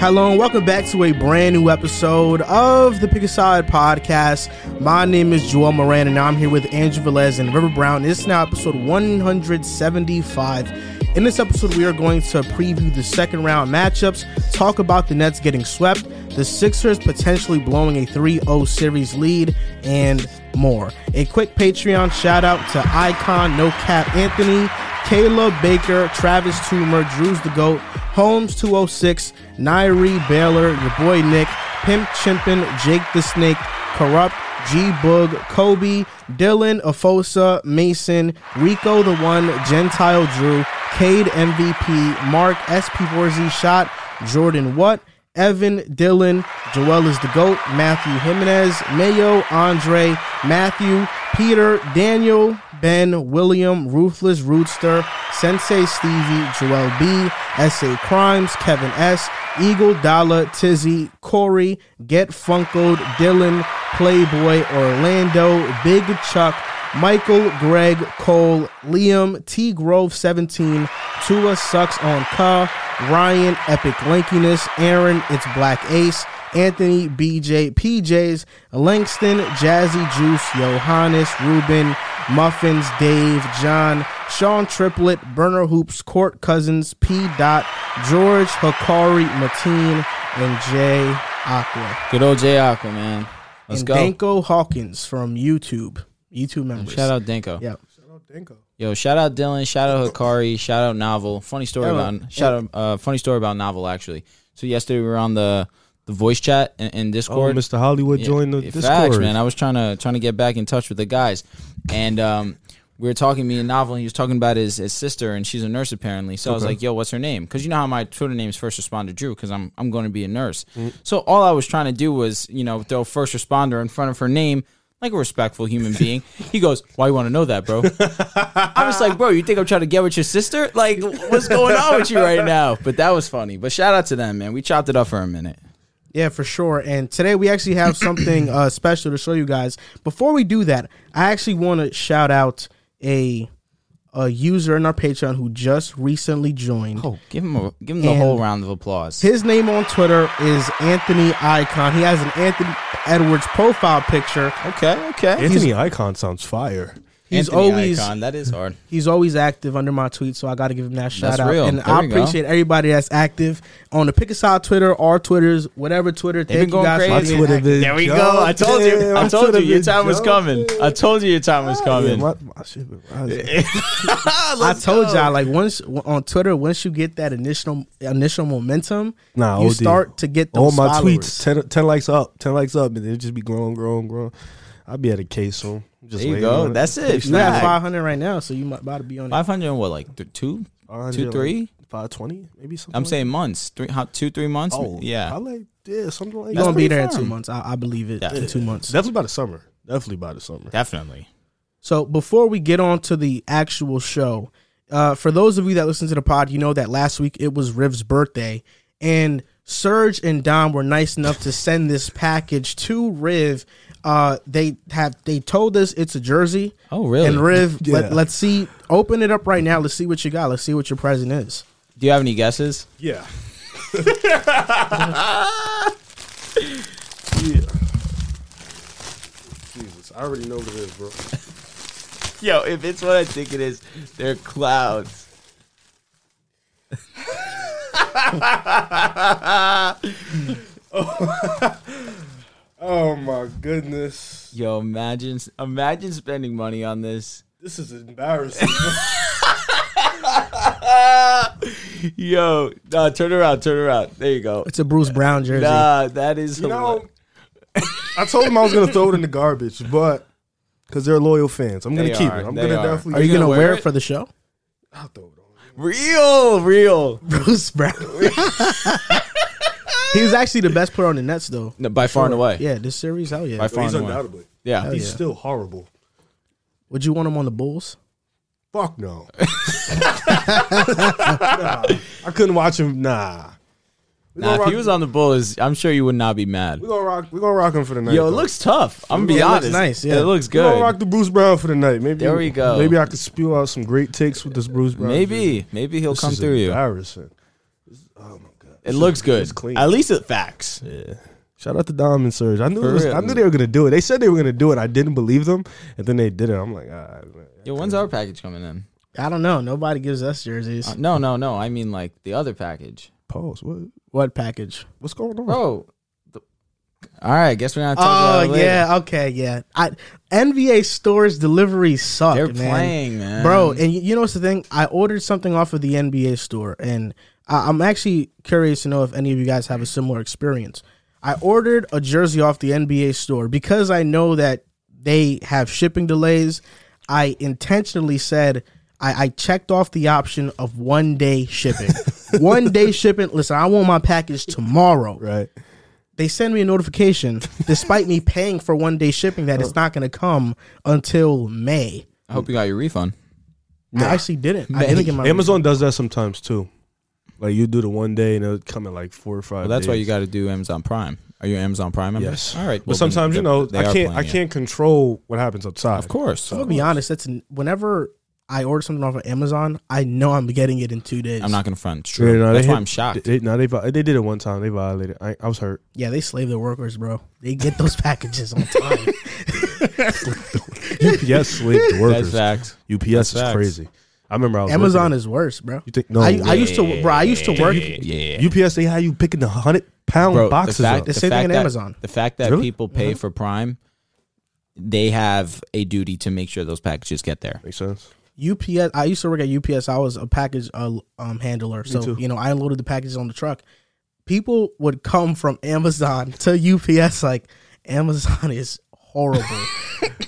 Hello and welcome back to a brand new episode of the Pick a Side podcast. My name is Joel Moran and I'm here with Andrew Velez and River Brown. It's now episode 175. In this episode, we are going to preview the second round matchups, talk about the Nets getting swept, the Sixers potentially blowing a 3 0 series lead, and more. A quick Patreon shout out to Icon No Cap Anthony, Caleb Baker, Travis Toomer, Drews the Goat, Holmes 206, Nairi Baylor, your boy Nick, Pimp Chimpin, Jake the Snake, Corrupt, G Boog, Kobe, Dylan, Afosa, Mason, Rico the One, Gentile Drew, Cade MVP, Mark, SP4Z Shot, Jordan What, Evan, Dylan, Joel is the GOAT, Matthew Jimenez, Mayo, Andre, Matthew, Peter, Daniel, Ben, William, Ruthless Rootster, Sensei Stevie, Joel B, SA Crimes, Kevin S, Eagle Dollar, Tizzy, Corey, Get Funkoed, Dylan, Playboy, Orlando, Big Chuck, Michael, Greg, Cole, Liam, T Grove 17, Tua Sucks on Ka, Ryan, Epic Lankiness, Aaron, It's Black Ace, Anthony, BJ, PJs, Langston, Jazzy Juice, Johannes, Ruben, Muffins, Dave, John, Sean Triplet, Burner Hoops, Court Cousins, P. Dot, George, Hakari, Mateen, and Jay Aqua. Good old Jay Aqua, man. Let's and go. Danko Hawkins from YouTube. YouTube members. Shout out Danko. Yeah. Yo, shout out Dylan. Shout out Hikari. Shout out Novel. Funny story Yeah, about shout out. Uh, funny story about Novel actually. So yesterday we were on the the voice chat in, in Oh, Mr. Hollywood Yeah, joined the yeah, Discord. Facts, man. I was trying to trying to get back in touch with the guys, and um, we were talking me and Novel. And he was talking about his, his sister, and she's a nurse apparently. So I was like, "Yo, what's her name?" Because you know how my Twitter name is First Responder Drew, because I'm I'm going to be a nurse. Mm. So all I was trying to do was you know throw First Responder in front of her name. Like a respectful human being, he goes, "Why you want to know that, bro?" I was like, "Bro, you think I'm trying to get with your sister? Like, what's going on with you right now?" But that was funny. But shout out to them, man. We chopped it up for a minute. Yeah, for sure. And today we actually have something uh, special to show you guys. Before we do that, I actually want to shout out a a user in our Patreon who just recently joined. Oh, give him a give him the And- whole round of applause. His name on Twitter is Anthony Icon. He has an Anthony Edwards profile picture. Okay, okay. Anthony Icon sounds fire. He's Anthony always Icon. that is hard. he's always active under my tweets, so I got to give him that shout That's out. real. And There I we go. appreciate everybody that's active on the Pick a Side Twitter, our Twitters, whatever Twitter. They've Thank been you going guys crazy. My Twitter been There we go. I told you. I told you your been time was coming. I told you your time was Yeah, coming. my, my shit been. I told y'all like once on Twitter, once you get that initial initial momentum, Nah, you OD. start to get All my followers. tweets, 10, 10 likes up, 10 likes up, and it just be growing, growing, growing. I'll be at a case soon. Just There you go. on That's it. You have Fact. 500 right now, so you might about to be on. Five hundred and what, like th- two, 500, three? 520, maybe something. I'm like saying months, three, how, two, three months. that. oh, yeah. I like, yeah, something like You're gonna be pretty there in two months. I, I believe it Yeah. in two months. Definitely by the summer. Definitely by the summer. Definitely. So before we get on to the actual show, uh, for those of you that listen to the pod, you know that last week it was Riv's birthday, and Serge and Dom were nice enough to send this package to Riv. Uh, they have they told us it's a jersey, Oh, really? and Riv, Yeah. let, let's see, open it up right now. Let's see what you got. Let's see what your present is. Do you have any guesses? Yeah. yeah. Jesus, I already know what it is, bro. Yo, if it's what I think it is, they're clouds. Oh Oh, my goodness. Yo, imagine imagine spending money on this. This is embarrassing. Yo, nah, turn around, turn around. There you go. It's a Bruce Brown jersey. Nah, that is you know, I told him I was gonna throw it in the garbage, but because they're loyal fans, I'm gonna They keep are, it. I'm they gonna are. definitely. Are you gonna gonna, wear wear it? it for the show? I'll throw it on. real, real. Bruce Brown. he was actually the best player on the Nets, though. No, by far and away. Yeah, this series, hell yeah. By far He's and away. undoubtedly. Yeah. Hell He's yeah. still horrible. Would you want him on the Bulls? Fuck no. nah, I couldn't watch him. Nah. We Nah, gonna if rock, he was on the Bulls, I'm sure you would not be mad. We're gonna rock. We're gonna rock him for the night. Yo, it though. looks tough. I'm gonna be it looks honest. nice, yeah. It looks good. We gonna rock good. the Bruce Brown for the night. Maybe There we go. Maybe I could spew out some great takes with this Bruce Brown. jersey. Maybe, maybe he'll This come is through you. embarrassing. This- Oh my god. It looks good. It's clean. At least it facts. Yeah. Shout out to Dom and Serge. I knew it was, real. I knew they were gonna do it. They said they were gonna do it. I didn't believe them, and then they did it. I'm like, ah, man. Yo, when's our package coming in? I don't know. Nobody gives us jerseys. Uh, no, no, no. I mean like the other package, pause. What what package? what's going on? bro. the- all right, guess we're not talking. talk Oh about it later. yeah, okay, yeah. I NBA stores delivery suck, They're man. playing, man, bro. And you you know what's the thing? I ordered something off of the NBA store, and I, I'm actually curious to know if any of you guys have a similar experience. I ordered a jersey off the NBA store because I know that they have shipping delays. I intentionally said I, I checked off the option of one day shipping. one day shipping. Listen, I want my package tomorrow Right. they send me a notification despite me paying for one day shipping that it's oh. not going to come until May. I hope you got your refund. I actually didn't. I didn't get my Amazon does that sometimes too. Like you do the one day and it'll come in like four or five. Well, that's why you got to do Amazon Prime. Are you Amazon Prime member? Yes. All right. But well, sometimes you know I can't I can't control what happens outside. Of course. I'm gonna be honest. That's whenever I order something off of Amazon, I know I'm getting it in two days. I'm not gonna front. It's Yeah, true. no, That's why hit- I'm shocked. They, no, they they did it one time. They violated. I, I was hurt. Yeah, they slave their workers, bro. They get those packages on time. UPS slaved the That's workers. facts. UPS That's is facts. crazy. I remember I was Amazon is worse, bro. You think no? I, I used to, bro. I used to work. Yeah. UPS they had you picking the hundred pound Bro, boxes the fact, up. The the same thing fact in that, Amazon. The fact that Really? people pay for Prime, they have a duty to make sure those packages get there. Makes sense. UPS. I used to work at UPS. I was a package uh, um, handler, so too. you know I unloaded the packages on the truck. People would come from Amazon to UPS like Amazon is horrible,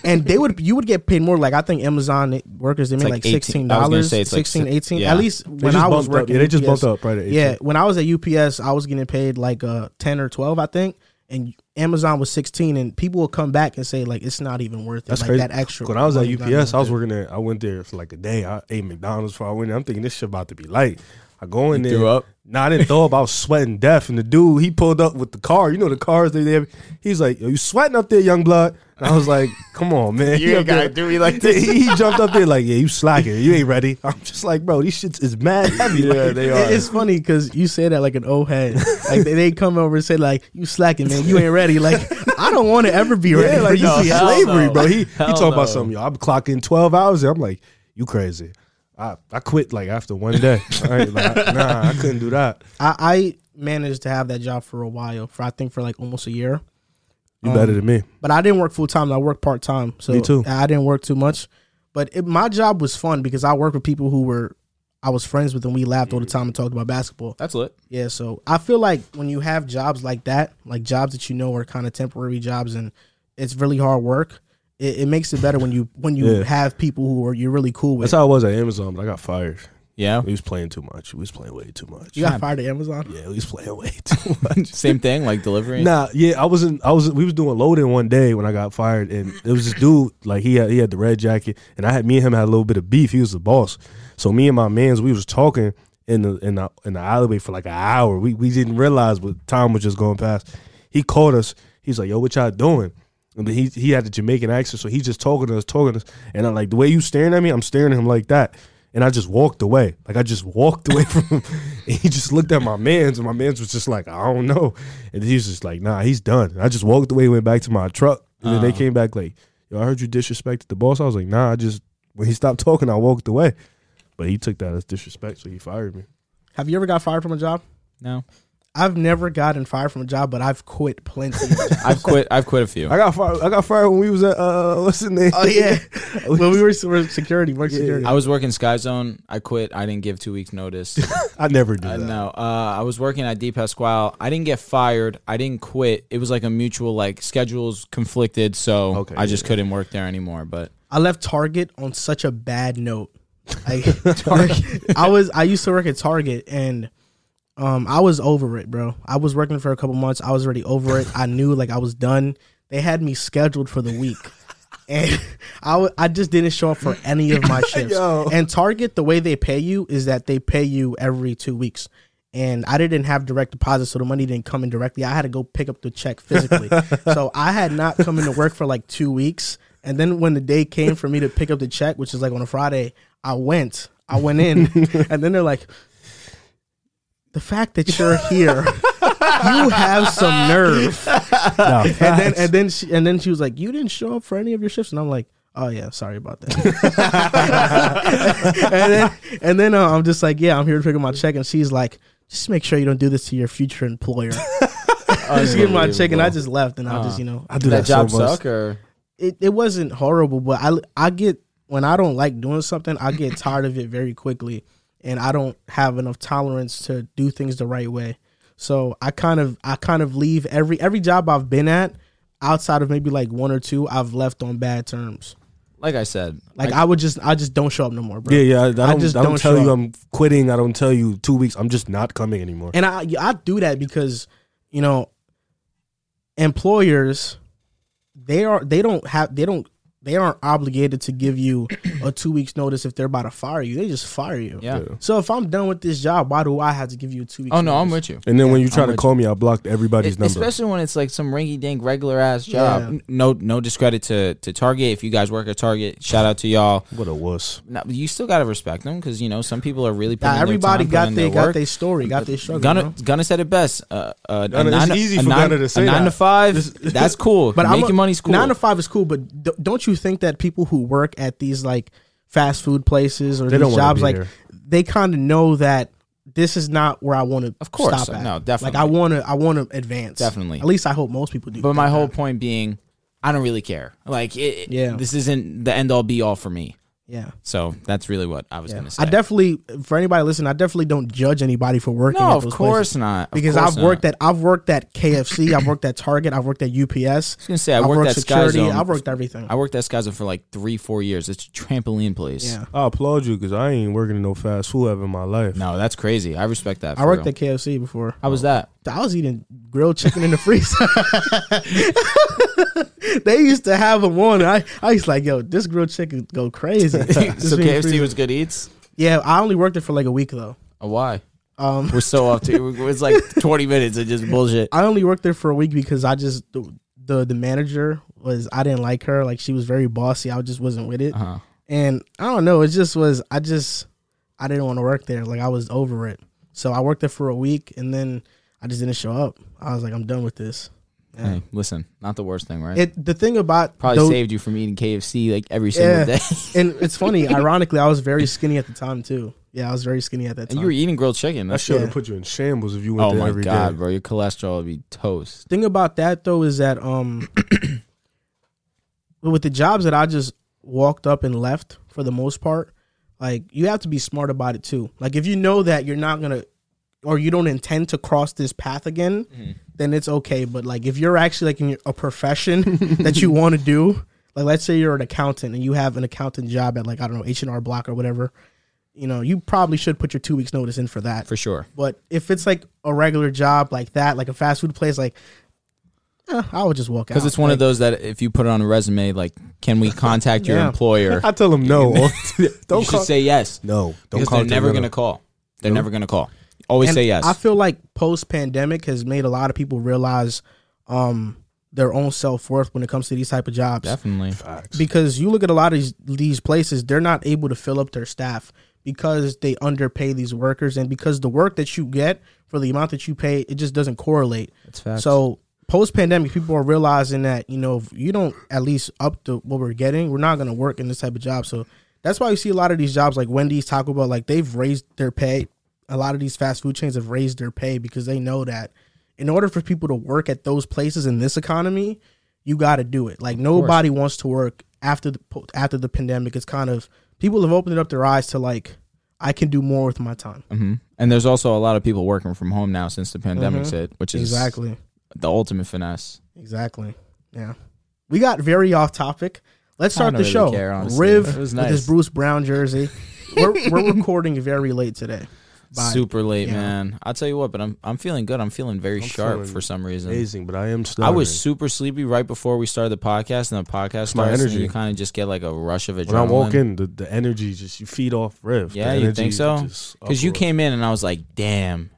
and they would you would get paid more. Like I think Amazon workers they made like like sixteen I was gonna dollars, say it's like 16, si- 18. yeah. At least They when I was bumped up. working, Yeah, they just UPS, bumped up right at Yeah, when I was at UPS, I was getting paid like uh ten or twelve, I think, and Amazon was sixteen. And people will come back and say like it's not even worth it. That's like crazy. that extra. When I was at UPS, I was working there. I went there for like a day. I ate McDonald's before I went there. I'm thinking this shit about to be light. I go in You there. threw up? Nah, I didn't throw up. I was sweating death. And the dude, he pulled up with the car. You know the cars they have. He's like, Are you sweating up there, young blood? And I was like, Come on, man. You ain't gotta do me like he, he jumped up there like, Yeah, you slacking. You ain't ready. I'm just like, bro, these shits is mad heavy. Yeah, Like, they are. It's funny because you say that like an old head. Like they, they come over and say like you slacking, man. You ain't ready. Like I don't want to ever be ready Yeah, for like you. no, this is hell slavery, no. bro. He he Hell talking no. about something. Yo, I'm clocking twelve hours. I'm like, you crazy. I, I quit like after one day. I like, nah, I couldn't do that. I, I managed to have that job for a while, for I think for like almost a year. You Um, better than me. But I didn't work full time. I worked part time. So Me too. I didn't work too much. But it, my job was fun because I worked with people who were I was friends with and we laughed all the time and talked about basketball. That's lit. Yeah, so I feel like when you have jobs like that, like jobs that you know are kind of temporary jobs and it's really hard work, it, it makes it better when you when you Yeah. have people who are you're really cool with. That's how I was at Amazon, but I got fired. Yeah. We was playing too much. We was playing way too much. you got fired at Amazon. Yeah, we was playing way too much. Same thing, like delivery. Nah, yeah, I wasn't. I was. We was doing loading one day when I got fired, and it was this dude. Like he had he had the red jacket, and I had me and him had a little bit of beef. He was the boss, so me and my man's we was talking in the in the in the alleyway for like an hour. We we didn't realize what time was just going past. He called us. He's like, "Yo, what y'all doing?" And then he he had the Jamaican accent, so he's just talking to us, talking to us, and I'm like, the way you staring at me, I'm staring at him like that. And I just walked away. Like I just walked away from him. And he just looked at my man's and my man's was just like, I don't know. And he was just like, nah, he's done. And I just walked away, went back to my truck. And then they uh-huh. came back like, yo, I heard you disrespected the boss. I was like, nah, I just when he stopped talking, I walked away. But he took that as disrespect, so he fired me. Have you ever got fired from a job? No. I've never gotten fired from a job, but I've quit plenty. Of jobs. I've quit. I've quit a few. I got fired. I got fired when we was at uh, what's the name? oh yeah, when we were, were security, work Yeah. security. I was working Sky Zone. I quit. I didn't give two weeks notice. I never do Uh, that. no, uh, I was working at D Pasquale. I didn't get fired. I didn't quit. It was like a mutual like schedules conflicted, so Okay, I just yeah. couldn't work there anymore. But I left Target on such a bad note. I, I was I used to work at Target and um I was over it, bro. I was working for a couple months. I was already over it. I knew like I was done. They had me scheduled for the week. And I, w- I just didn't show up for any of my shifts. And Target, the way they pay you is that they pay you every two weeks. And I didn't have direct deposit, so the money didn't come in directly. I had to go pick up the check physically. so I had not come into work for like two weeks. And then when the day came for me to pick up the check, which is like on a Friday, I went. I went in, and then they're like, the fact that you're here, you have some nerve. Nah, And then and then she and then she was like, you didn't show up for any of your shifts, and I'm like. Oh yeah, sorry about that. and then and then uh, I'm just like, yeah, I'm here to pick up my check, and she's like, just make sure you don't do this to your future employer. just give me my check, and I just left, and I just you know, I do that that, job so much. suck or it, it wasn't horrible, but I I get when I don't like doing something, I get tired of it very quickly, and I don't have enough tolerance to do things the right way. So I kind of I kind of leave every every job I've been at, outside of maybe like one or two, I've left on bad terms. like I said, Like I, would just I just don't show up no more, bro. Yeah, yeah. I, I don't, I just don't, don't tell you up. I'm quitting. I don't tell you two weeks. I'm just not coming anymore. And I I do that because you know employers they are they don't have they don't they aren't obligated to give you a two weeks notice if they're about to fire you. They just fire you. yeah. So if I'm done with this job, why do I have to give you a two weeks? Oh no, I'm notice? with you. And then when you try I'm to with call me, I blocked everybody's It- number. Especially when it's like some rinky dink regular ass job. Yeah. N- No, no discredit to to Target. If you guys work at Target, shout out to y'all. what a wuss. No, you still gotta respect them because you know some people are really. Putting Yeah, everybody their time, got putting their their got work. their story, got their struggle. Gunna, you know? Gunna said it best. Uh, uh, Gunna, a it's nine, easy a for nine, Gunna to say a nine that. to five. that's cool. But But I'm making a- money's cool. Nine to five is cool, but d- don't you think that people who work at these like fast food places or They don't these wanna jobs, be like there. they kind of know that this is not where I want to. Of course, stop at. no, definitely. Like I want to, I want to advance. Definitely. At least I hope most people do. but my whole that. point being, I don't really care. Like, it, Yeah. this isn't the end all be all for me. Yeah. So that's really what I was Yeah. gonna say. I definitely, for anybody listening, I definitely don't judge anybody for working. no, at of course places. not. Of Because course I've not. worked at, I've worked at KFC, I've worked at Target, I've worked at UPS. I was gonna say I I've worked worked at Sky security, Zone. I've worked everything. I worked at Sky Zone for like three, four years. It's a trampoline place. yeah. I applaud you because I ain't working in no fast food ever in my life. No, that's crazy. I respect that. I worked real. at KFC before. How was that? I was eating grilled chicken in the freezer. they used to have them on. I, I used to like, yo, this grilled chicken go crazy. so Just in the KFC was good eats. Yeah, I only worked there for like a week though. Oh, why? Um, We're so off to it was like twenty minutes of just bullshit. I only worked there for a week because I just the, the the manager was I didn't like her. Like she was very bossy. I just wasn't with it. Uh-huh. And I don't know. It just was. I just I didn't want to work there. Like I was over it. So I worked there for a week, and then I just didn't show up. I was like, I'm done with this. Yeah. Hey, listen, not the worst thing, right? It the thing about Probably those- saved you from eating KFC like every single Yeah. day. and it's funny. ironically, I was very skinny at the time too. Yeah, I was very skinny at that time. and you were eating grilled chicken. That That's should have Yeah. put you in shambles if you went oh there every day. Oh my god, bro, your cholesterol would be toast. thing about that though is that um with the jobs that I just walked up and left for the most part, like you have to be smart about it too. Like if you know that you're not gonna or you don't intend to cross this path again, then it's okay. But like if you're actually like in your- a profession that you want to do, like let's say you're an accountant and you have an accountant job at like I don't know H and R Block or whatever, you know you probably should put your two weeks notice in for that. For sure. But if it's like a regular job like that, like a fast food place, like eh, I would just walk out. Because it's one Like, of those that if you put it on a resume, like, can we contact your Yeah. employer? I tell them no. don't should call. say yes. no, don't because call. they're never going to call. They're never going to call. Always and say yes. I feel like post pandemic has made a lot of people realize um their own self worth when it comes to these type of jobs. Definitely. Facts. Because you look at a lot of these these places, they're not able to fill up their staff because they underpay these workers and because the work that you get for the amount that you pay, it just doesn't correlate. That's facts. So post pandemic, people are realizing that you know if you don't at least up to what we're getting, we're not going to work in this type of job. So that's why you see a lot of these jobs like Wendy's, Taco Bell, like they've raised their pay. A lot of these fast food chains have raised their pay because they know that in order for people to work at those places in this economy, you got to do it. Like nobody wants to work after the after the pandemic. It's kind of people have opened up their eyes to like I can do more with my time. hmm And there's also a lot of people working from home now since the pandemic Mhm. hit, which is Exactly. the ultimate finesse. Exactly. Yeah. We got very off topic. Let's start the really show. care. Riv was with his. Bruce Brown jersey. We're, we're recording very late today. Bye. Super late, yeah. man. I'll tell you what, but I'm I'm feeling good. I'm feeling very I'm sharp feeling for some reason. Amazing, but I am I was super sleepy right before we started the podcast, and the podcast my starts, energy. you kind of just get like a rush of adrenaline. when I walk in, the, the energy just you feed off Riv. Yeah, you think so? because you came in, and I was like, "Damn,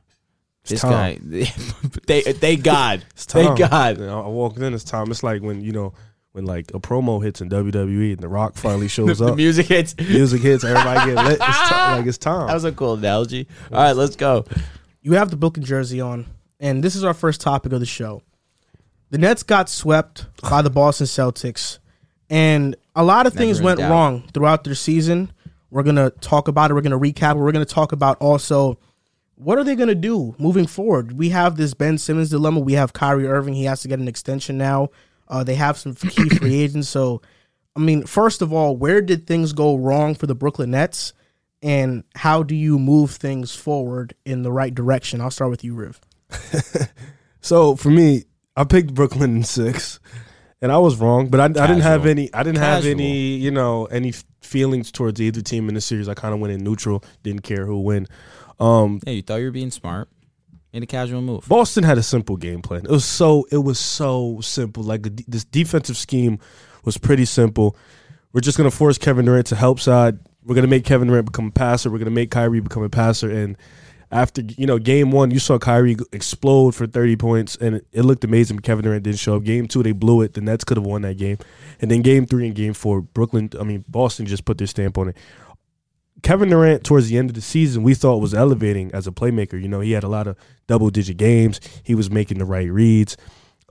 this time. guy." they, thank God, It's thank. God. You know, I walked in. It's time. It's like when you know when like a promo hits in WWE and The Rock finally shows The up. music hits. Music hits. Everybody get lit. It's time. Like it's time. That was a cool analogy. All right, let's go. you have the Brooklyn jersey on, and this is our first topic of the show. The Nets got swept by the Boston Celtics, and a lot of things in went doubt. wrong throughout their season. We're gonna talk about it. We're gonna recap. it. We're gonna talk about also what are they gonna do moving forward. We have this Ben Simmons dilemma. We have Kyrie Irving. He has to get an extension now. Uh, they have some key free agents. So, I mean, first of all, where did things go wrong for the Brooklyn Nets? and how do you move things forward in the right direction? I'll start with you, Riv. So for me, I picked Brooklyn in six, and I was wrong. But I, I didn't have any. I didn't have any. You know, any feelings towards either team in the series. I kind of went in neutral. Didn't care who win. Um, Yeah, you thought you were being smart. Made a casual move. Boston had a simple game plan. It was so it was so simple. Like this defensive scheme was pretty simple. We're just gonna force Kevin Durant to help side. We're gonna make Kevin Durant become a passer. We're gonna make Kyrie become a passer. And after you know game one, you saw Kyrie explode for thirty points, and it, it looked amazing. Kevin Durant didn't show up. Game two, they blew it. The Nets could have won that game. And then game three and game four, Brooklyn. I mean Boston just put their stamp on it. Kevin Durant, towards the end of the season, we thought was elevating as a playmaker. You know, he had a lot of double digit games. He was making the right reads.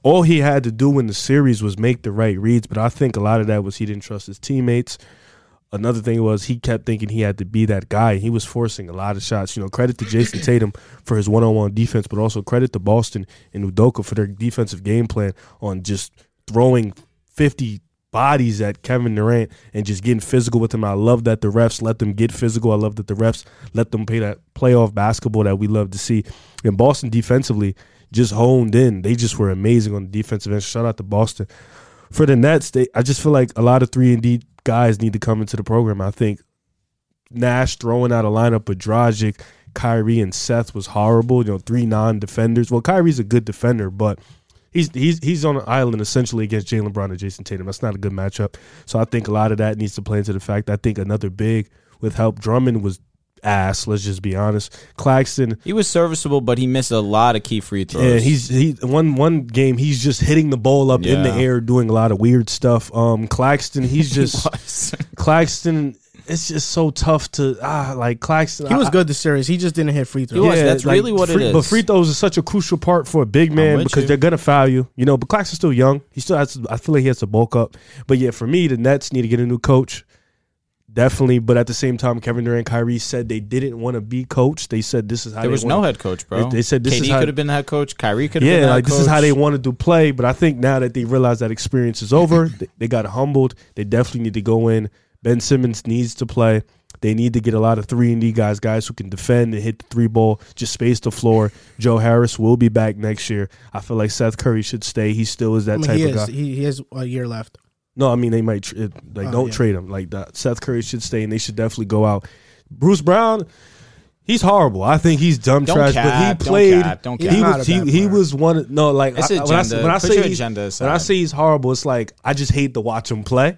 All he had to do in the series was make the right reads, but I think a lot of that was he didn't trust his teammates. Another thing was he kept thinking he had to be that guy. He was forcing a lot of shots. You know, credit to Jason Tatum for his one on one defense, but also credit to Boston and Udoka for their defensive game plan on just throwing 50 bodies at Kevin Durant and just getting physical with him. I love that the refs let them get physical. I love that the refs let them play that playoff basketball that we love to see. And Boston defensively just honed in. They just were amazing on the defensive end. Shout out to Boston. For the Nets, they I just feel like a lot of three and D guys need to come into the program. I think Nash throwing out a lineup with Dragic, Kyrie, and Seth was horrible. You know, three non-defenders. Well, Kyrie's a good defender, but he's he's he's on an island essentially against Jaylen Brown and Jason Tatum. That's not a good matchup. So I think a lot of that needs to play into the fact. I think another big with help Drummond was ass. Let's just be honest. Claxton, He was serviceable, but he missed a lot of key free throws. yeah, he's he one one game he's just hitting the ball up in the air, doing a lot of weird stuff. Um, Claxton, he's just was. Claxton. It's just so tough to ah like Claxton. He was I- good this series. He just didn't hit free throws. He was. That's really what it free, But free throws is such a crucial part for a big man because you. they're gonna foul you. You know, but Claxton's still young. He still has. To, I feel like he has to bulk up. But yeah, for me, the Nets need to get a new coach. Definitely, but at the same time, Kevin Durant, and Kyrie said they didn't want to be coached. They said this is how There they was wanna- no head coach, bro. They- they said this KD is how- could have been the head coach. Kyrie could have been Yeah, the head like this coach. is how they wanted to play. But I think now that they realize that experience is over, they, they got humbled. They definitely need to go in. Ben Simmons needs to play. They need to get a lot of three and D guys, guys who can defend and hit the three ball, just space the floor. Joe Harris will be back next year. I feel like Seth Curry should stay. He still is that I mean, type he of is. guy. He, he has a year left. No, I mean they might tr- like Oh, don't yeah. trade him. Like that. Seth Curry should stay, and they should definitely go out. Bruce Brown, he's horrible. I think he's dumb Don't trash. cap, but he don't played. cap, don't he cap. He's not was he, he was one. No, like I, when I, agenda. when I say your he's- agenda when I aside. say he's horrible, it's like I just hate to watch him play.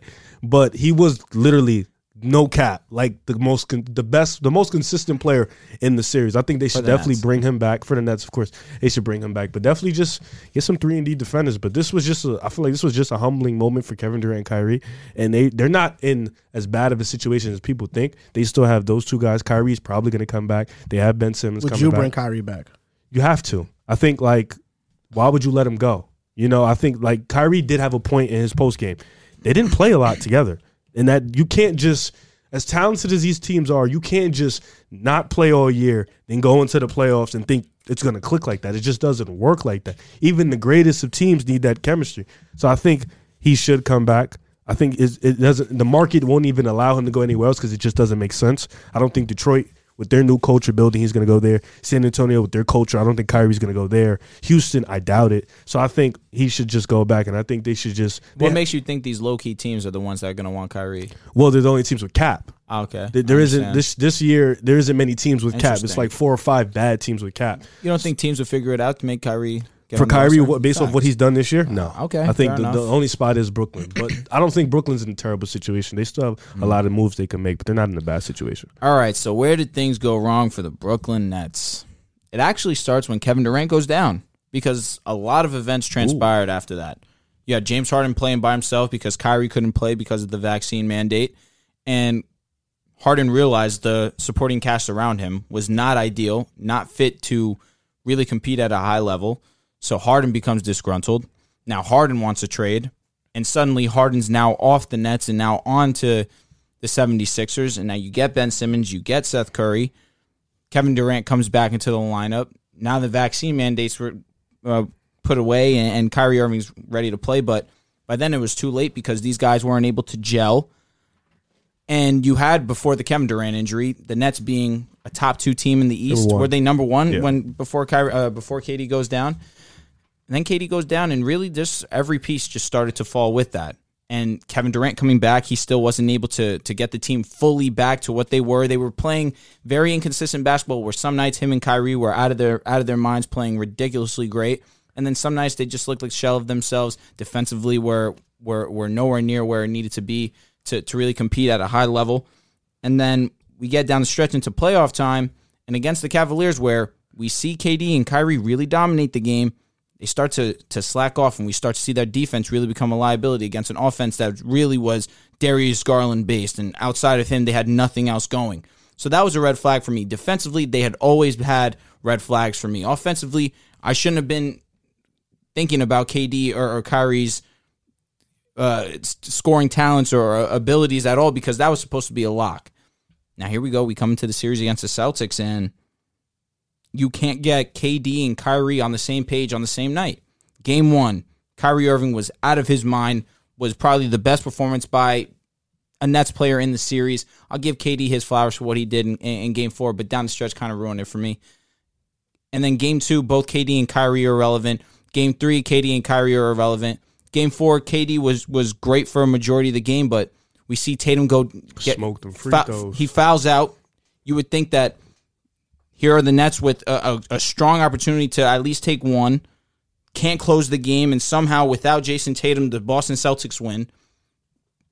But he was literally no cap, like the most con- the best, the most consistent player in the series. I think they should the definitely Nets. bring him back for the Nets. Of course, they should bring him back, but definitely just get some three and D defenders. But this was just, a, I feel like this was just a humbling moment for Kevin Durant and Kyrie, and they they're not in as bad of a situation as people think. They still have those two guys. Kyrie's probably going to come back. They have Ben Simmons Would coming you back. bring Kyrie back? You have to. I think like, why would you let him go? You know, I think like Kyrie did have a point in his post game. They didn't play a lot together, and that you can't just as talented as these teams are, you can't just not play all year then go into the playoffs and think it's going to click like that. It just doesn't work like that. Even the greatest of teams need that chemistry. So I think he should come back. I think it, doesn't. The market won't even allow him to go anywhere else because it just doesn't make sense. I don't think Detroit with their new culture building, he's going to go there. San Antonio with their culture, I don't think Kyrie's going to go there. Houston, I doubt it. So I think he should just go back, and I think they should just. What makes you think these low key teams are the ones that are going to want Kyrie? well, they're the only teams with cap. Ah, okay, There- there isn't understand. this this year. There isn't many teams with cap. It's Interesting. like four or five bad teams with cap. You don't think teams will figure it out to make Kyrie For Kyrie, what, based off what he's done this year, no. Okay, I think the, the only spot is Brooklyn, but I don't think Brooklyn's in a terrible situation. They still have Mm. a lot of moves they can make, but they're not in a bad situation. All right, so where did things go wrong for the Brooklyn Nets? It actually starts when Kevin Durant goes down because a lot of events transpired after that. You had James Harden playing by himself because Kyrie couldn't play because of the vaccine mandate, and Harden realized the supporting cast around him was not ideal, not fit to really compete at a high level. So Harden becomes disgruntled. Now Harden wants a trade, and suddenly Harden's now off the Nets and now on to the 76ers. And now you get Ben Simmons, you get Seth Curry. Kevin Durant comes back into the lineup. Now the vaccine mandates were uh, put away, and, and Kyrie Irving's ready to play. But by then it was too late because these guys weren't able to gel. And you had before the Kevin Durant injury, the Nets being a top two team in the East. Were they number one Yeah. when before Kyrie, uh, before KD goes down? And then KD goes down, and really just every piece just started to fall with that. And Kevin Durant coming back, he still wasn't able to to get the team fully back to what they were. They were playing very inconsistent basketball. Where some nights him and Kyrie were out of their out of their minds, playing ridiculously great, and then some nights they just looked like shell of themselves defensively. Were were were nowhere near where it needed to be to to really compete at a high level. And then we get down the stretch into playoff time, and against the Cavaliers, where we see KD and Kyrie really dominate the game, they start to to slack off, and we start to see their defense really become a liability against an offense that really was Darius Garland based, and outside of him, they had nothing else going. So that was a red flag for me. Defensively, they had always had red flags for me. Offensively, I shouldn't have been thinking about KD or, or Kyrie's uh, scoring talents or uh, abilities at all because that was supposed to be a lock. Now here we go. We come into the series against the Celtics, and you can't get KD and Kyrie on the same page on the same night. Game one, Kyrie Irving was out of his mind. Was probably the best performance by a Nets player in the series. I'll give KD his flowers for what he did in, in Game Four, but down the stretch kind of ruined it for me. And then Game Two, both KD and Kyrie are relevant. Game Three, KD and Kyrie are irrelevant. Game Four, KD was was great for a majority of the game, but we see Tatum go get Smoked them free throws. he fouls out. You would think that here are the Nets with a, a, a strong opportunity to at least take one. Can't close the game, and somehow without Jason Tatum, the Boston Celtics win.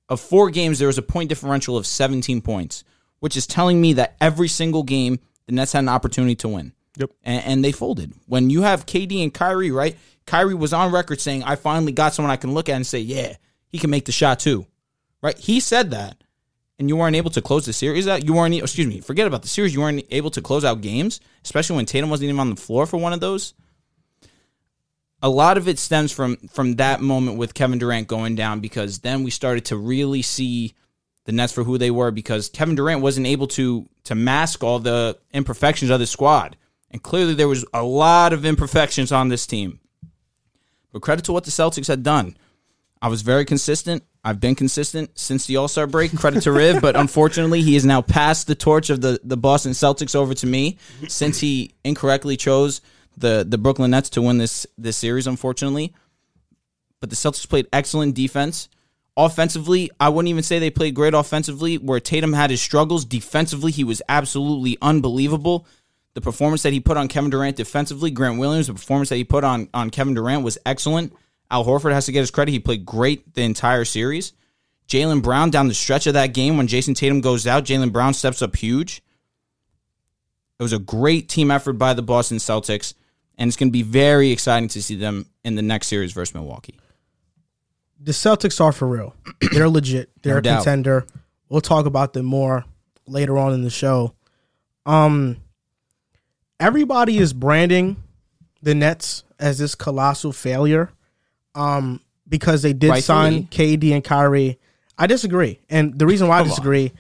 Of four games, there was a point differential of 17 points, which is telling me that every single game the Nets had an opportunity to win. Yep. And, and they folded. When you have KD and Kyrie, right? Kyrie was on record saying, "I finally got someone I can look at and say, yeah, he can make the shot too." Right? He said that, and you weren't able to close the series out. You weren't. Excuse me. Forget about the series. You weren't able to close out games, especially when Tatum wasn't even on the floor for one of those. A lot of it stems from from that moment with Kevin Durant going down because then we started to really see the Nets for who they were because Kevin Durant wasn't able to to mask all the imperfections of the squad. And clearly there was a lot of imperfections on this team. But credit to what the Celtics had done. I was very consistent. I've been consistent since the All Star break. Credit to Riv, but unfortunately, he has now passed the torch of the, the Boston Celtics over to me since he incorrectly chose the, the Brooklyn Nets to win this this series. Unfortunately, but the Celtics played excellent defense. Offensively, I wouldn't even say they played great offensively. Where Tatum had his struggles defensively, he was absolutely unbelievable. The performance that he put on Kevin Durant defensively, Grant Williams, the performance that he put on on Kevin Durant was excellent. Al Horford has to get his credit. He played great the entire series. Jaylen Brown down the stretch of that game when Jason Tatum goes out, Jaylen Brown steps up huge. It was a great team effort by the Boston Celtics, and it's going to be very exciting to see them in the next series versus Milwaukee. the Celtics are for real. They're legit. They're No a doubt. contender. We'll talk about them more later on in the show. Um, everybody is branding the Nets as this colossal failure. Um, because they did sign KD and Kyrie. I disagree, and the reason why I Come on. disagree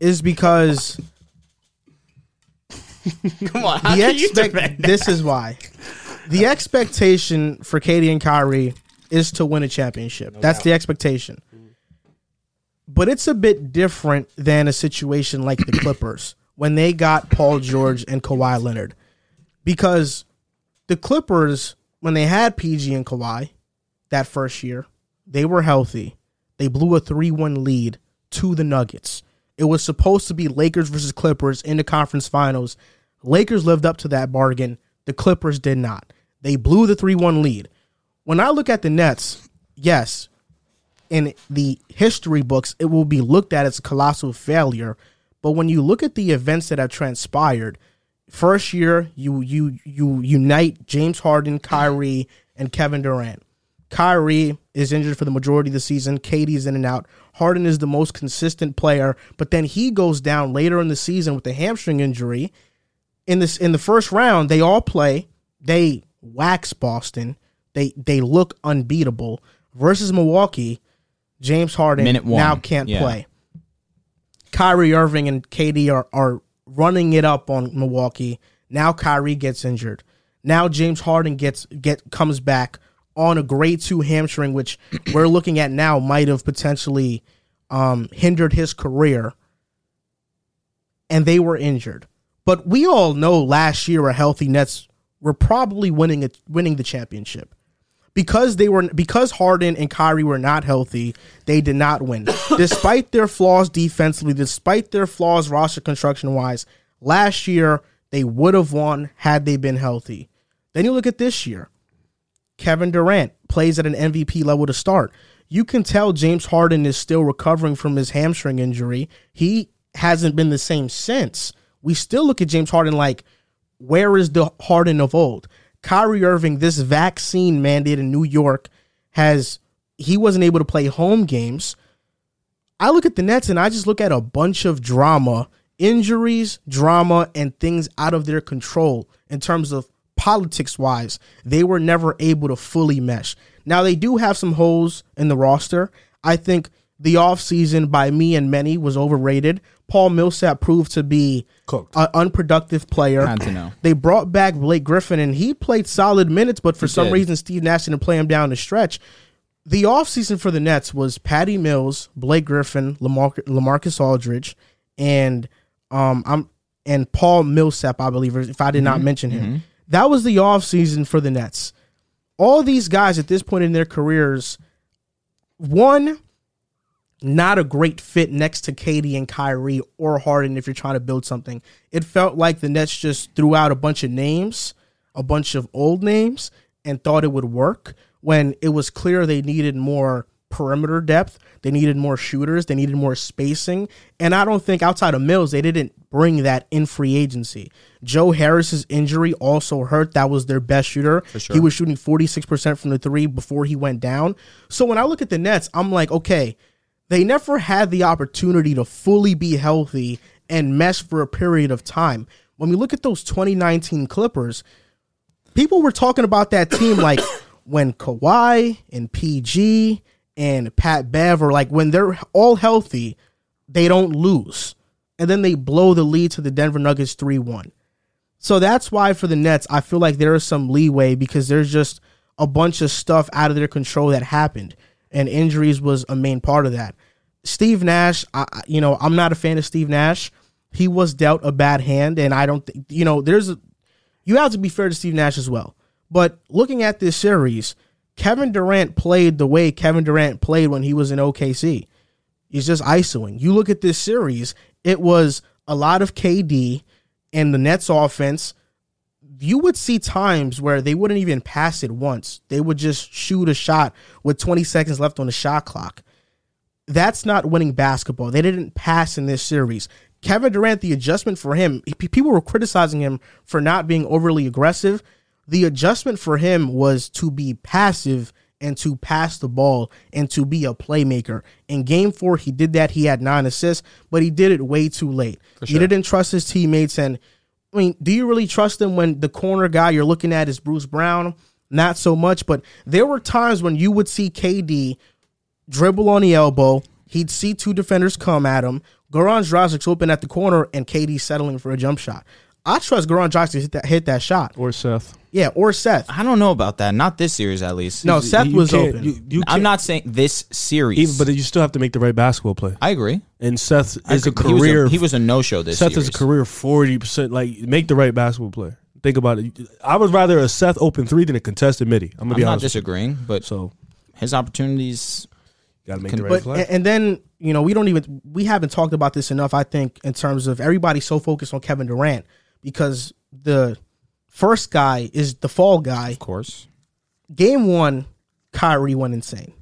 is because Come on, how the can you expect defend that? this is why the expectation for KD and Kyrie is to win a championship. That's the expectation. But it's a bit different than a situation like the Clippers when they got Paul George and Kawhi Leonard. Because the Clippers, when they had PG and Kawhi that first year, they were healthy. They blew a 3 1 lead to the Nuggets. It was supposed to be Lakers versus Clippers in the conference finals. Lakers lived up to that bargain. The Clippers did not. They blew the 3 1 lead. When I look at the Nets, yes, in the history books, it will be looked at as a colossal failure. But when you look at the events that have transpired, first year you you you unite James Harden, Kyrie, and Kevin Durant. Kyrie is injured for the majority of the season. KD's in and out. Harden is the most consistent player, but then he goes down later in the season with a hamstring injury. In this in the first round, they all play. They wax Boston. They they look unbeatable. Versus Milwaukee, James Harden now can't Yeah. play. Kyrie Irving and KD are, are running it up on Milwaukee. Now Kyrie gets injured. Now James Harden gets get comes back on a grade two hamstring, which we're looking at now might have potentially um, hindered his career. And they were injured. But we all know last year a healthy Nets were probably winning it winning the championship because they were because Harden and Kyrie were not healthy, they did not win. despite their flaws defensively, despite their flaws roster construction wise, last year they would have won had they been healthy. Then you look at this year. Kevin Durant plays at an MVP level to start. You can tell James Harden is still recovering from his hamstring injury. He hasn't been the same since. We still look at James Harden like, where is the Harden of old? Kyrie Irving, this vaccine mandate in New York has he wasn't able to play home games. I look at the Nets and I just look at a bunch of drama, injuries, drama, and things out of their control in terms of politics wise. They were never able to fully mesh. Now they do have some holes in the roster. I think the offseason by me and many was overrated. Paul Millsap proved to be Cooked. an unproductive player. Had to know. They brought back Blake Griffin and he played solid minutes, but for some did. reason Steve Nash didn't play him down the stretch. The offseason for the Nets was Patty Mills, Blake Griffin, Lamar- LaMarcus Aldridge, and um I'm and Paul Millsap, I believe, if I did not mention him. That was the offseason for the Nets. All these guys at this point in their careers, one, not a great fit next to KD and Kyrie or Harden if you're trying to build something. It felt like the Nets just threw out a bunch of names, a bunch of old names, and thought it would work when it was clear they needed more perimeter depth. They needed more shooters. They needed more spacing. And I don't think outside of Mills, they didn't bring that in free agency. Joe Harris's injury also hurt. That was their best shooter. sure. He was shooting 46% from the three before he went down. So when I look at the Nets, I'm like, okay, they never had the opportunity to fully be healthy and mesh for a period of time. When we look at those 2019 Clippers, people were talking about that team like when Kawhi and PG and Pat Bev are like when they're all healthy, they don't lose. And then they blow the lead to the Denver Nuggets 3 1. So that's why for the Nets, I feel like there is some leeway because there's just a bunch of stuff out of their control that happened, and injuries was a main part of that. Steve Nash, I, you know, I'm not a fan of Steve Nash. He was dealt a bad hand, and I don't, think you know, there's a, you have to be fair to Steve Nash as well. But looking at this series, Kevin Durant played the way Kevin Durant played when he was in OKC. He's just isoing. You look at this series, it was a lot of KD and the Nets offense. You would see times where they wouldn't even pass it once. They would just shoot a shot with 20 seconds left on the shot clock. That's not winning basketball. They didn't pass in this series. Kevin Durant, the adjustment for him, people were criticizing him for not being overly aggressive. The adjustment for him was to be passive and to pass the ball and to be a playmaker. In game four, he did that. He had nine assists, but he did it way too late. He didn't trust his teammates. And I mean, do you really trust him when the corner guy you're looking at is Bruce Brown? Not so much, but there were times when you would see KD dribble on the elbow. He'd see two defenders come at him. Goran Dragic's open at the corner, and KD settling for a jump shot. I trust Goran Dragic to hit that, hit that shot. or Seth. Yeah, or Seth. I don't know about that. Not this series, at least. No, Seth You was can't- open. You, you I'm can't- not saying this series. even, but you still have to make the right basketball play. I agree. And Seth I is a agree. He was career. He was a, no-show this Seth series. is a career forty percent. Like make the right basketball play. Think about it. I would rather a Seth open three than a contested midi. I'm gonna I'm be not honest. with disagreeing, but. So his opportunities. got to make Can- the right But play. and then you know we don't even we haven't talked about this enough. I think in terms of everybody's so focused on Kevin Durant because the first guy is the fall guy. Of course. Game one, Kyrie went insane.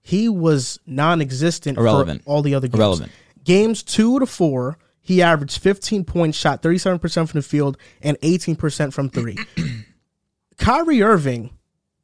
He was non-existent Irrelevant. for all the other games. Irrelevant. Games two to four, he averaged 15 points, shot 37% from the field, and 18% from three. Kyrie Irving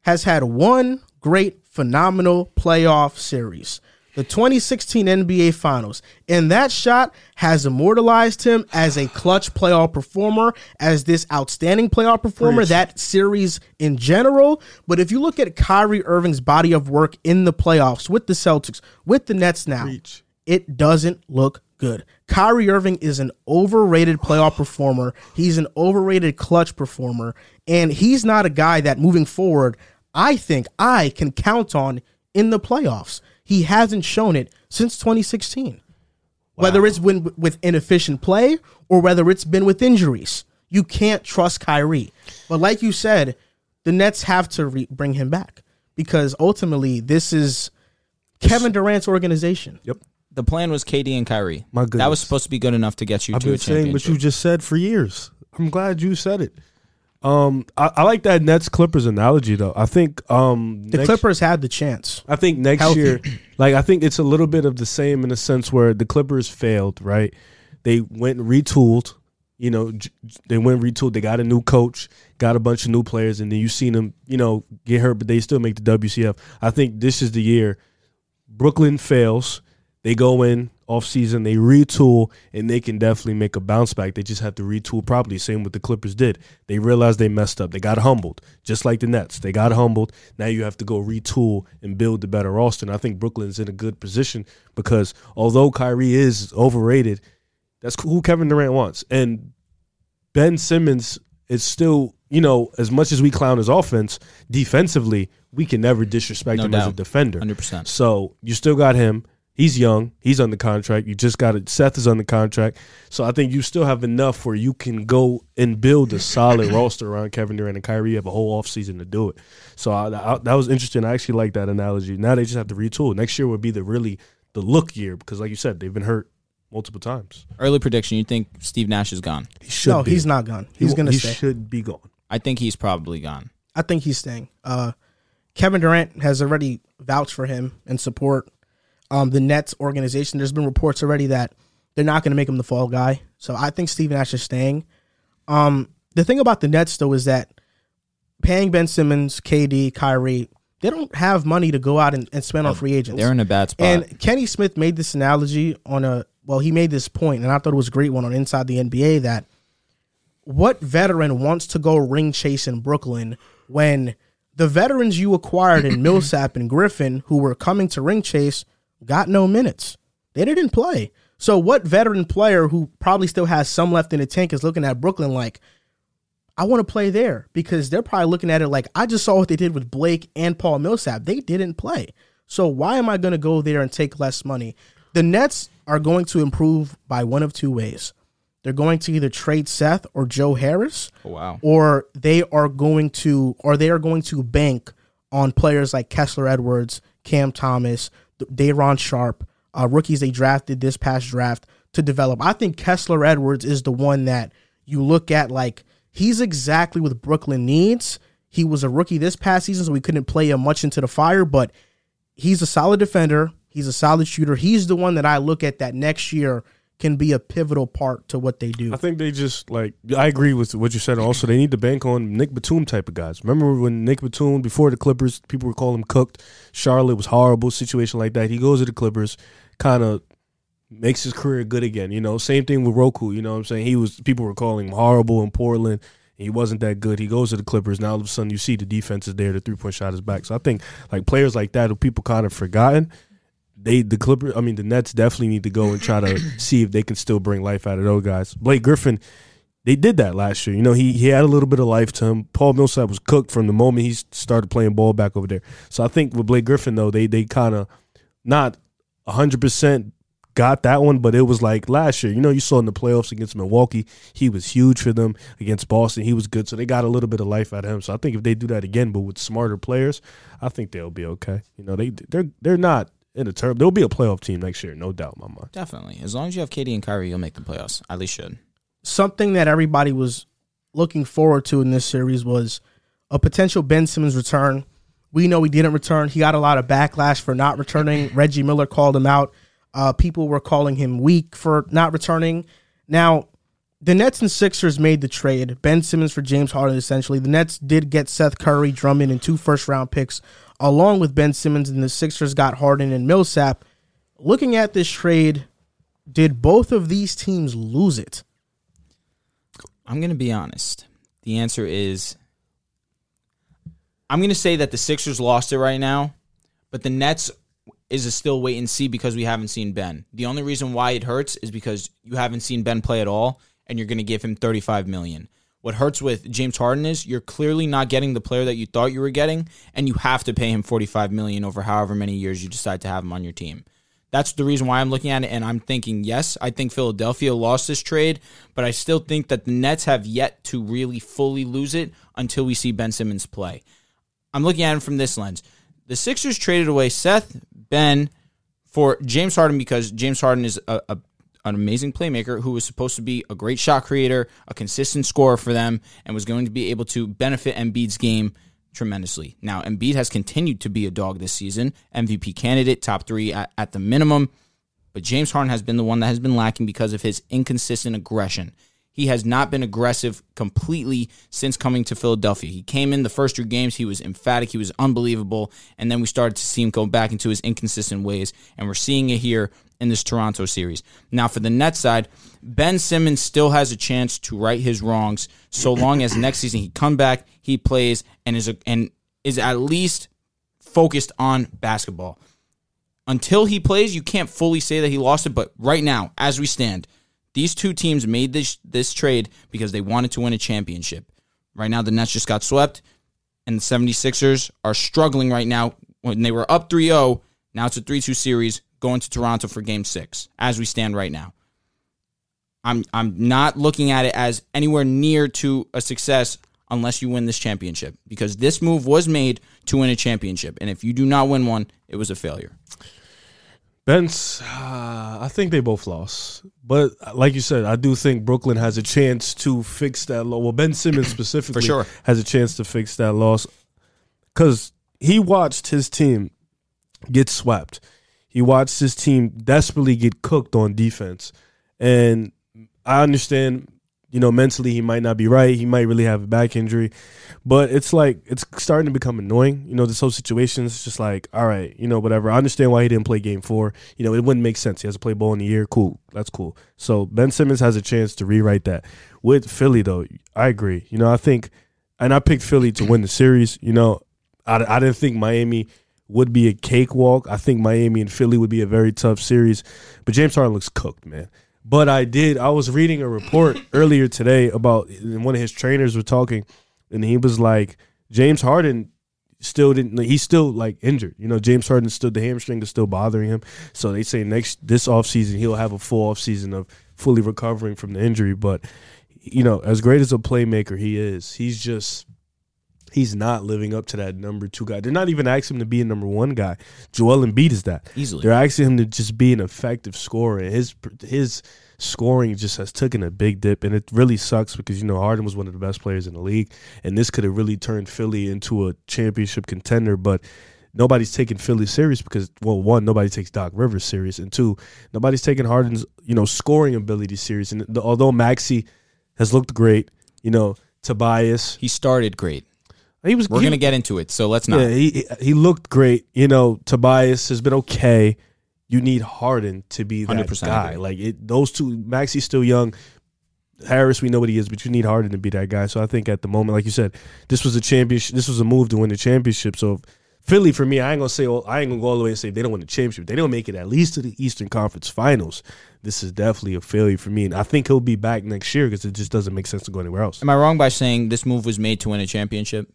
has had one great phenomenal playoff series. The 2016 NBA Finals. And that shot has immortalized him as a clutch playoff performer, as this outstanding playoff performer, Preach. that series in general. But if you look at Kyrie Irving's body of work in the playoffs with the Celtics, with the Nets now, Preach. it doesn't look good. Kyrie Irving is an overrated playoff performer. He's an overrated clutch performer. And he's not a guy that moving forward, I think I can count on in the playoffs. He hasn't shown it since 2016. Whether it's been with inefficient play or whether it's been with injuries. You can't trust Kyrie. But like you said, the Nets have to re- bring him back because ultimately this is Kevin Durant's organization. Yep. The plan was KD and Kyrie. My That was supposed to be good enough to get you I've to a been saying what you just said for years. I'm glad you said it. Um, I, I like that Nets Clippers analogy though. I think um The Clippers had the chance. I think next Healthy. year, like I think it's a little bit of the same in the sense where the Clippers failed, right? They went retooled, you know, j- they went retooled. They got a new coach, got a bunch of new players, and then you seen them, you know, get hurt, but they still make the WCF. I think this is the year Brooklyn fails. They go in off season, they retool, and they can definitely make a bounce back. They just have to retool properly. Same with the Clippers did. They realized they messed up. They got humbled, just like the Nets. They got humbled. Now you have to go retool and build the better roster. And I think Brooklyn's in a good position because although Kyrie is overrated, that's who Kevin Durant wants. And Ben Simmons is still, you know, as much as we clown his offense, defensively, we can never disrespect No him as a defender. 100%. So you still got him. He's young. He's under contract. You just got it. Seth is under contract. So I think you still have enough where you can go and build a solid roster around Kevin Durant and Kyrie. You have a whole offseason to do it. So I, I, that was interesting. I actually like that analogy. Now they just have to retool. Next year would be the really the look year because, like you said, they've been hurt multiple times. Early prediction: You think Steve Nash is gone? He should. No, be. he's not gone. He's He, going to he stay. should be gone. I think he's probably gone. I think he's staying. Uh, Kevin Durant has already vouched for him and support um, the Nets organization. There's been reports already that they're not going to make him the fall guy. So I think Steve Nash is staying. Um, the thing about the Nets though is that paying Ben Simmons, KD, Kyrie, they don't have money to go out and, and spend on free agents. They're in a bad spot. And Kenny Smith made this analogy on a well, he made this point, and I thought it was a great one on Inside the NBA that what veteran wants to go ring chase in Brooklyn when the veterans you acquired in Millsap and Griffin who were coming to ring chase got no minutes. They didn't play. So what veteran player who probably still has some left in the tank is looking at Brooklyn like, I want to play there because they're probably looking at it like I just saw what they did with Blake and Paul Millsap. They didn't play. So why am I going to go there and take less money? The Nets are going to improve by one of two ways. They're going to either trade Seth or Joe Harris, oh, wow. or they are going to or they are going to bank on players like Kessler Edwards, Cam Thomas, Day'Ron Sharpe, uh, rookies they drafted this past draft to develop. I think Kessler Edwards is the one that you look at like he's exactly what Brooklyn needs. He was a rookie this past season, so we couldn't play him much into the fire, but he's a solid defender. He's a solid shooter. He's the one that I look at that next year can be a pivotal part to what they do. I think they just like I agree with what you said. Also, they need to bank on Nick Batum type of guys. Remember when Nick Batum before the Clippers, people were calling him cooked. Charlotte was horrible situation like that. He goes to the Clippers, kind of makes his career good again. You know, same thing with RoCo. You know what I'm saying? He was people were calling him horrible in Portland. He wasn't that good. He goes to the Clippers. Now all of a sudden you see the defense is there. The three point shot is back. So I think like players like that who people kind of forgotten they the Clippers. I mean, the Nets definitely need to go and try to see if they can still bring life out of those guys. Blake Griffin, they did that last year. You know, he he had a little bit of life to him. Paul Millsap was cooked from the moment he started playing ball back over there. So I think with Blake Griffin though, they they kind of not hundred percent got that one, but it was like last year. You know, you saw in the playoffs against Milwaukee, he was huge for them. Against Boston, he was good. So they got a little bit of life out of him. So I think if they do that again, but with smarter players, I think they'll be okay. You know, they they're they're not in the term. There'll be a playoff team next year, no doubt in my mind. Definitely. As long as you have KD and Kyrie, you'll make the playoffs. At least should. something that everybody was looking forward to in this series was a potential Ben Simmons return. We know he didn't return. He got a lot of backlash for not returning. Reggie Miller called him out. Uh, people were calling him weak for not returning. Now, the Nets and Sixers made the trade. Ben Simmons for James Harden, essentially. The Nets did get Seth Curry, Drummond, and two first round picks along with Ben Simmons, and the Sixers got Harden and Millsap. Looking at this trade, did both of these teams lose it? I'm going to be honest. The answer is I'm going to say that the Sixers lost it right now, but the Nets is a still wait and see because we haven't seen Ben. The only reason why it hurts is because you haven't seen Ben play at all and you're going to give him 35 million. What hurts with James Harden is you're clearly not getting the player that you thought you were getting and you have to pay him 45 million over however many years you decide to have him on your team. That's the reason why I'm looking at it and I'm thinking, yes, I think Philadelphia lost this trade, but I still think that the Nets have yet to really fully lose it until we see Ben Simmons play. I'm looking at it from this lens. The Sixers traded away Seth, Ben, for James Harden because James Harden is a, a, an amazing playmaker who was supposed to be a great shot creator, a consistent scorer for them, and was going to be able to benefit Embiid's game tremendously. Now, Embiid has continued to be a dog this season, MVP candidate, top three at, at the minimum. But James Harden has been the one that has been lacking because of his inconsistent aggression. He has not been aggressive completely since coming to Philadelphia. He came in the first three games, he was emphatic, he was unbelievable, and then we started to see him go back into his inconsistent ways, and we're seeing it here in this Toronto series. Now, for the Nets side, Ben Simmons still has a chance to right his wrongs so long as next season he come back, he plays, and is a, and is at least focused on basketball. Until he plays, you can't fully say that he lost it, but right now, as we stand, these two teams made this this trade because they wanted to win a championship. Right now, the Nets just got swept, and the 76ers are struggling right now. When they were up 3 0, now it's a 3 2 series going to Toronto for game six as we stand right now. I'm I'm not looking at it as anywhere near to a success unless you win this championship because this move was made to win a championship and if you do not win one it was a failure. Ben's, uh, I think they both lost, but like you said, I do think Brooklyn has a chance to fix that loss. Well, Ben Simmons specifically sure. has a chance to fix that loss because he watched his team get swept. He watched his team desperately get cooked on defense, and I understand you know, mentally he might not be right. He might really have a back injury, but it's like it's starting to become annoying. You know, this whole situation is just like, all right, you know, whatever. I understand why he didn't play Game Four. You know, it wouldn't make sense. He has to play ball in the year. Cool, that's cool. So Ben Simmons has a chance to rewrite that. With Philly, though, I agree. You know, I think, and I picked Philly to win the series. You know, I, I didn't think Miami would be a cakewalk. I think Miami and Philly would be a very tough series, but James Harden looks cooked, man. But I did. I was reading a report earlier today about one of his trainers were talking, and he was like, James Harden still didn't. He's still like injured. You know, James Harden still the hamstring is still bothering him. So they say next this offseason he'll have a full offseason of fully recovering from the injury. But you know, as great as a playmaker he is, he's just he's not living up to that number two guy. They're not even asking him to be a number one guy. Joel Embiid is that easily. They're asking him to just be an effective scorer. And his his scoring just has taken a big dip, and it really sucks because you know Harden was one of the best players in the league, and this could have really turned Philly into a championship contender, but. Nobody's taking Philly serious because, well, one, nobody takes Doc Rivers serious, and two, nobody's taking Harden's, you know, scoring ability serious. And the, although Maxey has looked great, you know, Tobias, he started great. He was. We're he, gonna get into it, so let's not. Yeah, he he looked great. You know, Tobias has been okay. You need Harden to be that 100% guy. Like it, those two. Maxey's still young. Harris, we know what he is, but you need Harden to be that guy. So I think at the moment, like you said, this was a championship. This was a move to win the championship. So Philly, for me, I ain't gonna say. I ain't gonna go all the way and say they don't win the championship. They don't make it at least to the Eastern Conference Finals. This is definitely a failure for me, and I think he'll be back next year because it just doesn't make sense to go anywhere else. Am I wrong by saying this move was made to win a championship?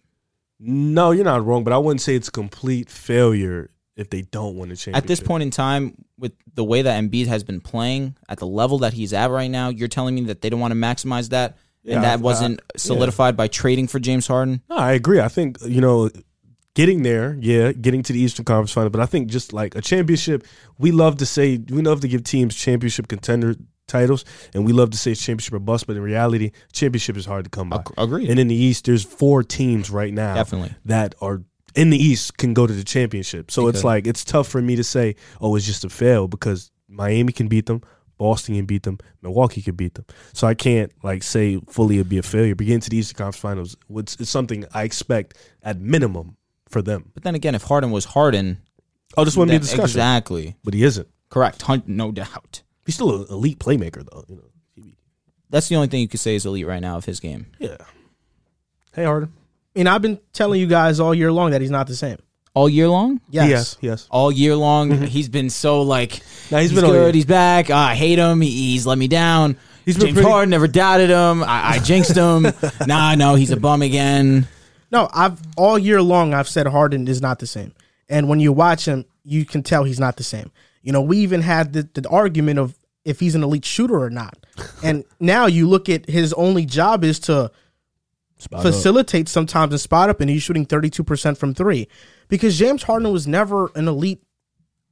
No, you're not wrong, but I wouldn't say it's a complete failure if they don't win the championship. At this point in time, with the way that Embiid has been playing at the level that he's at right now, you're telling me that they don't want to maximize that, Yeah, and that I- wasn't solidified by trading for James Harden. No, I agree. I think you know, getting there, yeah, getting to the Eastern Conference Final, but I think just like a championship, we love to say we love to give teams championship contender titles, and we love to say championship or bust, but in reality, championship is hard to come by. Ag- Agreed. And in the East, there's four teams right now Definitely. that are in the East can go to the championship. So it's like it's tough for me to say, oh, it's just a fail because Miami can beat them, Boston can beat them. Milwaukee can beat them. So I can't like say fully it'd be a failure. But getting to the Eastern Conference Finals, it's, it's something I expect at minimum for them. But then again, if Harden was Harden, Oh, this wouldn't be a discussion. exactly But he isn't. correct, hun- no doubt. He's still an elite playmaker though. You know. That's the only thing you could say is elite right now of his game. Yeah. Hey Harden. And I've been telling you guys all year long that he's not the same. All year long, Yes. Yes. Yes. all year long, mm-hmm. he's been so like Now he's, he's been good. He's back. I hate him. He, he's let me down. He's been James pretty- Harden never doubted him. I, I jinxed him. nah, no, he's a bum again. No, I've all year long I've said Harden is not the same. And when you watch him, you can tell he's not the same. You know, we even had the, the argument of if he's an elite shooter or not. And now you look at his only job is to Spot up. facilitate sometimes and spot up, and he's shooting 32% from three. Because James Harden was never an elite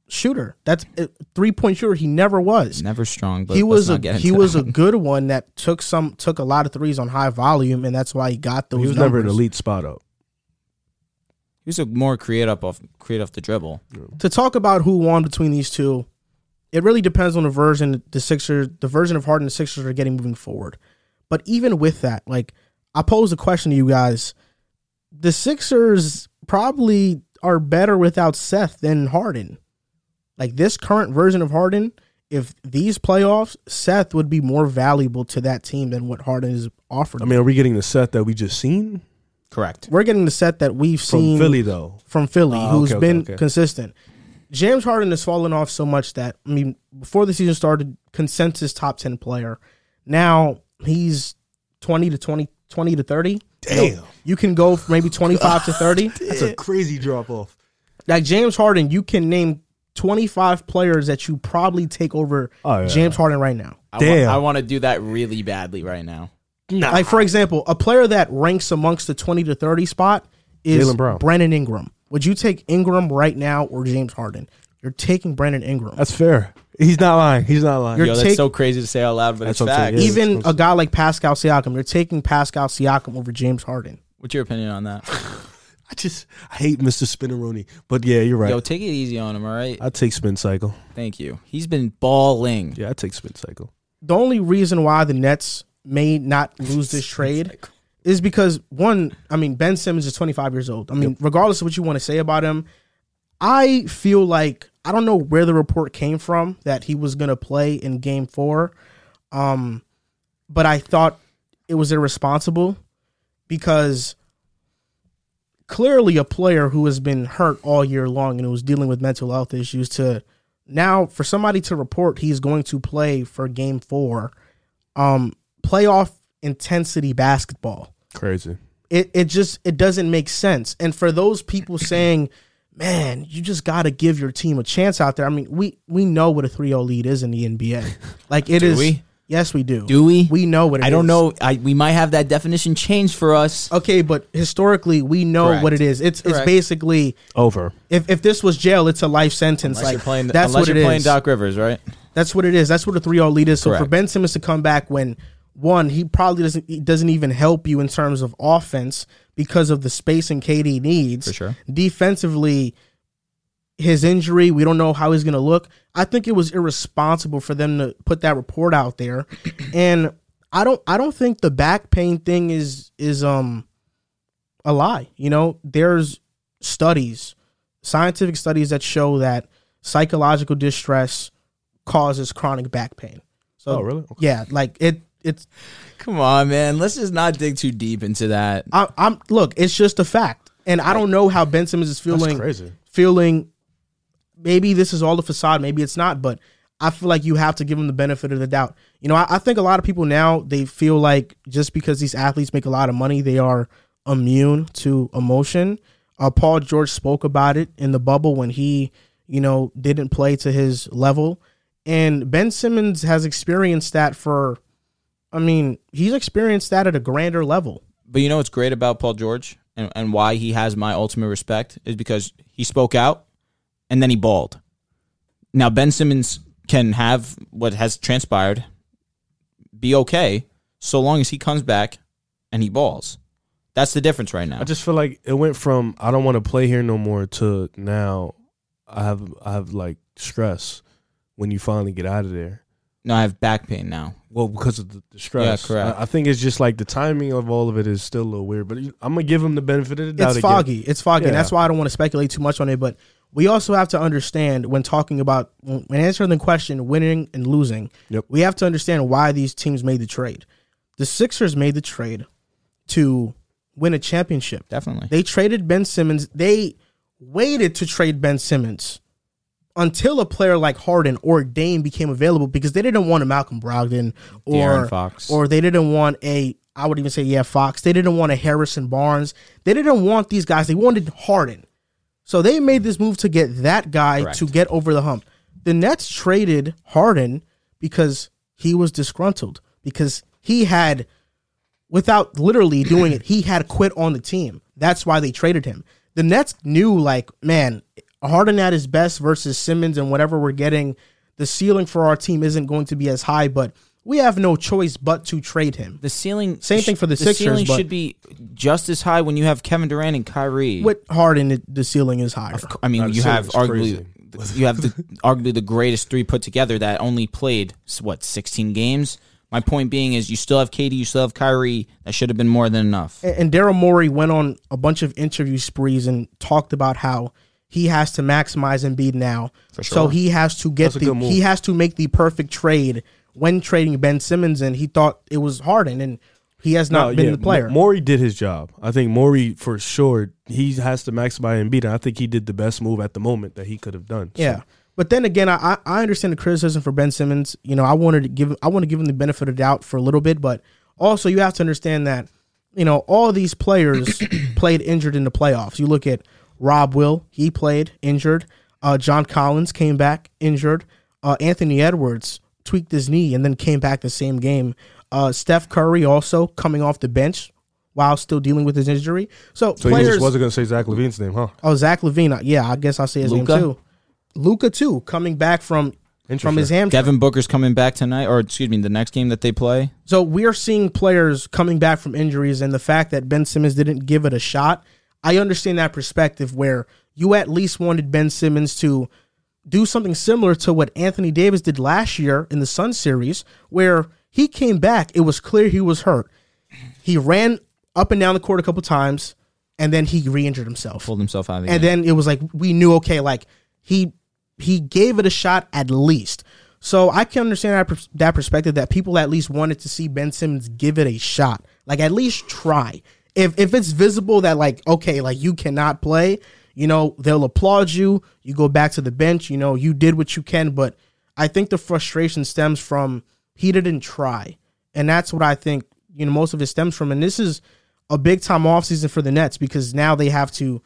shooter. That's a three point shooter. He never was. Never strong, but he was a he into was a good one that took some took a lot of threes on high volume, and that's why he got those. He was never an elite spot up. he was a more create up off create off the dribble. to talk about who won between these two, it really depends on the version the Sixers, the version of Harden the Sixers are getting moving forward. But even with that, like I pose a question to you guys: the Sixers probably are better without Seth than Harden. Like this current version of Harden, if these playoffs, Seth would be more valuable to that team than what Harden is offered. I mean, are we getting the Seth that we just seen Correct. we're getting the Seth that we've from seen from Philly though? from Philly, Ah, who's okay, okay, been okay. consistent. James Harden has fallen off so much that I mean, before the season started, consensus top ten player. Now he's twenty to 20, 20 to thirty. You know, Damn. you can go maybe twenty five to thirty. That's a crazy drop off. Like James Harden, you can name twenty five players that you probably take over Oh, yeah. James Harden right now. I wa- Damn. I want to do that really badly right now. Like for example, a player that ranks amongst the twenty to thirty spot is Jaylen Brown. Brandon Ingram. Would you take Ingram right now or James Harden? You're taking Brandon Ingram. That's fair. He's not lying. He's not lying. You're Yo, that's take- so crazy to say out loud, but That's it's what facts. yeah. Even a guy like Pascal Siakam, you're taking Pascal Siakam over James Harden. What's your opinion on that? I just I hate Mr. Spinneroonie. But yeah, you're right. Yo, take it easy on him, all right? I take spin cycle. Thank you. He's been balling. Yeah, I take spin cycle. The only reason why the Nets may not lose this trade is because one, I mean, Ben Simmons is 25 years old. I mean, regardless of what you want to say about him, I feel like I don't know where the report came from that he was going to play in Game Four, um, but I thought it was irresponsible because clearly a player who has been hurt all year long and who was dealing with mental health issues to now for somebody to report he's going to play for game four um playoff intensity basketball Crazy. it it just it doesn't make sense and for those people saying man you just got to give your team a chance out there i mean we we know what a 3-0 lead is in the nba like it is. we? yes we do Do we? we know what it I don't is. know. I we might have that definition changed for us. okay but historically we know Correct. what it is it's it's basically Over. if, if this was jail it's a life sentence Unless like you're playing, that's unless what you're it playing is. Doc Rivers, right? That's what it is. That's what a 3-0 lead is. So for Ben Simmons to come back when one, he probably doesn't he doesn't even help you in terms of offense because of the space and KD needs. For sure. Defensively, his injury, we don't know how he's going to look. I think it was irresponsible for them to put that report out there. and I don't I don't think the back pain thing is is um a lie. You know, there's studies, scientific studies that show that psychological distress causes chronic back pain. So Oh, really? Okay. yeah, like it it's Come on, man. Let's just not dig too deep into that. I, I'm look, it's just a fact, and I don't know how Ben Simmons is That's feeling. crazy. Feeling maybe this is all a facade, maybe it's not, but I feel like you have to give him the benefit of the doubt. You know, I, I think a lot of people now they feel like just because these athletes make a lot of money, they are immune to emotion. Uh, Paul George spoke about it in the bubble when he, you know, didn't play to his level, and Ben Simmons has experienced that for. I mean, he's experienced that at a grander level. But you know what's great about Paul George and, and why he has my ultimate respect is because he spoke out and then he balled. Now Ben Simmons can have what has transpired be okay so long as he comes back and he balls. That's the difference right now. I just feel like it went from I don't want to play here no more to now I have I have like stress when you finally get out of there. No, I have back pain now. Well, because of the, the stress. Yeah, correct. I, I think it's just like the timing of all of it is still a little weird. But I'm gonna give him the benefit of the doubt. it's again. foggy. It's foggy, Yeah. that's why I don't want to speculate too much on it. But we also have to understand when talking about when answering the question, winning and losing. Yep. We have to understand why these teams made the trade. The Sixers made the trade to win a championship. Definitely. They traded Ben Simmons. They waited to trade Ben Simmons until a player like Harden or Dame became available because they didn't want a Malcolm Brogdon or or they didn't want a I would even say yeah Fox. They didn't want a Harrison Barnes. They didn't want these guys. They wanted Harden. So they made this move to get that guy Correct. to get over the hump. The Nets traded Harden because he was disgruntled because he had without literally doing it, he had quit on the team. That's why they traded him. The Nets knew, like, man, Harden at his best versus Simmons and whatever we're getting, the ceiling for our team isn't going to be as high, but we have no choice but to trade him. the ceiling. Same thing for the Sixers, The ceiling but- should be just as high when you have Kevin Durant and Kyrie. With Harden, the ceiling is higher. I mean, Nah, the you have ceiling's arguably you have the arguably the greatest three put together that only played what sixteen games. My point being is you still have KD, you still have Kyrie. That should have been more than enough. And, and Daryl Morey went on a bunch of interview sprees and talked about how he has to maximize Embiid now. For So he has to get That's the he has to make the perfect trade when trading Ben Simmons, and he thought it was Harden, and he has not No, been yeah, the player. Morey did his job. I think Morey for sure he has to maximize Embiid. I think he did the best move at the moment that he could have done. So, Yeah. But then again, I I- I understand the criticism for Ben Simmons. You know, I wanted to give I want to give him the benefit of the doubt for a little bit, but also you have to understand that you know all these players played injured in the playoffs. You look at Rob Will, he played injured. Uh, John Collins came back injured. Uh, Anthony Edwards tweaked his knee and then came back the same game. Uh, Steph Curry also coming off the bench while still dealing with his injury. So, So he players. just wasn't gonna say Zach LaVine's name, huh? Oh, Zach LaVine. Yeah, I guess I'll say his Luka? name too. Luka too, coming back from from his hamstring. Devin Booker's coming back tonight, or excuse me, the next game that they play. So we are seeing players coming back from injuries, and the fact that Ben Simmons didn't give it a shot. I understand that perspective where you at least wanted Ben Simmons to do something similar to what Anthony Davis did last year in the Sun series, where he came back. It was clear he was hurt. He ran up and down the court a couple times, and then he re-injured himself. Pulled himself out of the and then it was like we knew okay like he he gave it a shot at least so i can understand that, that perspective that people at least wanted to see ben simmons give it a shot like at least try if if it's visible that like okay like you cannot play you know they'll applaud you you go back to the bench you know you did what you can but i think the frustration stems from he didn't try and that's what i think you know most of it stems from and this is a big time offseason for the nets because now they have to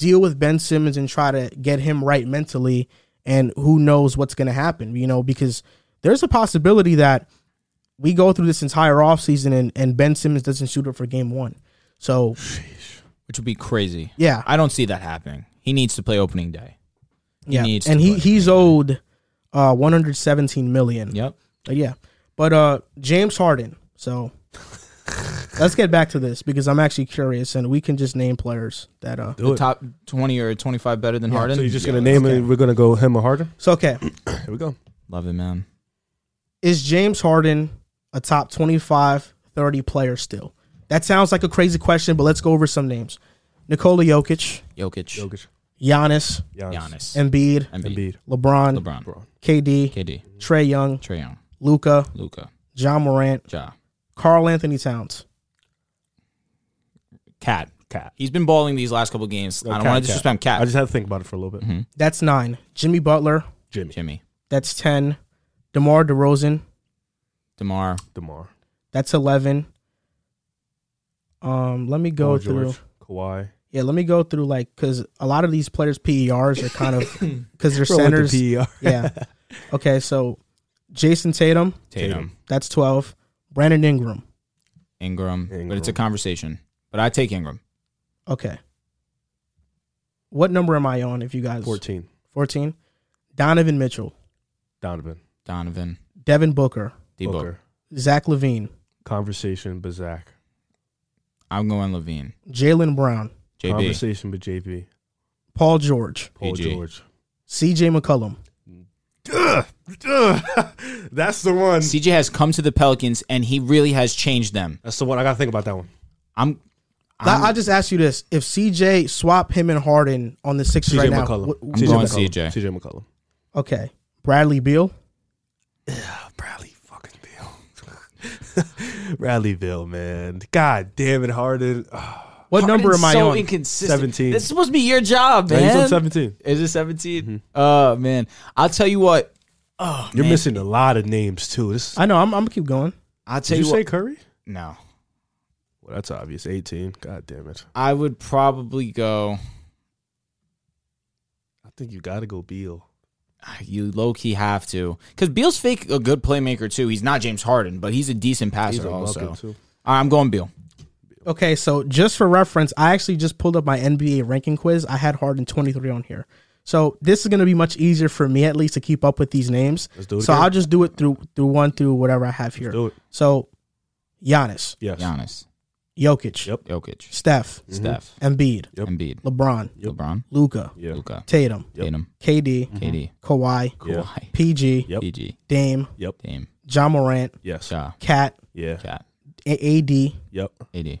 deal with Ben Simmons and try to get him right mentally. And who knows what's going to happen, you know, because there's a possibility that we go through this entire offseason and, and Ben Simmons doesn't shoot up for game one. So, which would be crazy. yeah. I don't see that happening. He needs to play opening day. He yeah. needs and to he, play. he's owed uh, 117 million. Yep. But yeah. But uh, James Harden. So let's get back to this because I'm actually curious and we can just name players that. uh. Do The top twenty or twenty five better than Harden. So you're just Yeah, gonna name okay. it. We're gonna go him or Harden. So, okay. Here we go. Love it, man. is James Harden a top 25, 30 player still? That sounds like a crazy question, but let's go over some names. Nikola Jokic, Jokic, Jokic, Giannis, Giannis, Giannis, Embiid, Embiid, Embiid, LeBron, LeBron, LeBron, KD, KD, Trae Young, Trae Young, Luka, Luka, Ja Morant, Ja, Karl-Anthony Towns. KAT, KAT. He's been balling these last couple games. I don't KAT, want KAT. to disrespect KAT. I just had to think about it for a little bit. Mm-hmm. That's nine. Jimmy Butler, Jimmy, Jimmy, that's 10. DeMar DeRozan, Demar, Demar, that's 11. Um, let me go Paul through. George, Kawhi. Yeah, let me go through like because a lot of these players PERs are kind of because they're Throw in the centers. PER. yeah. Okay, so Jayson Tatum, Tatum, that's 12. Brandon Ingram. Ingram, but it's a conversation. But I take Ingram. Okay. What number am I on if you guys 14. 14? Donovan Mitchell, Donovan, Donovan, Devin Booker, D Booker. Zach LaVine, Conversation, but Zach. I'm going LaVine. Jaylen Brown, JB, Conversation, with JB. Paul George, Paul PG. George. CJ McCollum, That's the one. CJ has come to the Pelicans and he really has changed them. That's the one. I gotta think about that one. I'm I, I just ask you this: If CJ swap him and Harden on the Sixers CJ right now, McCollum. what- CJ going McCollum. CJ. CJ McCollum. okay, Bradley Beal. Yeah, Bradley fucking Beal. Bradley Beal, man. God damn it, Harden. What number am I so on? inconsistent. 17. This is supposed to be your job, man. he's on 17. Is it 17? Mm-hmm. Oh man, I'll tell you what. Oh, You're man. missing a lot of names too. This I know. I'm, I'm gonna keep going. I'll tell did you you, say what. Curry? No, Well, that's obvious. 18. God damn it. I would probably go. I think you gotta go Beal. Ah, you low key have to, because Beal's fake a good playmaker too. He's not James Harden, but he's a decent passer He's a also. too. All right, I'm going Beal. Okay, so just for reference, I actually just pulled up my NBA ranking quiz. I had Harden 23 on here. So this is going to be much easier for me at least to keep up with these names. Let's do it So again. I'll just do it through through one through whatever I have here. Do it. So Giannis, Yes. Giannis, Jokic, Yep. Jokic, Steph, Steph, Embiid, Yep. Embiid, LeBron, LeBron, Luka, Yeah. Luka, Tatum, Yep. Tatum, KD, KD, Kawhi, Yeah. Kawhi, PG, Yep. PG, Dame, Yep. Dame, Ja Morant, Yes. Ja, KAT, Yeah. KAT, A- AD, Yep. AD,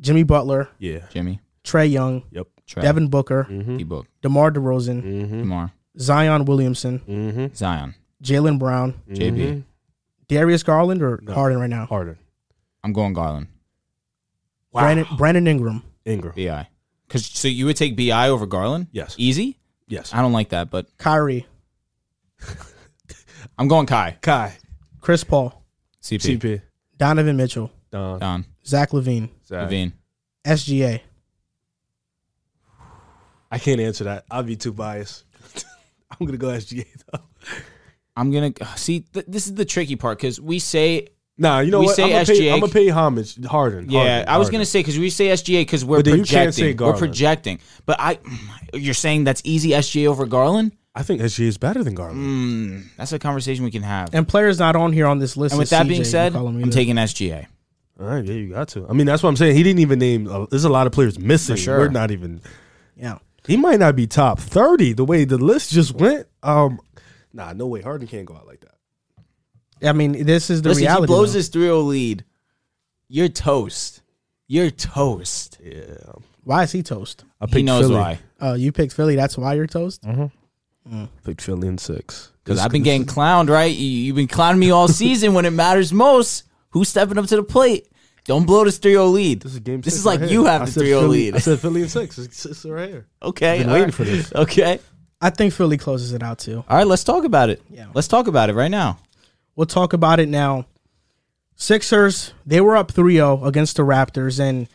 Jimmy Butler, Yeah. Jimmy, Trae Young, Yep. Trae. Devin Booker, Mm-hmm. D-Book, DeMar DeRozan, Mm-hmm. Demar, Zion Williamson, Mm-hmm. Zion, Jaylen Brown, JB. Darius Garland, or No. Harden right now? Harden. I'm going Garland, Brandon, Brandon Ingram. Ingram. Bi. Because so you would take Bi over Garland? Yes. Easy. Yes. I don't like that, but Kyrie, I'm going Kai. Kai. Chris Paul, CP, CP. Donovan Mitchell, Don. Don, Zach LaVine, Zach. LaVine. SGA. I can't answer that. I'll be too biased. I'm gonna go SGA though. I'm gonna see. Th- this is the tricky part because we say, Nah, you know We what? say I'm gonna, pay, SGA. I'm gonna pay homage. Harden. yeah. Harden, I was Harden. gonna say because we say SGA because we're But then you can't projecting. say we're Garland. projecting, but I, you're saying that's easy SGA over Garland. I think SGA is better than Garland. Mm, that's a conversation we can have. And players not on here on this list. And with that CJ being said, I'm taking SGA. All right, yeah, you got to. I mean, that's what I'm saying. He didn't even name. Uh, there's a lot of players missing. For sure. We're not even. Yeah. He might not be top thirty the way the list just went. Um, nah, no way. Harden can't go out like that. I mean, this is the Listen, reality. he blows though. this 3-0 lead. You're toast. You're toast. Yeah, Why is he toast? I He knows Philly. why. Uh, you picked Philly. That's why you're toast. Picked Philly in six. Because I've been getting clowned, right? You, you've been clowning me all season when it matters most. Who's stepping up to the plate? Don't blow this 3-0 lead. This is game. This six is like right you here. have I the said 3-0 Philly- lead. I said Philly in six. It's, it's right here. Okay. Been all waiting right. for this. Okay. I think Philly closes it out too. All right, let's talk about it. Yeah. Let's talk about it right now. We'll talk about it now. Sixers, they were up 3-0 against the Raptors and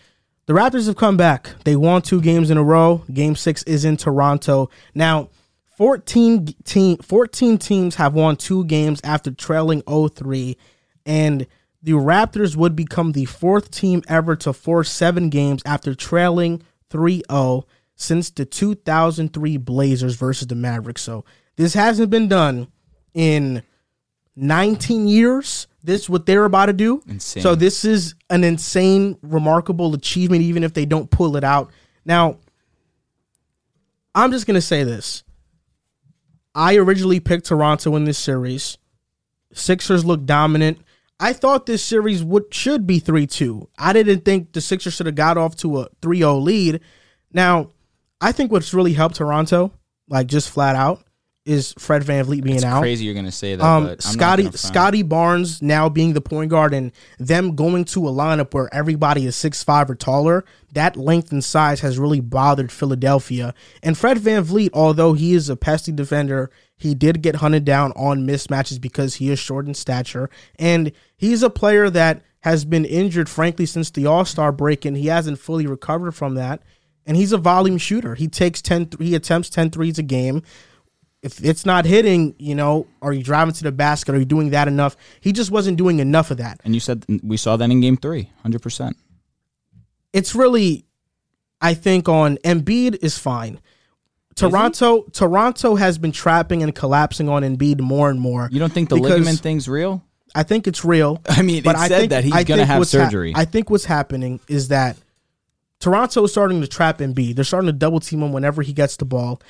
the Raptors have come back. They won two games in a row. Game 6 is in Toronto. Now, 14 team 14 teams have won two games after trailing 0-3 and the Raptors would become the fourth team ever to force 7 games after trailing 3-0 since the 2003 Blazers versus the Mavericks. So, this hasn't been done in 19 years. This what they're about to do. Insane. So this is an insane, remarkable achievement, even if they don't pull it out. Now, I'm just gonna say this. I originally picked Toronto in this series. Sixers look dominant. I thought this series would should be 3-2. I didn't think the Sixers should have got off to a 3-0 lead. Now, I think what's really helped Toronto, like just flat out, is Fred VanVleet being It's out. crazy you're going to say that. Um, but Scottie. Scottie Barnes now being the point guard and them going to a lineup where everybody is six five or taller. That length and size has really bothered Philadelphia. And Fred VanVleet, although he is a pesky defender, he did get hunted down on mismatches because he is short in stature. And he's a player that has been injured, frankly, since the All Star break, and he hasn't fully recovered from that. And he's a volume shooter. He takes 10, th- he attempts 10 threes a game if it's not hitting, you know, are you driving to the basket? Are you doing that enough? He just wasn't doing enough of that. And you said we saw that in game three, 100%. It's really, I think, on Embiid is fine. Toronto, Toronto has been trapping and collapsing on Embiid more and more. You don't think the ligament thing's real? I think it's real. I mean, it said that he's gonna have what's hap- surgery. I think what's happening is that Toronto is starting to trap Embiid. They're starting to double team him whenever he gets the ball.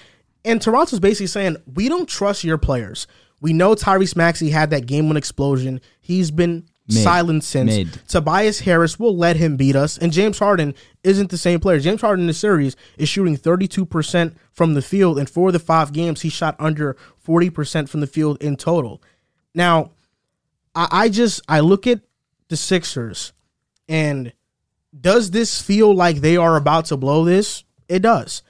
And Toronto's basically saying, we don't trust your players. We know Tyrese Maxey had that game one explosion. He's been Mid. silent since. Mid. Tobias Harris will let him beat us. And James Harden isn't the same player. James Harden in the series is shooting 32% from the field. And for the five games, he shot under 40% from the field in total. Now, I, I just I look at the Sixers and does this feel like they are about to blow this? It does.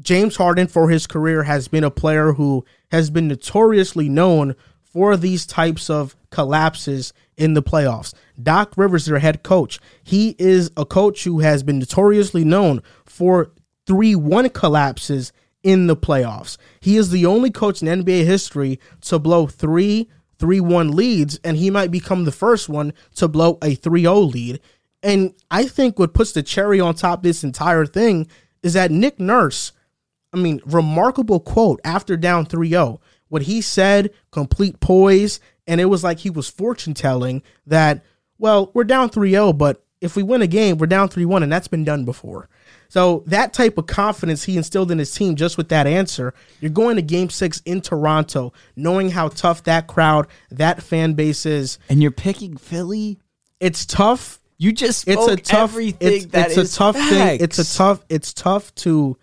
James Harden for his career has been a player who has been notoriously known for these types of collapses in the playoffs. Doc Rivers, their head coach, he is a coach who has been notoriously known for 3 1 collapses in the playoffs. He is the only coach in NBA history to blow three 3 1 leads, and he might become the first one to blow a 3 0 lead. And I think what puts the cherry on top this entire thing is that Nick Nurse, I mean, remarkable quote after down 3 0. What he said, complete poise, and it was like he was fortune telling that, well, we're down 3 0, but if we win a game, we're down 3 1, and that's been done before. So that type of confidence he instilled in his team just with that answer. You're going to game six in Toronto, knowing how tough that crowd, that fan base is. And you're picking Philly. It's tough. You just It's a tough everything it's, it's a tough thing. It's a tough it's tough to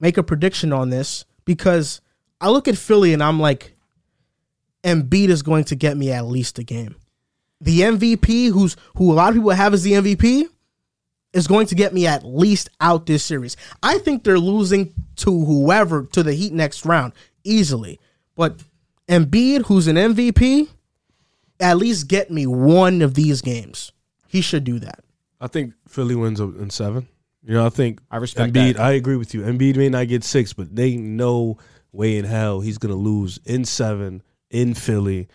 make a prediction on this because I look at Philly and I'm like Embiid is going to get me at least a game. The MVP who's who a lot of people have as the MVP is going to get me at least out this series. I think they're losing to whoever to the Heat next round easily. But Embiid, who's an MVP, at least get me one of these games. He should do that. I think Philly wins in seven. You know, I think I respect Embiid. that. I agree with you. Embiid may not get six, but they no way in hell he's gonna lose in seven in Philly.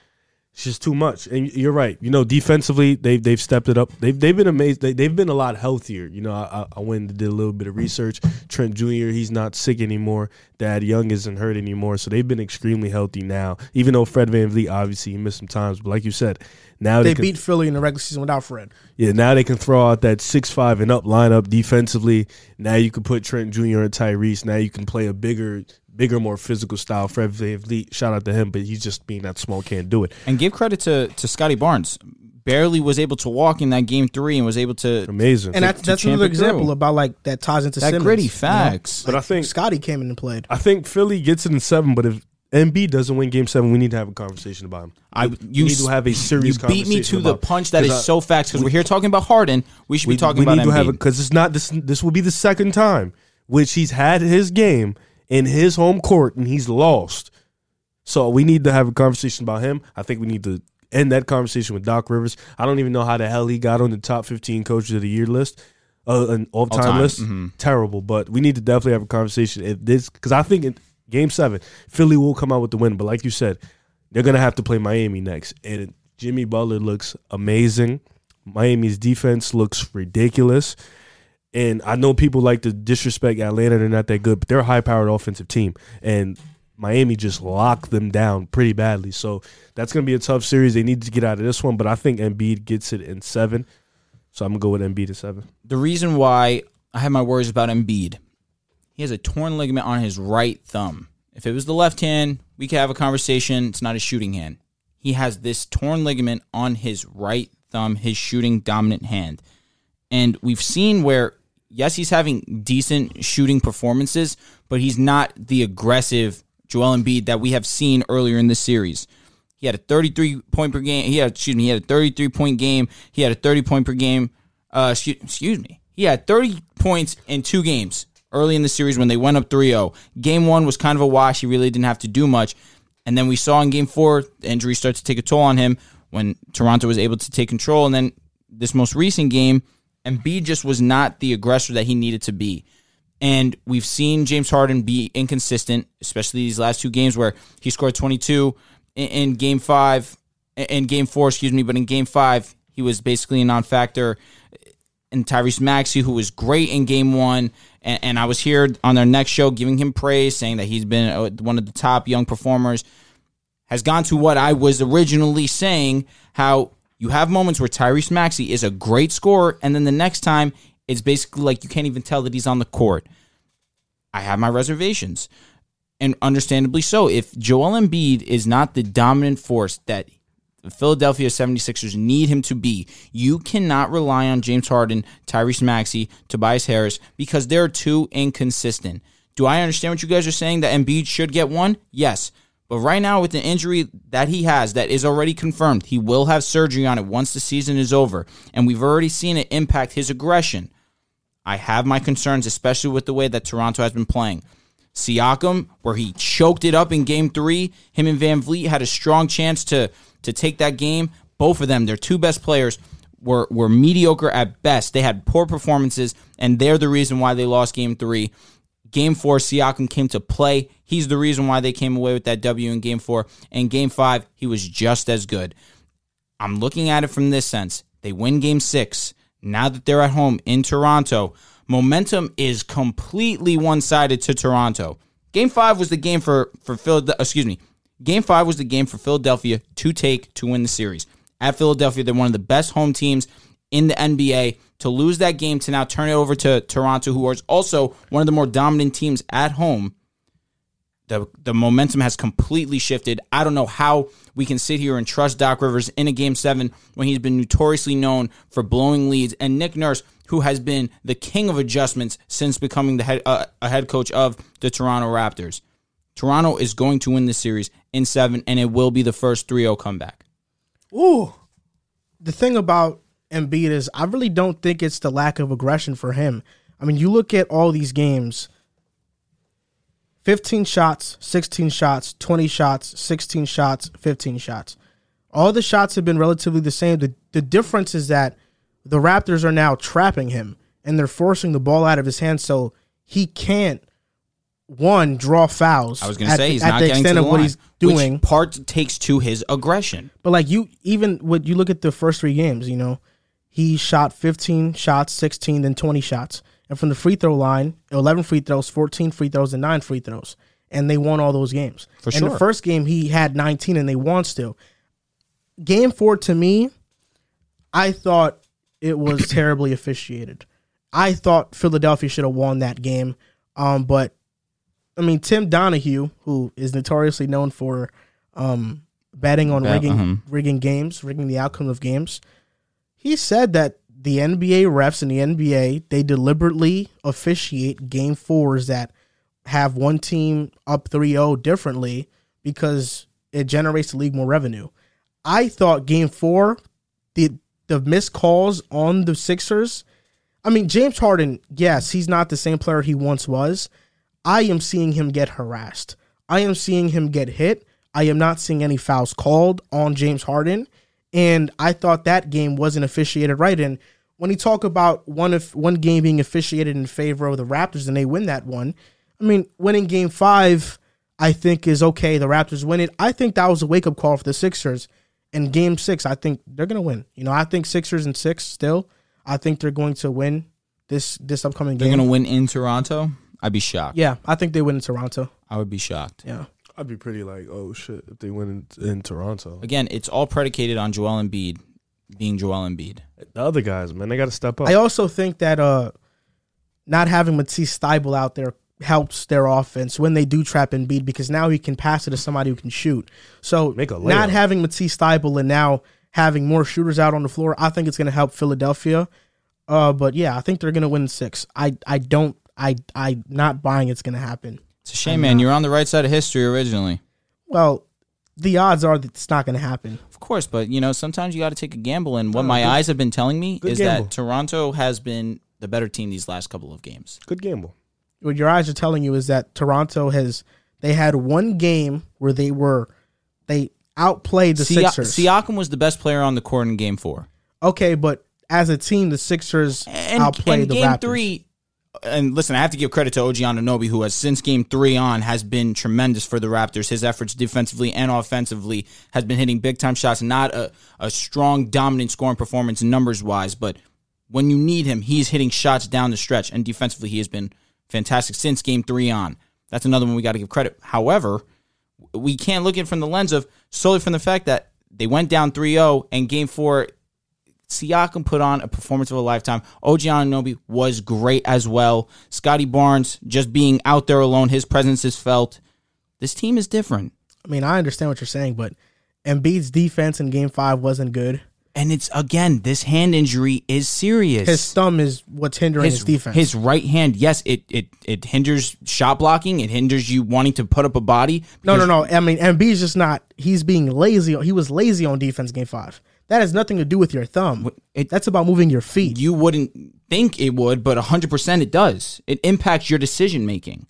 It's just too much. And you're right. You know, defensively, they've they've stepped it up. They've they've been amazed. They, they've been a lot healthier. You know, I, I went and did a little bit of research. Trent Jr. He's not sick anymore. Thad Young isn't hurt anymore. So they've been extremely healthy now. Even though Fred VanVleet obviously he missed some times, but like you said, now They they, can, beat Philly in the regular season without Fred. yeah, now they can throw out that six five and up lineup defensively. Now you can put Trent Jr. and Tyrese. Now you can play a bigger, bigger, more physical style. Fred VanVleet, shout out to him, but he's just being that small, can't do it. And give credit to to Scottie Barnes. Barely was able to walk in that game three and was able to Amazing. And that's to that's another it through. example about like that ties into that Simmons, gritty you know? facts. but I think Scottie came in and played. I think Philly gets it in seven. But if Embiid doesn't win Game Seven, we need to have a conversation about him. I we you need to have a serious. You beat me to the punch. that is I- so facts because we're here talking about Harden. We should we, be talking we about need to have because it's not this. This will be the second time which he's had his game in his home court and he's lost. So we need to have a conversation about him. I think we need to end that conversation with Doc Rivers. I don't even know how the hell he got on the top fifteen coaches of the year list, uh, an all time All-time, list. mhm. Terrible, but we need to definitely have a conversation. If this because I think in Game Seven, Philly will come out with the win. But like you said, they're gonna have to play Miami next, and Jimmy Butler looks amazing. Miami's defense looks ridiculous. And I know people like to disrespect Atlanta. They're not that good, but they're a high powered offensive team. And Miami just locked them down pretty badly. So that's to be a tough series. They need to get out of this one, but I think Embiid gets it in seven. So I'm to go with Embiid at seven. the reason why I have my worries about Embiid, he has a torn ligament on his right thumb. If it was the left hand, we could have a conversation. It's not a shooting hand. He has this torn ligament on his right thumb, his shooting dominant hand. And we've seen where, yes, he's having decent shooting performances, but he's not the aggressive Joel Embiid that we have seen earlier in the series. He had a 33 point per game. He had, excuse me, he had a 33 point game. He had a 30 point per game. Uh, excuse, excuse me. He had 30 points in two games early in the series when they went up 3 0. Game one was kind of a wash. He really didn't have to do much. And then we saw in game four, the injury started to take a toll on him when Toronto was able to take control. And then this most recent game, Embiid just was not the aggressor that he needed to be. And we've seen James Harden be inconsistent, especially these last two games where he scored 22 in, in game five, in game four, excuse me, but in game five, he was basically a non factor. And Tyrese Maxey, who was great in game one, and, and I was here on their next show giving him praise, saying that he's been uh, one of the top young performers, has gone to what I was originally saying how you have moments where Tyrese Maxey is a great scorer, and then the next time it's basically like you can't even tell that he's on the court. I have my reservations. and understandably so. If Joel Embiid is not the dominant force that the Philadelphia 76ers need him to be, you cannot rely on James Harden, Tyrese Maxey, Tobias Harris because they're too inconsistent. Do I understand what you guys are saying that Embiid should get one? Yes. But right now, with the injury that he has, that is already confirmed, he will have surgery on it once the season is over. And we've already seen it impact his aggression. I have my concerns, especially with the way that Toronto has been playing. Siakam, where he choked it up in game three, him and VanVleet had a strong chance to, to take that game. Both of them, their two best players, were, were mediocre at best. They had poor performances, and they're the reason why they lost game three. Game four, Siakam came to play. He's the reason why they came away with that W in game four. And game five, he was just as good. I'm looking at it from this sense. They win game six. Now that they're at home in Toronto, momentum is completely one sided to Toronto. Game five was the game for, for Philadelphia. Excuse me. Game five was the game for Philadelphia to take to win the series. At Philadelphia, they're one of the best home teams in the NBA to lose that game to now turn it over to Toronto, who is also one of the more dominant teams at home. The, the momentum has completely shifted. I don't know how we can sit here and trust Doc Rivers in a game seven when he's been notoriously known for blowing leads, and Nick Nurse, who has been the king of adjustments since becoming the head, uh, a head coach of the Toronto Raptors. Toronto is going to win this series in seven, and it will be the first 3 0 comeback. Ooh. The thing about Embiid is I really don't think it's the lack of aggression for him. I mean, you look at all these games 15 shots, 16 shots, 20 shots, 16 shots, 15 shots. All the shots have been relatively the same. The, the difference is that the Raptors are now trapping him and they're forcing the ball out of his hands so he can't one draw fouls. I was going to say the, he's not getting extent to the of what line, he's doing. Which part takes to his aggression. But like you, even when you look at the first three games, you know, he shot 15 shots, 16, then 20 shots. And from the free throw line, 11 free throws, 14 free throws, and nine free throws. And they won all those games. For sure. the first game, he had 19 and they won still. Game four, to me, I thought it was terribly officiated. I thought Philadelphia should have won that game. Um, but, I mean, Tim Donaghy, who is notoriously known for um, betting on Bet- rigging, uh-huh. rigging games, rigging the outcome of games, he said that the NBA refs and the NBA they deliberately officiate game fours that have one team up 3-0 differently because it generates the league more revenue. I thought game 4 the missed calls on the Sixers I mean James Harden, yes, he's not the same player he once was. I am seeing him get harassed. I am seeing him get hit. I am not seeing any fouls called on James Harden and I thought that game wasn't officiated right. And when you talk about one of one game being officiated in favor of the Raptors and they win that one, I mean, winning game five, I think is okay. The Raptors win it. I think that was a wake up call for the Sixers. And game six, I think they're gonna win. You know, I think Sixers and six still. I think they're going to win this this upcoming game. They're going to win in Toronto. I'd be shocked. yeah, I think they win in Toronto. I would be shocked. Yeah. I'd be pretty like, oh shit, if they win in, in Toronto. Again, it's all predicated on Joel Embiid being Joel Embiid. The other guys, man, they got to step up. I also think that uh, not having Matisse Thybulle out there helps their offense when they do trap and beat because now he can pass it to somebody who can shoot. So Make a not having Matisse Thybulle and now having more shooters out on the floor, I think it's going to help Philadelphia. Uh, but yeah, I think they're going to win six. I I don't I I not buying it's going to happen. It's a shame, man. You're on the right side of history originally. Well, the odds are that it's not going to happen. Of course, but you know, sometimes you got to take a gamble. And what Oh, my good- eyes have been telling me good is gamble. that Toronto has been the better team these last couple of games. Good gamble. What your eyes are telling you is that Toronto has they had one game where they were they outplayed the Sia- Sixers. Siakam was the best player on the court in Game Four. Okay, but as a team, the Sixers And, outplayed and the Game Raptors. Three, and listen, I have to give credit to OG Anunoby, who has since Game Three on has been tremendous for the Raptors. His efforts defensively and offensively has been hitting big time shots. Not a, a strong, dominant scoring performance numbers wise, but when you need him, he's hitting shots down the stretch, and defensively, he has been fantastic since Game Three on. That's another one we got to give credit. However, we can't look at it from the lens of solely from the fact that they went down 3-0 and game four Siakam put on a performance of a lifetime. OG Anunoby was great as well. Scottie Barnes just being out there alone, his presence is felt. This team is different. I mean, I understand what you're saying, but Embiid's defense in Game Five wasn't good. And it's again, this hand injury is serious. His thumb is what's hindering his, defense. His right hand, yes, it, it it hinders shot blocking. It hinders you wanting to put up a body. no, no, no. I mean, Embiid's just not. He's being lazy. He was lazy on defense Game Five. That has nothing to do with your thumb. it- That's about moving your feet. You wouldn't think it would, but 100% it does. It impacts your decision making.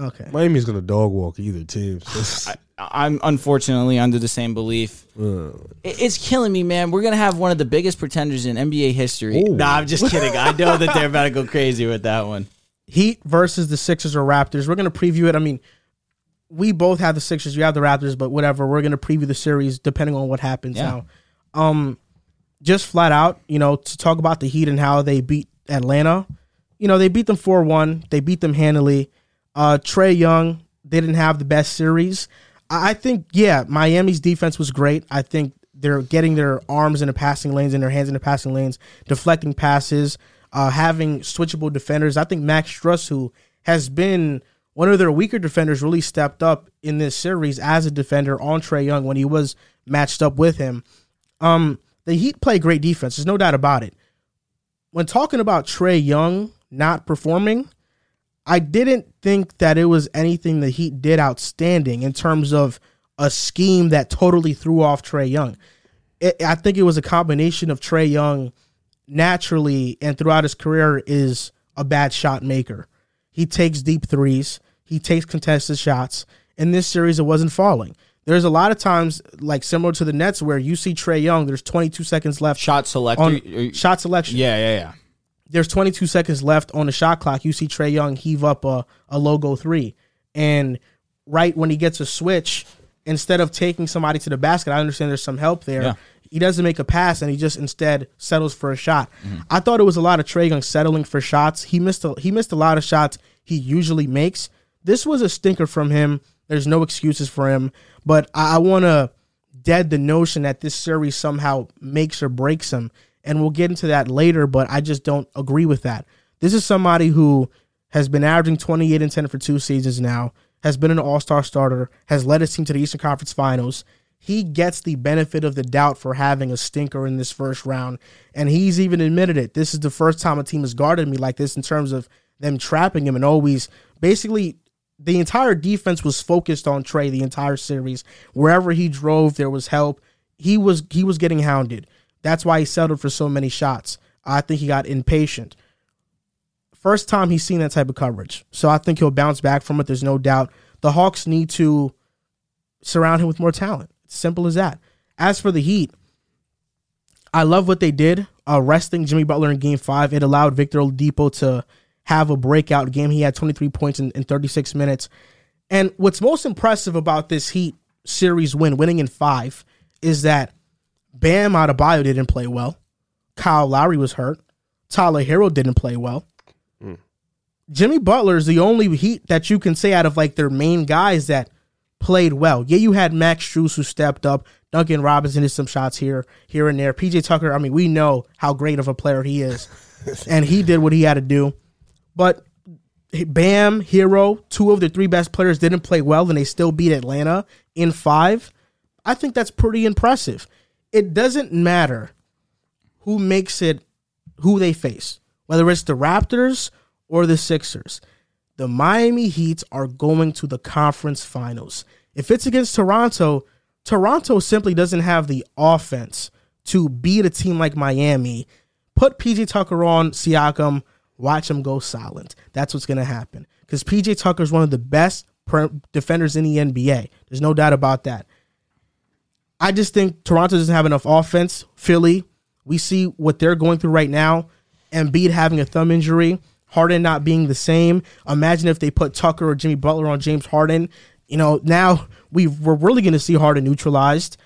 Okay. Miami's gonna dog walk either team. So I'm unfortunately under the same belief. It- It's killing me, man. We're gonna have one of the biggest pretenders in NBA history. Ooh. Nah, I'm just kidding. I know that they're about to go crazy with that one. Heat versus the Sixers or Raptors. We're gonna preview it. I mean, we both have the Sixers. You have the Raptors, but whatever. We're gonna preview the series depending on what happens Yeah. now. Um, just flat out, you know, to talk about the Heat and how they beat Atlanta. You know, they beat them four one. They beat them handily. Uh, Trae Young, they didn't have the best series. I think, yeah, Miami's defense was great. I think they're getting their arms in the passing lanes and their hands in the passing lanes, deflecting passes, uh, having switchable defenders. I think Max Strus, who has been one of their weaker defenders, really stepped up in this series as a defender on Trae Young when he was matched up with him. Um, the Heat play great defense. There's no doubt about it. When talking about Trae Young not performing, I didn't think that it was anything the Heat did outstanding in terms of a scheme that totally threw off Trae Young. It, I think it was a combination of Trae Young naturally and throughout his career is a bad shot maker. He takes deep threes, he takes contested shots. In this series, it wasn't falling. There's a lot of times, like similar to the Nets, where you see Trae Young. There's 22 seconds left Shot selector. uh, shot selection yeah, yeah, yeah. There's 22 seconds left on the shot clock. You see Trae Young heave up a, a logo three. And right when he gets a switch, instead of taking somebody to the basket, I understand there's some help there. Yeah. He doesn't make a pass and he just instead settles for a shot. Mm-hmm. I thought it was a lot of Trae Young settling for shots. He missed a, he missed a lot of shots he usually makes. This was a stinker from him. There's no excuses for him. But I, I want to dead the notion that this series somehow makes or breaks him. And we'll get into that later, but I just don't agree with that. This is somebody who has been averaging 28 and 10 for two seasons now, has been an all star starter, has led his team to the Eastern Conference Finals. He gets the benefit of the doubt for having a stinker in this first round. And he's even admitted it. This is the first time a team has guarded me like this in terms of them trapping him and always basically the entire defense was focused on Trae the entire series. Wherever he drove, there was help. He was he was getting hounded. That's why he settled for so many shots. I think he got impatient. First time he's seen that type of coverage. So I think he'll bounce back from it. There's no doubt. The Hawks need to surround him with more talent. Simple as that. As for the Heat, I love what they did. Uh, resting Jimmy Butler in game five. It allowed Victor Oladipo to have a breakout game. He had 23 points in, in 36 minutes. And what's most impressive about this Heat series win, winning in five, is that Bam Adebayo didn't play well. Kyle Lowry was hurt. Tyler Herro didn't play well. Mm. Jimmy Butler is the only Heat that you can say out of like their main guys that played well. Yeah, you had Max Strus who stepped up. Duncan Robinson did some shots here, here and there. PJ Tucker, I mean, we know how great of a player he is, and he did what he had to do. But Bam, Herro, two of the three best players didn't play well, and they still beat Atlanta in five. I think that's pretty impressive. It doesn't matter who makes it, who they face, whether it's the Raptors or the Sixers. The Miami Heat are going to the conference finals. If it's against Toronto, Toronto simply doesn't have the offense to beat a team like Miami. Put PJ Tucker on Siakam, watch him go silent. That's what's going to happen. Because PJ Tucker is one of the best defenders in the NBA. There's no doubt about that. I just think Toronto doesn't have enough offense. Philly, we see what they're going through right now. Embiid having a thumb injury, Harden not being the same. Imagine if they put Tucker or Jimmy Butler on James Harden. You know, now we we're really going to see Harden neutralized.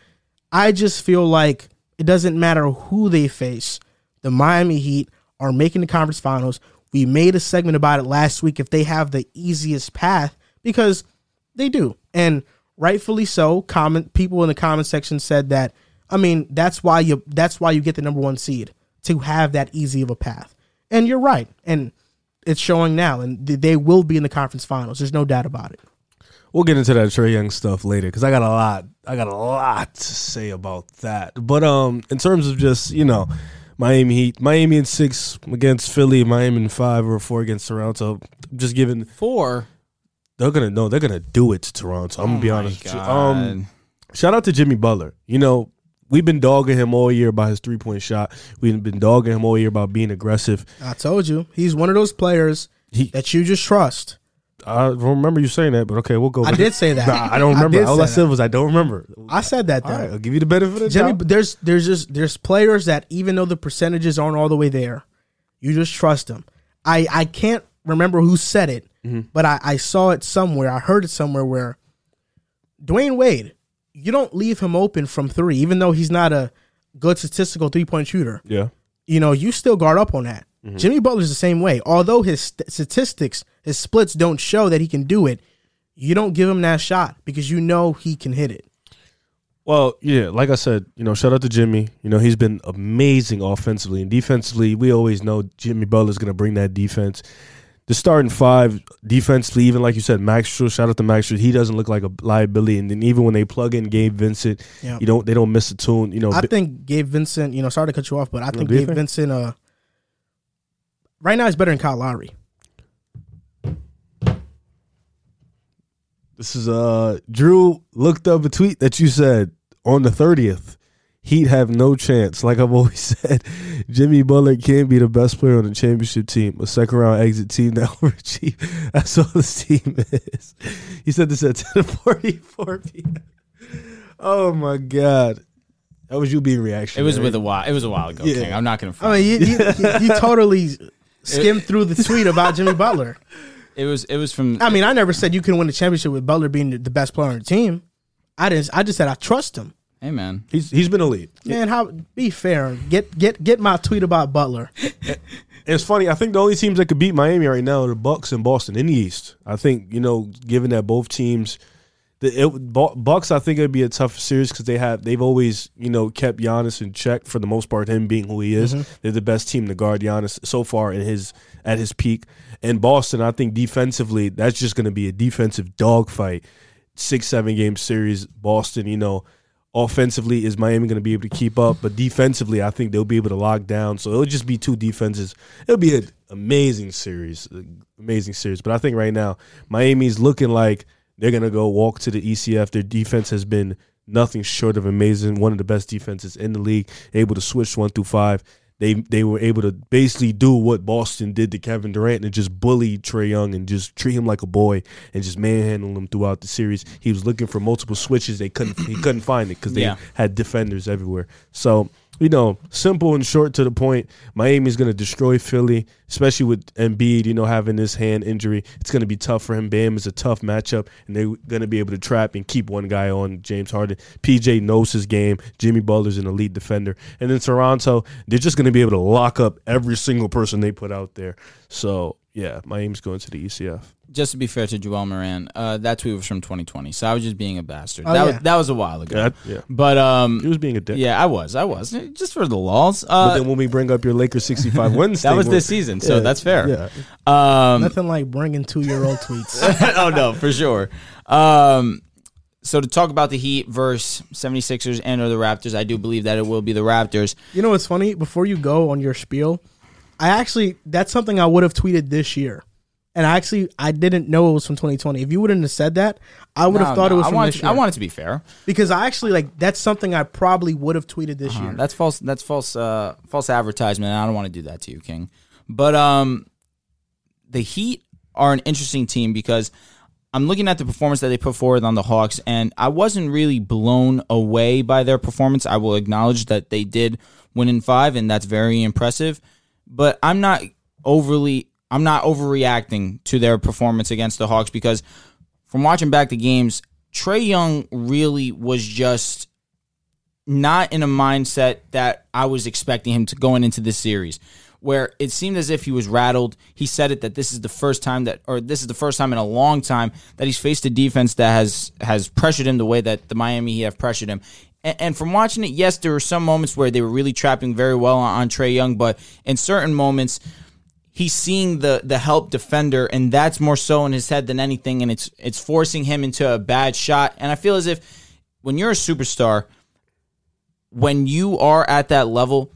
I just feel like it doesn't matter who they face. The Miami Heat are making the conference finals. We made a segment about it last week if they have the easiest path because they do. And rightfully so. Comment people in the comment section said that I mean, that's why you that's why you get the number 1 seed to have that easy of a path. And you're right. And it's showing now and they will be in the conference finals. There's no doubt about it. We'll get into that Trae Young stuff later because I got a lot. I got a lot to say about that. But um, in terms of just you know, Miami Heat, Miami in six against Philly, Miami in five or four against Toronto. Just giving Four. They're gonna no, they're gonna do it to Toronto. I'm gonna Oh be honest. With you. Um, shout out to Jimmy Butler. You know, we've been dogging him all year about his three point shot. We've been dogging him all year about being aggressive. I told you he's one of those players He, that you just trust. I don't remember you saying that, but okay, we'll go. I back. did say that. Nah, I don't remember. did All I said that. was I don't remember. I said that though. All right, I'll give you the benefit of the Jimmy, doubt. there's there's just there's players that even though the percentages aren't all the way there, you just trust them. I I can't remember who said it, Mm-hmm. but I I saw it somewhere. I heard it somewhere where Dwyane Wade, you don't leave him open from three, even though he's not a good statistical three point shooter. Yeah. You know, you still guard up on that. Jimmy Butler's the same way. Although his st- statistics, his splits don't show that he can do it, you don't give him that shot because you know he can hit it. Well, yeah, like I said, you know, shout out to Jimmy. You know, he's been amazing offensively and defensively. We always know Jimmy Butler's going to bring that defense. The starting five defensively, even like you said, Max Strus, shout out to Max Strus. He doesn't look like a liability. And then even when they plug in Gabe Vincent, Yeah. you don't they don't miss a tune. You know, I think Gabe Vincent, you know, sorry to cut you off, but I think Gabe? Vincent, uh, right now, is better than Kyle Lowry. This is uh Drew looked up a tweet that you said on the thirtieth. He'd have no chance. Like I've always said, Jimmy Butler can't be the best player on the championship team, a second round exit team that overachieve. That's all this team is. He said this at ten forty four p.m. Oh my god, that was you being reaction. It was with a while. It was a while ago, Yeah. King. I'm not gonna. I mean, you, you, you, you totally skimmed through the tweet about Jimmy Butler. it was. It was from. I mean, I never said you can win the championship with Butler being the- the best player on the team. I didn't. I just said I trust him. Hey, man. He's he's been elite. Man, how be fair? Get get get my tweet about Butler. It's funny. I think the only teams that could beat Miami right now are the Bucks and Boston in the East. I think you know, given that both teams, the it, Bucks, I think it'd be a tough series because they have they've always you know kept Giannis in check for the most part. Him being who he is, mm-hmm. they're the best team to guard Giannis so far in his at his peak. And Boston, I think defensively, that's just going to be a defensive dogfight. Six seven game series. Boston, you know offensively is Miami going to be able to keep up, but defensively, I think they'll be able to lock down. So it'll just be two defenses. It'll be an amazing series, amazing series. But I think right now Miami's looking like they're going to go walk to the ECF. Their defense has been nothing short of amazing. One of the best defenses in the league, able to switch one through five. They they were able to basically do what Boston did to Kevin Durant and just bully Trae Young and just treat him like a boy and just manhandle him throughout the series. He was looking for multiple switches. They couldn't he couldn't find it because they Yeah. had defenders everywhere. So you know, simple and short to the point. Miami's going to destroy Philly, especially with Embiid. You know, having this hand injury, it's going to be tough for him. Bam is a tough matchup, and they're going to be able to trap and keep one guy on James Harden. PJ knows his game. Jimmy Butler's an elite defender, and then Toronto, they're just going to be able to lock up every single person they put out there. So yeah, Miami's going to the ECF. Just to be fair to Joel Moran, uh, that tweet was from 2020, so I was just being a bastard. Oh, that yeah. was that was a while ago. Yeah, yeah. But um, He was being a dick. yeah, I was, I was just for the laws. But Uh, then when we bring up your Lakers 65 wins, that was this season, so Yeah, that's fair. Yeah. Um, Nothing like bringing two year old tweets. oh no, for sure. Um, so to talk about the Heat versus 76ers and or the Raptors, I do believe that it will be the Raptors. You know what's funny? Before you go on your spiel, I actually that's something I would have tweeted this year. And I actually I didn't know it was from 2020. If you wouldn't have said that, I would have No, thought no, it was I from want this it, year. I want it to be fair. because I actually like that's something I probably would have tweeted this Uh, year. that's false. That's false. Uh, false advertisement. and I don't want to do that to you, King. But um, the Heat are an interesting team because I'm looking at the performance that they put forward on the Hawks, and I wasn't really blown away by their performance. I will acknowledge that they did win in five, and that's very impressive. But I'm not overly. I'm not overreacting to their performance against the Hawks because from watching back the games, Trae Young really was just not in a mindset that I was expecting him to going into this series, where it seemed as if he was rattled. He said it that this is the first time that, or this is the first time in a long time that he's faced a defense that has has pressured him the way that the Miami Heat have pressured him. And, from watching it, yes, there were some moments where they were really trapping very well on Trae Young, but in certain moments he's seeing the the help defender, and that's more so in his head than anything, and it's it's forcing him into a bad shot. And I feel as if when you're a superstar, when you are at that level,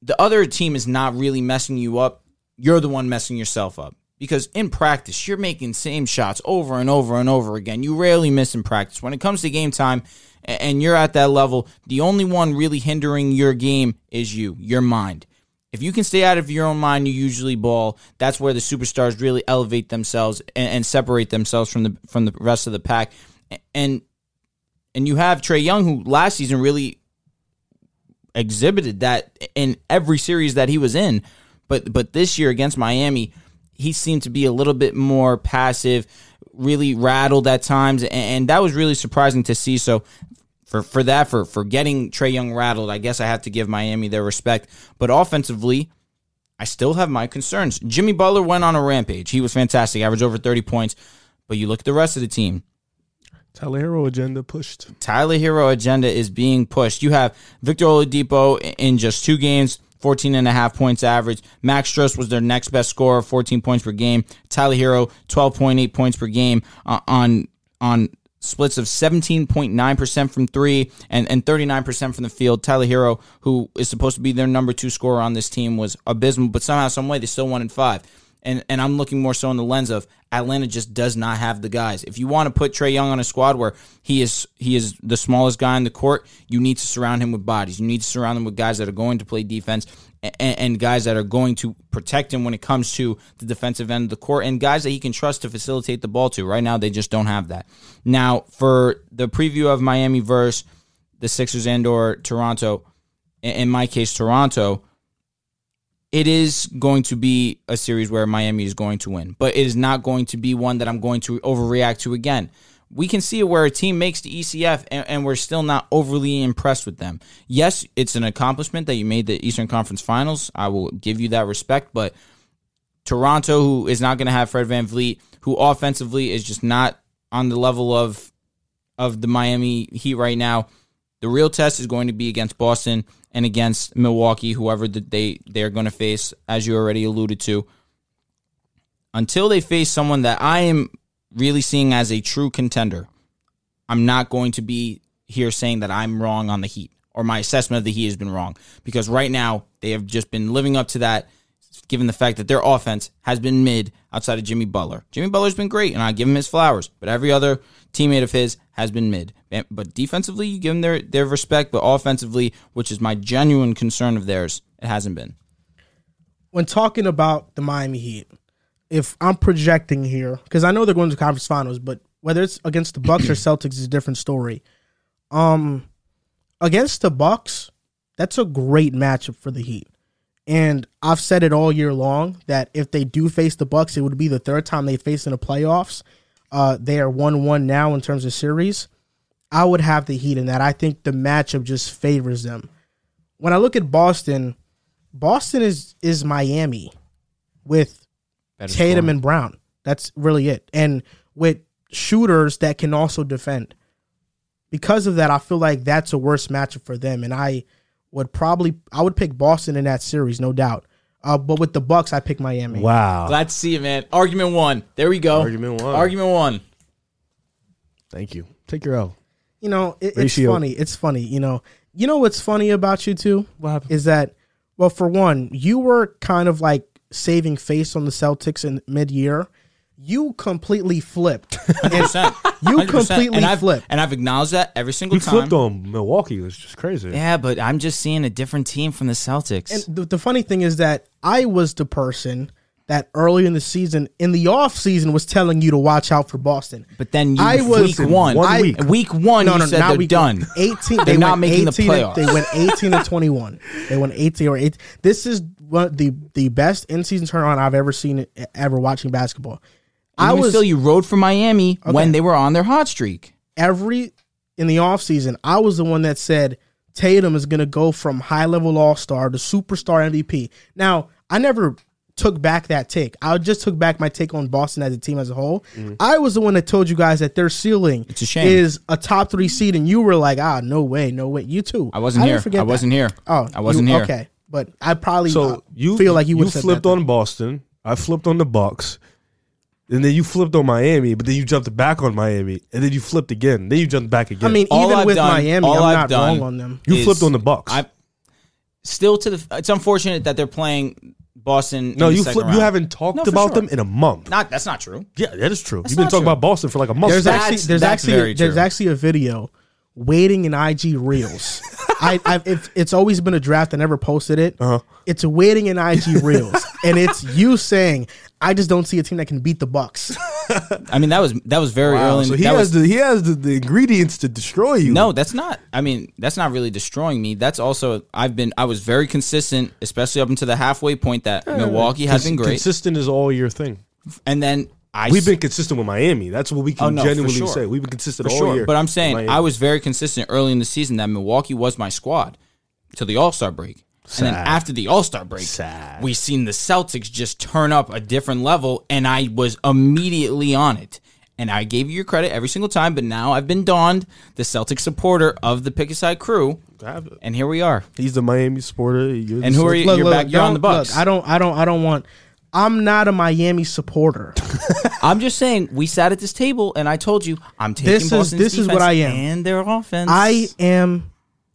the other team is not really messing you up. You're the one messing yourself up. Because in practice, you're making same shots over and over and over again. You rarely miss in practice. When it comes to game time and you're at that level, the only one really hindering your game is you, your mind. If you can stay out of your own mind, you usually ball. That's where the superstars really elevate themselves and, and separate themselves from the from the rest of the pack. And and you have Trae Young, who last season really exhibited that in every series that he was in. But but this year against Miami, he seemed to be a little bit more passive, really rattled at times, and, and that was really surprising to see. So for for that for for getting Trae Young rattled, I guess I have to give Miami their respect. But offensively, I still have my concerns. Jimmy Butler went on a rampage. He was fantastic, averaged over 30 points. But you look at the rest of the team. Tyler Herro agenda pushed. Tyler Herro agenda is being pushed. You have Victor Oladipo in just two games, 14 and a half points average. Max Strus was their next best scorer, 14 points per game. Tyler Herro, 12.8 points per game uh, on on splits of 17.9% from three and, and 39% from the field. Tyler Herro, who is supposed to be their number two scorer on this team, was abysmal, but somehow, some way, they still won in five. And and I'm looking more so in the lens of Atlanta just does not have the guys. If you want to put Trae Young on a squad where he is he is the smallest guy in the court, you need to surround him with bodies. You need to surround him with guys that are going to play defense and, and guys that are going to protect him when it comes to the defensive end of the court and guys that he can trust to facilitate the ball to. Right now, they just don't have that. Now, for the preview of Miami versus the Sixers and or Toronto, in in my case, Toronto it is going to be a series where Miami is going to win, but it is not going to be one that I'm going to overreact to again. We can see where a team makes the ECF and, and, we're still not overly impressed with them. Yes, it's an accomplishment that you made the Eastern Conference Finals. I will give you that respect, but Toronto, who is not going to have Fred VanVleet, who offensively is just not on the level of of the Miami Heat right now, the real test is going to be against Boston and against Milwaukee, whoever they they're going to face, as you already alluded to. Until they face someone that I am really seeing as a true contender, I'm not going to be here saying that I'm wrong on the Heat or my assessment of the Heat has been wrong because right now they have just been living up to that. Given the fact that their offense has been mid outside of Jimmy Butler, Jimmy Butler's been great, and I give him his flowers. But every other teammate of his has been mid. But defensively, you give them their, their respect, but offensively, which is my genuine concern of theirs, it hasn't been. When talking about the Miami Heat, if I'm projecting here, because I know they're going to conference finals, but whether it's against the Bucks or Celtics is a different story. Um, against the Bucks, that's a great matchup for the Heat. And I've said it all year long that if they do face the Bucks, it would be the third time they face in the playoffs. Uh, they are one one now in terms of series. I would have the Heat in that. I think the matchup just favors them. When I look at Boston, Boston is is Miami with Better Tatum scoring. and Brown. That's really it. And with shooters that can also defend. Because of that, I feel like that's a worse matchup for them. And I would probably I would pick Boston in that series, no doubt. Uh, but with the Bucks, I pick Miami. Wow. Glad to see you, man. Argument one. There we go. Argument one. Argument one. Thank you. Take your L. You know, it, it's funny. It's funny. You know, you know what's funny about you too What happened? is that well, for one, you were kind of like saving face on the Celtics in mid year. You completely flipped. And 100%. you 100%. completely and I've, flipped. And I've acknowledged that every single He time. flipped on Milwaukee. It was just crazy. Yeah, but I'm just seeing a different team from the Celtics. And the, the funny thing is that I was the person that early in the season, in the off season, was telling you to watch out for Boston. but then you, I was- week one, One I- week. week one, No, you said they're done. Eighteen. They're they not went making the 18 playoffs. They went eighteen to twenty one. They went eighteen or eight. This is one the the best in season turnaround I've ever seen ever watching basketball. I was still, you rode for Miami when they were on their hot streak. every in the offseason, I was the one that said Tatum is going to go from high level all star to superstar MVP. Now, I never took back that take. I just took back my take on Boston as a team as a whole. I was the one that told you guys that their ceiling It's a shame. is a top three seed, and you were like, ah, no way, no way. You too. I wasn't didn't here. forget I that. wasn't here. Oh, I wasn't you- here. Okay. But I probably So uh, you feel like you would you have flipped on Boston. I flipped on the Bucks. And then you flipped on Miami, but then you jumped back on Miami, and then you flipped again. Then you jumped back again. I mean, All even I've with done- Miami, all I'm I've not done- wrong on them. you is- flipped on the Bucks. I still to the. It's unfortunate that they're playing Boston. no, in the you second flip, you haven't talked No, about sure. them in a month. Not that's not true. yeah, that is true. That's You've been talking true. about Boston for like a month. There's That's- actually there's that's actually very there's true. actually a video waiting in IG Reels. I, I've it's, it's always been a draft. I never posted it. Uh-huh. It's waiting in IG Reels, and it's you saying, "I just don't see a team that can beat the Bucks." I mean that was that was very Wow, early. so he that has was, the he has the, the ingredients to destroy you. no, that's not. I mean that's not really destroying me. That's also I've been I was very consistent, especially up until the halfway point that Milwaukee has been great, Consistent is all your thing. and then I We've been consistent with Miami. That's what we can Oh, no, for genuinely sure. say. We've been consistent for all sure. year. But I'm saying Miami. I was very consistent early in the season that Milwaukee was my squad till the All Star break. And then Sad. after the All Star break, Sad. we seen the Celtics just turn up a different level, and I was immediately on it. And I gave you your credit every single time, but now I've been donned the Celtic supporter of the Pick a Side crew, and here we are. He's the Miami supporter. You're And who are Celtics. you? You're back. You're on the Bucks. Look, I don't. I don't. I don't want. I'm not a Miami supporter. I'm just saying we sat at this table, and I told you I'm taking This is- this is what I am. and their offense. I am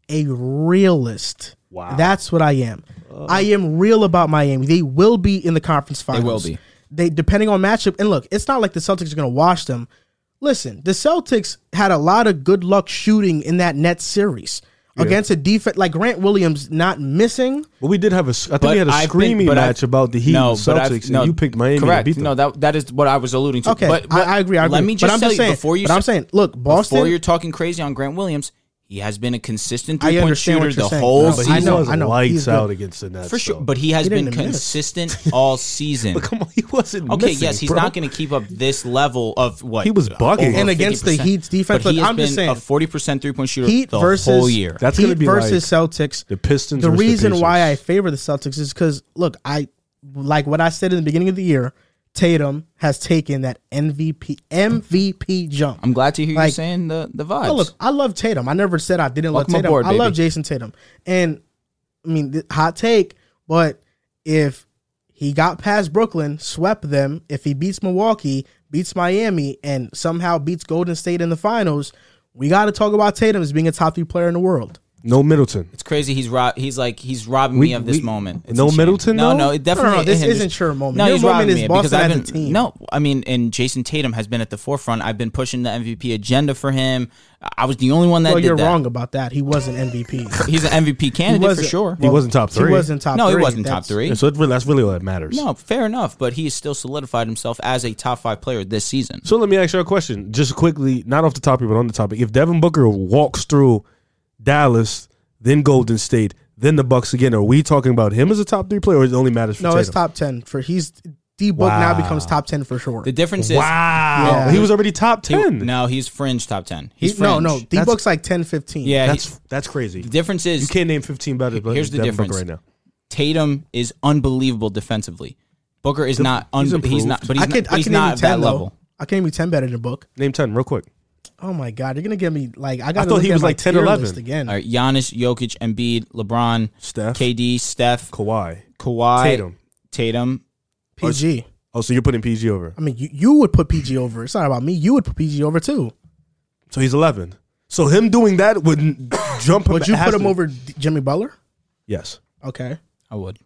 a realist. Wow. That's what I am. I am real about Miami. They will be in the conference finals. They will be. They depending on matchup. And look, it's not like the Celtics are going to wash them. Listen, the Celtics had a lot of good luck shooting in that net series against a defense like Grant Williams not missing. But we did have a. s- I think But we had a I've been- screaming I've- match about the Heat no, and Celtics, no, and you picked Miami Correct. to beat them. No, that that is what I was alluding to. Okay, but, but I, I agree. I agree. Let me just but I'm tell just you saying. before you. but I'm saying, look, Boston. before you're talking crazy on Grant Williams, he has been a consistent three point shooter the saying. whole No, but but I season. know, I know. lights He's out good. against the Nets. For sure, though. but he has He been didn't miss. consistent all season. but come on, he wasn't. Okay, missing, yes, he's bro. not going to keep up this level of what He was bugging. And against the 50%. Heat's defense, But he has I'm just been saying, a forty percent three point shooter Heat the versus whole year. That's gonna be versus like Celtics. the Pistons. the reason Pacers. why I favor the Celtics is because look, I like what I said in the beginning of the year. Tatum has taken that MVP MVP jump. I'm glad to hear you Like- saying the the vibes. Oh, look, I love Tatum. I never said I didn't Welcome love Tatum. aboard, I love. Jayson Tatum, and I mean, hot take, but if he got past Brooklyn, swept them, if he beats Milwaukee, beats Miami, and somehow beats Golden State in the finals, we got to talk about Tatum as being a top three player in the world. No Middleton. It's crazy. He's rob- He's like he's robbing We- me of this we- moment. It's no a shame. Middleton, No, though? no, it definitely. No, no, this it hinders- isn't your moment. No, Your he's moment robbing is me because Boston I've as a been team. no. I mean, and Jayson Tatum has been at the forefront. I've been pushing the MVP agenda for him. I was the only one that Well, did you're that. wrong about that. He wasn't MVP. He's an MVP candidate for wasn't- sure. He wasn't top three. He wasn't top. no, three. he wasn't top That's- three. Yeah, so it really, that's really all that matters. No, fair enough. But he has still solidified himself as a top five player this season. So let me ask you a question, just quickly, not off the topic, but on the topic. If Devin Booker walks through Dallas, then Golden State, then the Bucks again, are we talking about him as a top three player, or it only matters for No, Tatum? it's top ten for he's D book now becomes top ten for sure. The difference is Wow, Yeah. he was already top he- ten. no, he's fringe top ten. He- He's no, fringe. no, D book's like 10, 15. Yeah, he- that's that's crazy. the difference is You can't name fifteen better. But Here's the Devin difference. Booker right now. Tatum is unbelievable defensively. Booker is not. Un- he's he's, improved. not. But he's I can not, I he's can name not you at ten that though. level. I can name you ten better than book. Name ten real quick. Oh my god, you're gonna give me like I got. thought he was like 10, 11. again. All right, Giannis, Jokic, Embiid, LeBron, Steph, KD, Steph, Kawhi, Kawhi, Tatum. Tatum. PG. Oh, oh, so you're putting PG over. I mean, you, you would put PG over. It's not about me. You would put PG over too. So he's eleven. So him doing that would jump him. Would you put him to- over D- Jimmy Butler? Yes. Okay. I would.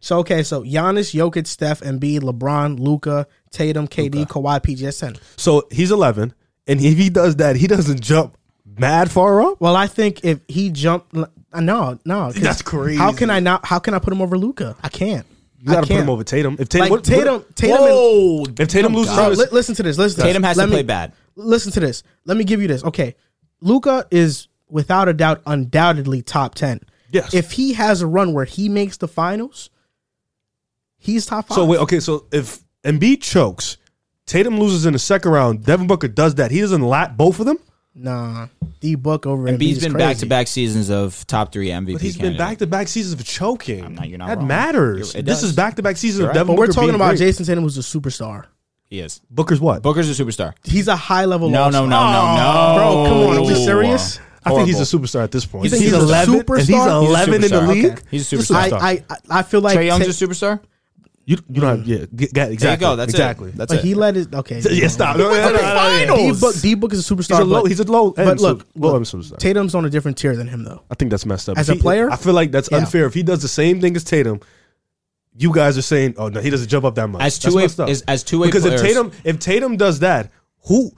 So okay, so Giannis, Jokic, Steph, Embiid, LeBron, Luka, Tatum, KD, Kawhi, PG. That's ten. So he's eleven, and if he does that, he doesn't jump mad far up. Well, I think if he jumped, uh, no, no, 'cause That's crazy. How can I not? How can I put him over Luka? I can't. You got to put him over Tatum. If Tatum, Like what- Tatum, what- Tatum, and, if Tatum loses, Bro, li- listen to this. Listen to Tatum has Let to me- play bad. Listen to this. Let me give you this. Okay, Luka is without a doubt, undoubtedly top ten. yes. If he has a run where he makes the finals, He's top five. So wait, okay, so if Embiid chokes, Tatum loses in the second round, Devin Booker does that. He doesn't lap both of them? Nah, D Book over Embiid's Embiid's been back to back seasons of top three MVP. But he's candidate. been back to back seasons of choking. I'm not. You're not. That wrong. matters. This does. is back to back seasons of. Devin. But Booker we're talking about great. Jayson Tatum, was a superstar. He is. Booker's what? Booker's a superstar. He's a high level. No, no, no, no, no. Bro, come on. Are we serious? I think he's a superstar at this point. He's, he's, he's 11, superstar? And he's 11 he's a superstar. in the league. Okay. He's a superstar. I, I, I feel like Trae Young's t- a superstar. You you don't have mm. yeah, g- exactly there you go that's exactly. it that's But it he let his okay. So, yeah, stop. No, no, no, no, no, D book D book is a superstar. He's a low. but He's a low. but look, low end superstar. Tatum's on a different tier than him though. I think that's messed up. As If a he- player? I feel like that's Yeah. unfair. If he does the same thing as Tatum, you guys are saying, "Oh no, he doesn't jump up that much." As That's two way as, as two way because players, if Tatum if Tatum does that, who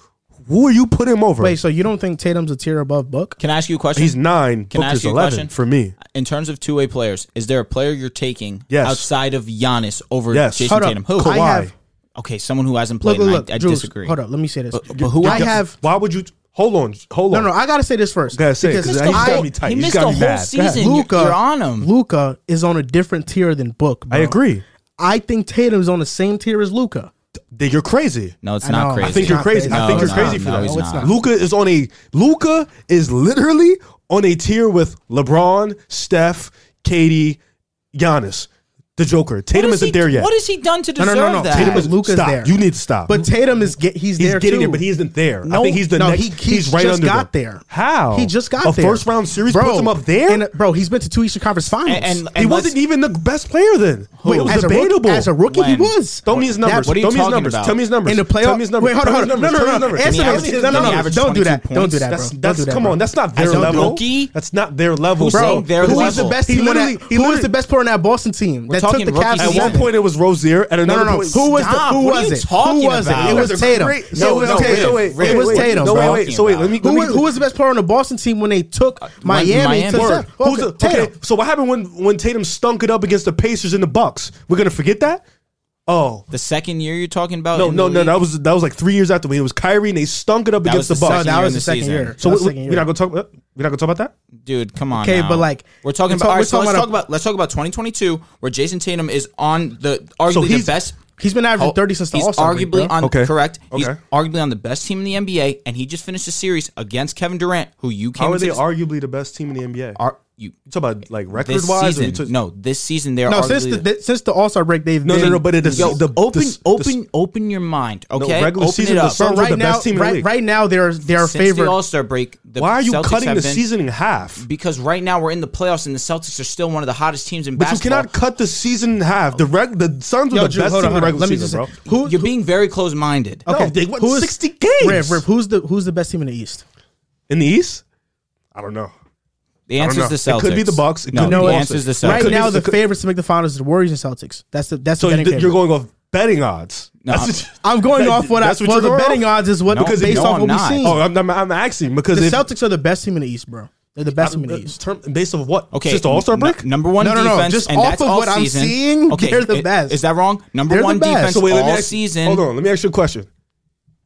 who are you put him over? Wait, so you don't think Tatum's a tier above Book? Can I ask you a question? He's nine. Can Booker's I ask you a 11 question? for me. In terms of two way players, is there a player you're taking Yes. outside of Giannis over Yes. Jayson Hold up. Tatum? Who? I have- okay, someone who hasn't played. Look, look, look, I, I Jules, disagree. Hold up, let me say this. But- but who- I have Why would you? Hold on, hold on. no. no. I gotta say this first Go ahead, say it, 'cause he's got me tight. He He's missed got the me whole mad. Go ahead. season. You're- You're on him. Luka is on a different tier than Book. I agree. I think Tatum's on the same tier as Luka. You're crazy. No, it's I not know. crazy. I think you're crazy. No, I think you're crazy for no, that. No, it's not. Luka is on a Luka is literally on a tier with LeBron, Steph, KD, Giannis the Joker. Tatum is isn't he, there yet. What has he done to deserve no, no, no, no. that? Tatum is Luka's stop. there. You need to stop. But Tatum is get, he's, he's there getting too. it, but he isn't there. No, I think he's the no, next. He, he's, he's right just under got them. there. How he just got a there. first round series bro, puts him up there. And, bro, he's been to two Eastern Conference Finals. And, and, and he wasn't even the best player then. Who? Wait, it was as debatable. A rookie, as a rookie, when? he was. Throw me his numbers. What are you talking me his. About? Tell me his numbers. In the playoffs. Tell me his numbers. Wait, hold on. No, no, no, no. No, no, no. Don't do that. Don't do that, bro. Come on, that's not their level. That's not their level, bro. Who is the best? Who is the best player on that Boston team? talking took the Cavs. At one point, it was Rozier. At another no, no, no. point, who was Stop. the, who was it? Who was it? It was Tatum. No, no, okay. So wait, it was Tatum. No, wait, wait. So wait, let me. Who was the best player on the Boston team when they took uh, Miami? to Who's Tatum? So what happened when when Tatum stunk it up against the Pacers and the Bucks? We're gonna forget that. Oh, the second year you're talking about? No, no, no. That was that was like three years after we. it was Kyrie and they stunk it up That against the Bucks. that was the second year. So we're not gonna talk. We're not gonna talk about that. dude. Come on. Okay, now. but, like, we're talking about. let's talk about let's talk about 2022, where Jayson Tatum is on the arguably the best. He's been averaging 30 since the he's All-Star arguably bro. on Okay. correct. He's Okay. arguably on the best team in the NBA, and he just finished a series against Kevin Durant, who you came. How are they arguably the best team in the NBA? Are, you talk about like record wise. Talk- no, this season there. No, since the, the since the All Star break, they've no, been, no, no, but it is yo, the open the, open the, open your mind. Okay, no, regular open season. The Suns right are the now, best team right, in the league. right now they're they're since favorite. All Star break. Why are you Celtics cutting the been, season in half? Because right now we're in the playoffs and the Celtics are still one of the hottest teams in but basketball. You cannot cut the season in half. The reg the Suns were the Drew, best team on, in the regular season, bro. Who, You're being very close minded. Okay, who is sixty games. Who's the who's the best team in the East? In the East, I don't know. The answer is the Celtics. It could be the Bucks. It no, could the, answer is the Celtics. Right now, the favorites to make the finals is the Warriors and Celtics. That's the that's so the you're going off betting odds. No, I'm, I'm going that, off what that's I. What well, the betting off? odds is what no, because based no, off I'm what we've seen. Oh, I'm, I'm, I'm asking because the if, Celtics are the best team in the East, bro. They're the best I, team in the uh, East. Term, based off what? Okay, just All Star break. N- number one no, no, no. defense. Just and off that's of what season. I'm seeing, okay, they're the best. Is that wrong? Number one defense all season. Hold on, let me ask you a question.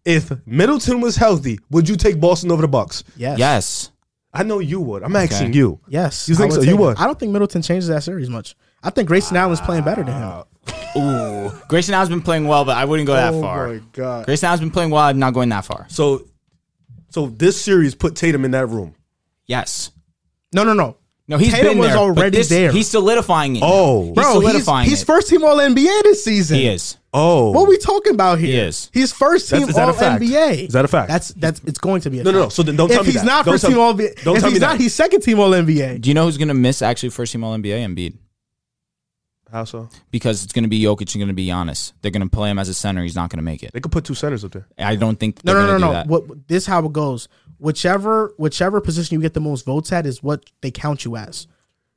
If Middleton was healthy, would you take Boston over the Bucks? Yes. Yes. I know you would. I'm asking Okay. you. Yes, You think so? You would? I don't think Middleton changes that series much. I think Grayson Allen's playing better than him. Ooh, Grayson Allen's been playing well, but I wouldn't go that oh far. god! Grayson Allen's been playing well. I'm not going that far. So, so this series put Tatum in that room. Yes, No, no, no. No, he's Tatum been there. already this, there. He's solidifying it. Oh, he's bro, solidifying he's, he's, first team All NBA this season. He is. Oh, what are we talking about here? He is. He's first team All NBA. Is that a fact? That's that's. It's going to be a no, fact. no, no. So then don't if tell me he's that. not don't first tell, team All NBA. Don't if tell he's me not, that. he's second team All NBA. Do you know who's going to miss actually first team All NBA? Embiid. How so? Because it's going to be Jokic and going to be Giannis. They're going to play him as a center. He's not going to make it. They could put two centers up there. I don't think. No, no, no, no. What this how it goes? Whichever whichever position you get the most votes at is what they count you as.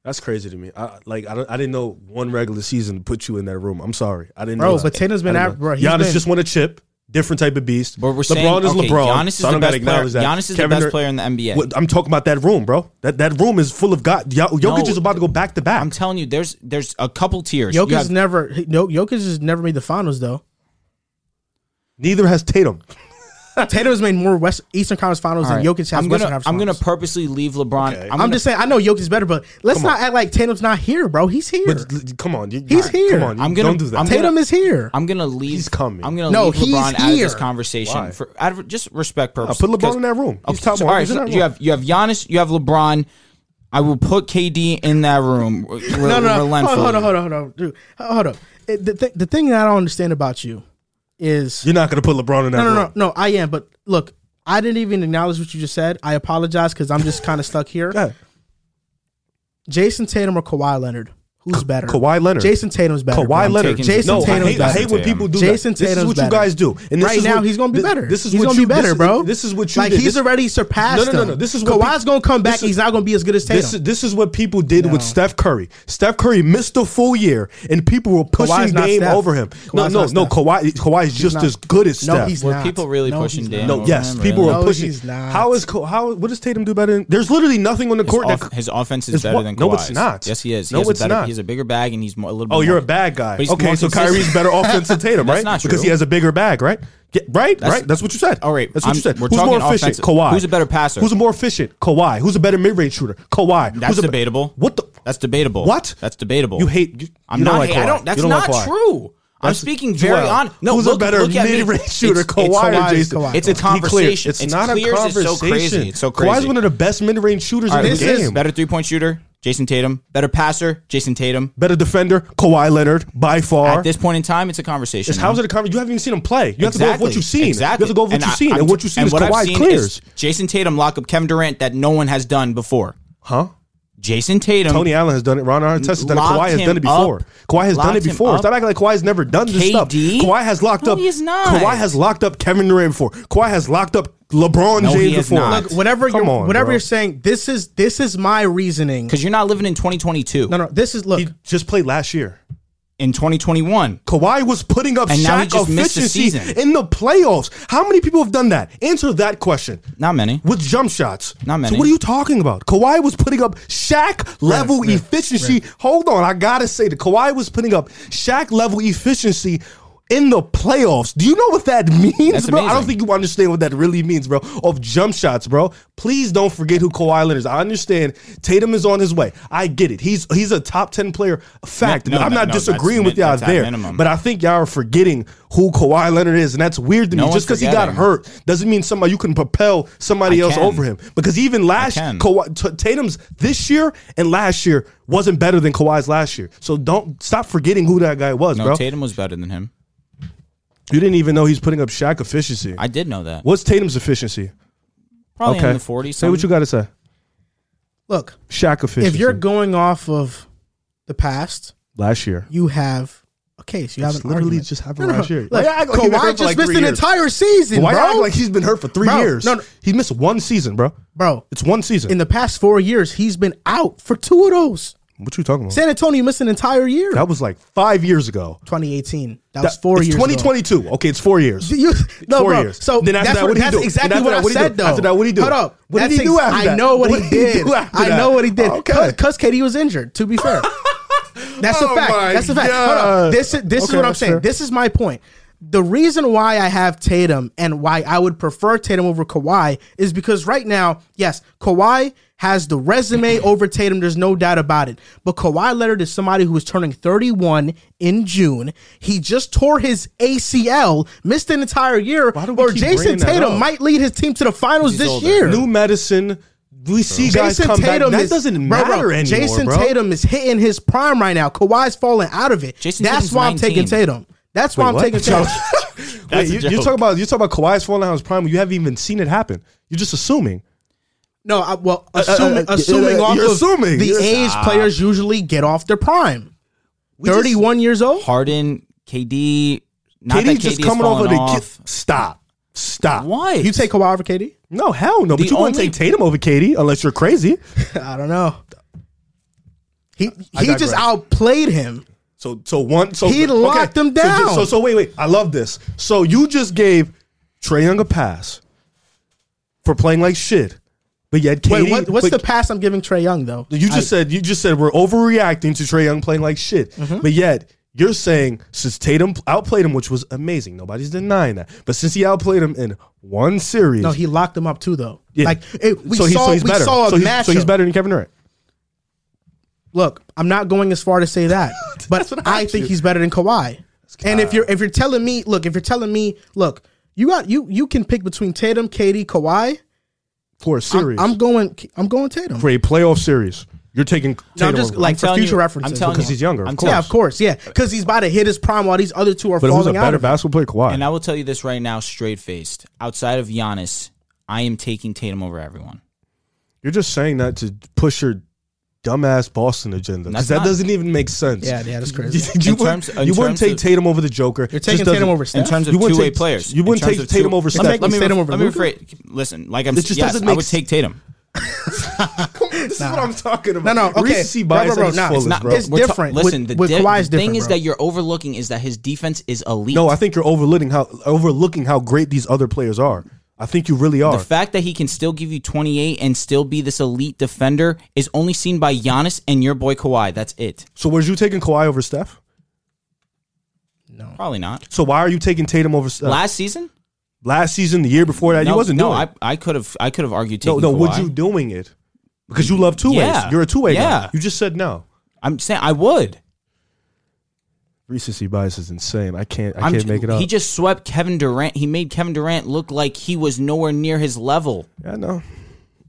That's crazy to me. I like I, I didn't know one regular season put you in that room. I'm sorry, I didn't. Bro, know but Tatum's been at bro. Giannis been, just won a chip different type of beast. But we're LeBron saying, is okay, LeBron. Giannis is so the best player. That. Giannis is Kevin the best Dur- player in the NBA. I'm talking about that room, bro. That that room is full of God. Jokic no, is about to go back to back. I'm telling you, there's there's a couple tiers. Jokic's have- never no Jokic has never made the finals though. Neither has Tatum. Tatum has made more West Eastern Conference Finals right. than Jokic has I'm gonna, Western Conference. I'm going to purposely leave LeBron. Okay. I'm, I'm gonna, just saying I know Jokic's better, but let's not act like Tatum's not here, bro. He's here. But, come on, you, he's here. Come on, you, I'm gonna, don't do that. I'm Tatum gonna, is here. I'm going to leave. He's coming. I'm going to no, leave LeBron here. out of this conversation Why? for out of, just respect uh, purposes. I put LeBron in that room. Okay, so, all right, so you have you have Giannis, you have LeBron. I will put KD in that room. Re- no, no, no. Hold on, hold on, hold on, dude. Hold on. The, the thing that I don't understand about you is You're not gonna put LeBron in that no, no, no, no. I am, but look, I didn't even acknowledge what you just said. I apologize because I'm just kind of stuck here. Go ahead. Jayson Tatum or Kawhi Leonard? Who's better? Kawhi Leonard. Jayson Tatum's better. Kawhi bro. Leonard. Jayson no, I Tatum's hate, I hate when people do Jayson that. This is Tatum's what you guys do. And this right is now, what, he's gonna be better. This is he's what gonna you, be better, this is- bro. This is what you like did. he's This- already surpassed No, no, no, no. This is what Kawhi's people- gonna come back. is- he's not gonna be as good as Tatum. This, this is what people did No. with Steph Curry. Steph Curry missed a full year, and people were pushing Kawhi's not Dame Steph. over him. no, Kawhi's no, not no. Kawhi, Kawhi is just as good as Steph. no, Steph. he's Were not. people really No, pushing he's Dame not. no, yes, people really? were No, pushing. he's not. How is Ka- how? What does Tatum do better? There's literally nothing on the court. his offense is better than than no, it's Kawhi's. not. Yes, he is. He No, has it's not. Has a bigger bag and he's more, a little bit oh, more. you're a bad guy. He's Okay, more so consistent. Kyrie's better offense than Tatum, That's right? not Because true. he has a bigger bag, right? Get, right, That's- right. That's what you said. All right, that's what I'm- you said. we're Who's talking more efficient? offensive. Kawhi. Who's a better passer? Who's a more efficient? Kawhi. Who's a better mid-range shooter? Kawhi. That's Who's a be- debatable. What the? That's debatable. What? That's debatable. You hate. You, I'm you not. don't like hate- I Kawhi. don't. That's You don't not Kawhi. true. I'm That's- speaking very Joel, on. No, who's look, a better look at me. mid-range shooter, It's- Kawhi it's, or Kawhi Jayson? Kawhi. It's a Be clear. conversation. It's, not a as it's so conversation. crazy. It's so Kawhi's crazy. one of the best mid-range shooters All right, in this the is game. better three point shooter, Jayson Tatum. Better passer, Jayson Tatum. Better defender, Kawhi Leonard by far. At this point in time, it's a conversation. It's- how's it a conversation? You haven't even seen him play. You have to go with what you've seen. Exactly. You have to go with what And you've I- seen, I'm- and what you've seen and is Kawhi seen clears. is Jayson Tatum lock up Kevin Durant that no one has done before. huh? Jayson Tatum. Tony Allen has done it. Ron Artest has done it. Kawhi has done it before. up. Kawhi has done it before. up. Stop acting like Kawhi's never done this KD? stuff. Kawhi has locked No, up. he is not. Kawhi has locked up Kevin Durant before. Kawhi has locked up LeBron No, James has before. not. Look, whatever Come you're on, whatever bro. you're saying, this is this is my reasoning. Because you're not living in 2022. No, no, this is look. He just played last year. In 2021. Kawhi was putting up And Shaq efficiency season. in the playoffs. How many people have done that? Answer that question. Not many. with jump shots. Not many. So what are you talking about? Kawhi was putting up Shaq level efficiency. Hold on, I gotta say that Kawhi was putting up Shaq level efficiency in the playoffs. Do you know what that means, That's bro? I don't think you understand what that really means, bro. Of jump shots, bro. Please don't forget who Kawhi Leonard is. I understand Tatum is on his way. I get it. He's he's a top ten player. Fact. No, no, I'm not no, disagreeing with y'all min- that's at there, minimum. but I think y'all are forgetting who Kawhi Leonard is, and that's weird to me. Just because he got hurt doesn't mean somebody you can propel somebody I else can. over him. Because even last. Kawhi, T- Tatum's this year and last year wasn't better than Kawhi's last year. So don't stop forgetting who that guy was, No, bro. Tatum was better than him. You didn't even know he's putting up Shaq efficiency. I did know that. What's Tatum's efficiency? Probably okay, in the 40s. Say what you got to say. Look, Shaq efficiency. if you're going off of the past, last year, you have a case. You have It's an literally argument. just happened No, no, last year. Look, Why you act like he's been hurt Kawhi for just like missed three an years? entire season, why you bro. act like he's been hurt for three Bro, years? no, no. he missed one season, bro. bro, It's one season. in the past four years, he's been out for two of those. What you talking about? San Antonio missed an entire year. that was like five years ago. 2018. That, That- was four it's years. 2022. Okay, it's four years. You, no, Four bro. years. So Then after that's that, what, that's exactly what that, I what said, though. After that, what did he do? Hold up. What did he do after I that? know what, What he did did. I know what he did. Okay. Because KD was injured. To be fair, that's Oh a fact. That's a fact. Hold up. This is this is what I'm saying. fair. This is my point. The reason why I have Tatum and why I would prefer Tatum over Kawhi is because right now, yes, Kawhi has the resume over Tatum. There's no doubt about it. But Kawhi Leonard is somebody who is turning 31 in June. He just tore his ACL, missed an entire year. Why Or Jayson Tatum might lead his team to the finals He's this older. year. New medicine. We see guys Jayson come Tatum back. That is, doesn't matter bro, anymore, Jayson bro. Tatum is hitting his prime right now. Kawhi's falling out of it. Jayson That's Tatum's why I'm taking Tatum. That's why Wait, I'm what? taking Tatum. Wait, a you, you talk about you talk about Kawhi's falling out of his prime. You haven't even seen it happen. You're just assuming. No, I, well, uh, assuming, uh, assuming uh, off you're of assuming. the You're- age players usually get off their prime. We just- 31 years old. Harden, KD. Not KD that just coming off of the off. ki- stop, stop. Why? You take Kawhi over KD? No, hell no. But The you wouldn't take Tatum over KD unless you're crazy. I don't know. He I he digress. just outplayed him. So so one so He locked them So ju- down. So, so wait wait I love this. So you just gave Trae Young a pass for playing like shit, but yet KD. Wait, what, what's but the pass I'm giving Trae Young though? You just said you just said we're overreacting to Trae Young playing like shit, Mm-hmm. but yet. You're saying since Tatum outplayed him, which was amazing, nobody's denying that. But since he outplayed him in one series, No, he locked him up too though. Yeah. Like it, we so he's, saw so he's we better. saw a so, he's, matchup. so he's better than Kevin Durant. Look, I'm not going as far to say that, but I I think you. he's better than Kawhi. And if you're if you're telling me, look, if you're telling me, look, you got you you can pick between Tatum, KD, Kawhi. For a I'm, series. I'm going I'm going Tatum. for a playoff series. You're taking No, Tatum I'm just over. like for telling future you- references. I'm telling because you. he's younger. I'm of telling- yeah, of course, yeah, because he's about to hit his prime while these other two are falling. But who's a falling out. better of it. basketball player? Kawhi. And I will tell you this right now, straight faced. Outside of Giannis, I am taking Tatum over everyone. You're just saying that to push your dumbass Boston agenda That's because that not- doesn't even make sense. Yeah, yeah, that's crazy. you In wouldn't, terms- in you wouldn't terms take of- Tatum over the Joker. You're Just taking doesn't- Tatum over In Steph. terms of You wouldn't two way take- players, you wouldn't terms take of Tatum two- over Let Steph. me, let me, Tatum over let me Luka. rephrase. Listen, like I'm It just yes, doesn't I make would s- take Tatum. this is what I'm talking about. no, no, okay. Recency Bro, bias bro, at its no, it's fullest, not- bro. It's We're ta- different. listen, with, the, with di- Kawhi's the different, thing is bro. that you're overlooking is that his defense is elite. No, I think you're overlooking how overlooking how great these other players are. I think you really are. The fact that he can still give you 28 and still be this elite defender is only seen by Giannis and your boy Kawhi. That's it. so, was you taking Kawhi over Steph? no. Probably not. So, why are you taking Tatum over Steph? Last season? Last season, the year before that, no, you wasn't no, doing. I, it. I could have I could have argued no, taking no. Kawhi. Would you doing it? Because you love two ways. Yeah. You're a two way Yeah. guy. You just said no. I'm saying I would. Recency bias is insane. I can't. I I'm can't j- make it up. He just swept Kevin Durant. He made Kevin Durant look like he was nowhere near his level. Yeah, no.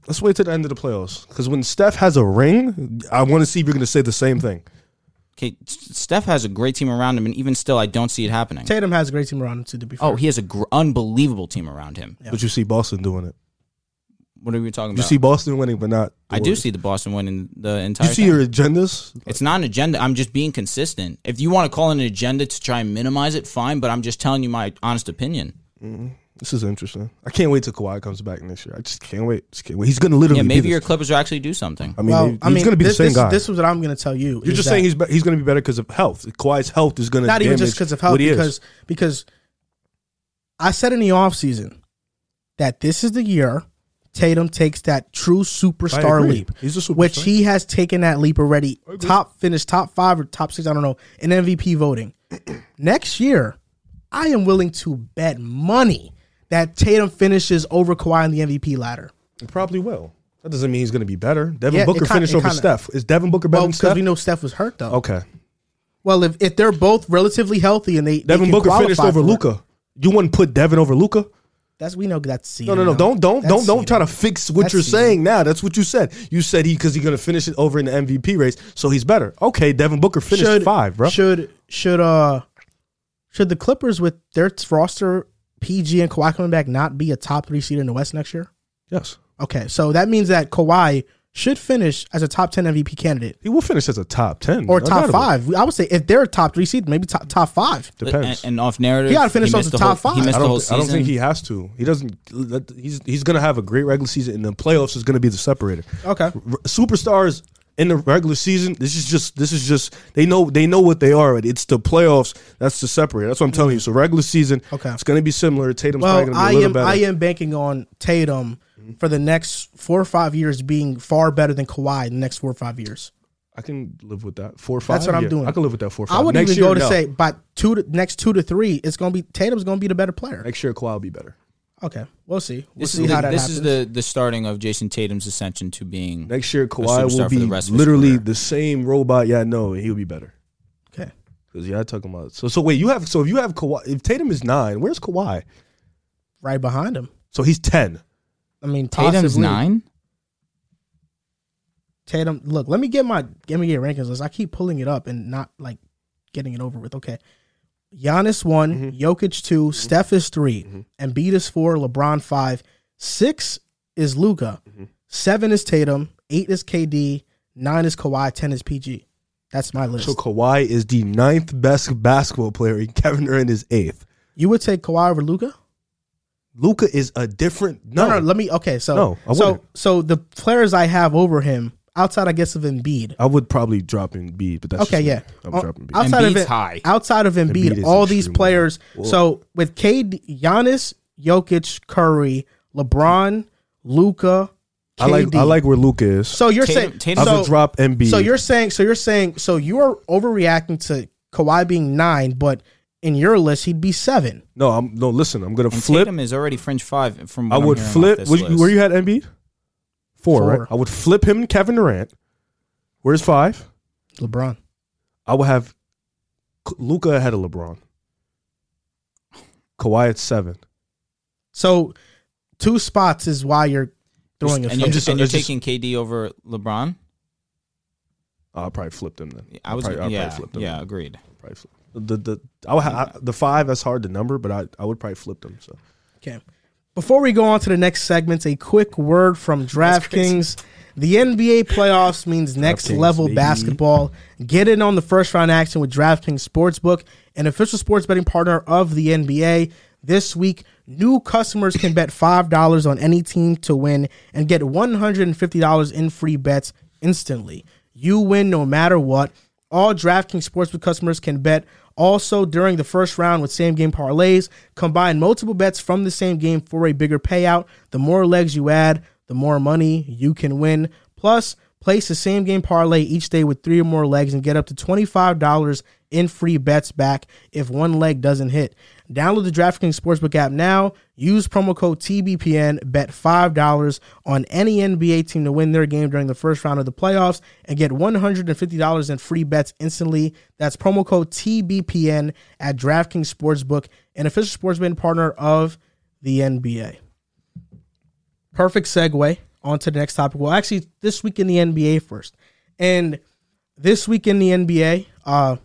Let's wait to the end of the playoffs. Because when Steph has a ring, I want to see if you're going to say the same thing. Okay, S- Steph has a great team around him, and even still, I don't see it happening. Tatum has a great team around him too. To be oh, fair. Oh, he has a gr- unbelievable team around him. But you see Boston doing it. What are we talking about? You see Boston winning, but not. the I do see the Boston winning the entire. You see thing. your agendas. It's not an agenda. I'm just being consistent. If you want to call it an agenda to try and minimize it, fine. But I'm just telling you my honest opinion. Mm-hmm. This is interesting. I can't wait till Kawhi comes back next year. I just can't wait. Just can't wait. He's going to literally. Yeah, be maybe this- your Clippers will actually do something. I mean, well, he- he's I mean, going to be this, the same this, guy. This is what I'm going to tell you. You're just saying he's be- he's going to be better because of health. Kawhi's health is going to not even just because of health, what he is. because because I said in the offseason that this is the year Tatum takes that true superstar leap, He's a superstar. which he has taken that leap already. Top finish, top five or top six, I don't know, in MVP voting. Next year, I am willing to bet money that Tatum finishes over Kawhi in the MVP ladder. He probably will. That doesn't mean he's going to be better. Devin Yeah, Booker kinda- finished over kinda- Steph. Is Devin Booker better Well, than because we know Steph was hurt though. okay. Well, if, if they're both relatively healthy and they, they Devin can Booker finished over Luka. You wouldn't put Devin over Luka? That's we know that's seed. No, no, no. Don't don't That's don't don't try to fix what That's you're saying now. That's what you said. You said he because he's going to finish it over in the MVP race, so he's better. Okay, Devin Booker finished five, bro. Should should uh should the Clippers with their roster PG and Kawhi coming back not be a top three seed in the West next year? yes, Okay, so that means that Kawhi should finish as a top ten MVP candidate he will finish as a top ten or top undoubtedly. five. I would say if they're a top three seed, maybe top top five. Depends. And, and off narrative, He gotta finish off missed the whole- top five. He I missed the don't, whole I season. don't think he has to. He doesn't. He's he's going to have a great regular season, and the playoffs is going to be the separator. Okay, R- superstars in the regular season. This is just this is just they know they know what they are. already. It's the playoffs that's the separator. That's what I'm telling you. So regular season, Okay. it's going to be similar. Tatum's probably well, going to be a I little am better. I am banking on Tatum for the next four or five years being far better than Kawhi in the next four or five years. I can live with that. Four or five. That's what I'm yeah. doing. I can live with that four or five. I would next even year, go to no. say by two to, next two to three, it's gonna be Tatum's gonna be the better player. next year Kawhi will be better. Okay, we'll see. We'll This see is how the, that this happens. is the the starting of Jayson Tatum's ascension to being Next year Kawhi superstar will be the rest literally the same robot. Yeah, no, he'll be better. okay. Because yeah, I talking about. So so wait, you have so if you have Kawhi, if Tatum is nine, where's Kawhi? Right behind him. So he's ten. I mean, Tatum's possibly. nine. Tatum. Look, let me get my let me get rankings list. I keep pulling it up and not like getting it over with. Okay. Giannis one, Mm-hmm. Jokic 2 Steph is 3 Embiid is four, LeBron five, six is Luka, Mm-hmm. seven is Tatum, eight is KD, nine is Kawhi, ten is PG. That's my list. So Kawhi is the ninth best basketball player. and Kevin Durant is eighth. you would take Kawhi over Luka? Luka is a different. No, No, no. Let me. Okay, so No, I so wouldn't. so the players I have over him, outside I guess of Embiid. I would probably drop in Embiid, but that's Okay, just me. yeah. I'm Uh, dropping Embiid. outside of Embiid's it, high. outside of Embiid, Embiid all these players. Whoa. So with KD, Giannis, Jokic, Curry, LeBron, Luka, KD. I like I like where Luka is. So you're Tatum- saying Tatum- I so, would drop Embiid. so you're saying so you're saying so you're overreacting to Kawhi being nine, but in your list he'd be seven. no, I'm no. Listen, I'm gonna And flip. Tatum is already fringe five. From what I I'm would hearing off flip. this Where you, list. where you had Embiid? Four, Four. right? I would flip him and Kevin Durant. Where's five? LeBron. I would have Luka ahead of LeBron. Kawhi at seven. So two spots is why you're throwing a and you're, just- and you're it's just- taking KD over LeBron. I'll probably flip them then. I was I'll probably, I'll yeah probably flip them. yeah agreed. Probably flip. The the I would I- the five that's hard to number, but I I would probably flip them. So Okay. Before we go on to the next segment, a quick word from DraftKings. The NBA playoffs means next DraftKings, level baby. basketball. Get in on the first round action with DraftKings Sportsbook, an official sports betting partner of the NBA. This week, new customers can bet $5 on any team to win and get $150 in free bets instantly. You win no matter what. All DraftKings Sportsbook customers can bet also during the first round with same game parlays. Combine multiple bets from the same game for a bigger payout. The more legs you add, the more money you can win. Plus, place the same game parlay each day with three or more legs and get up to $25 in free bets back if one leg doesn't hit. Download the DraftKings Sportsbook app now. Use promo code TBPN. Bet $5 on any NBA team to win their game during the first round of the playoffs and get $150 in free bets instantly. That's promo code TBPN at DraftKings Sportsbook, an official sports betting partner of the NBA. Perfect segue on to the next topic. Well, actually, this week in the NBA first. And this week in the NBA, uh,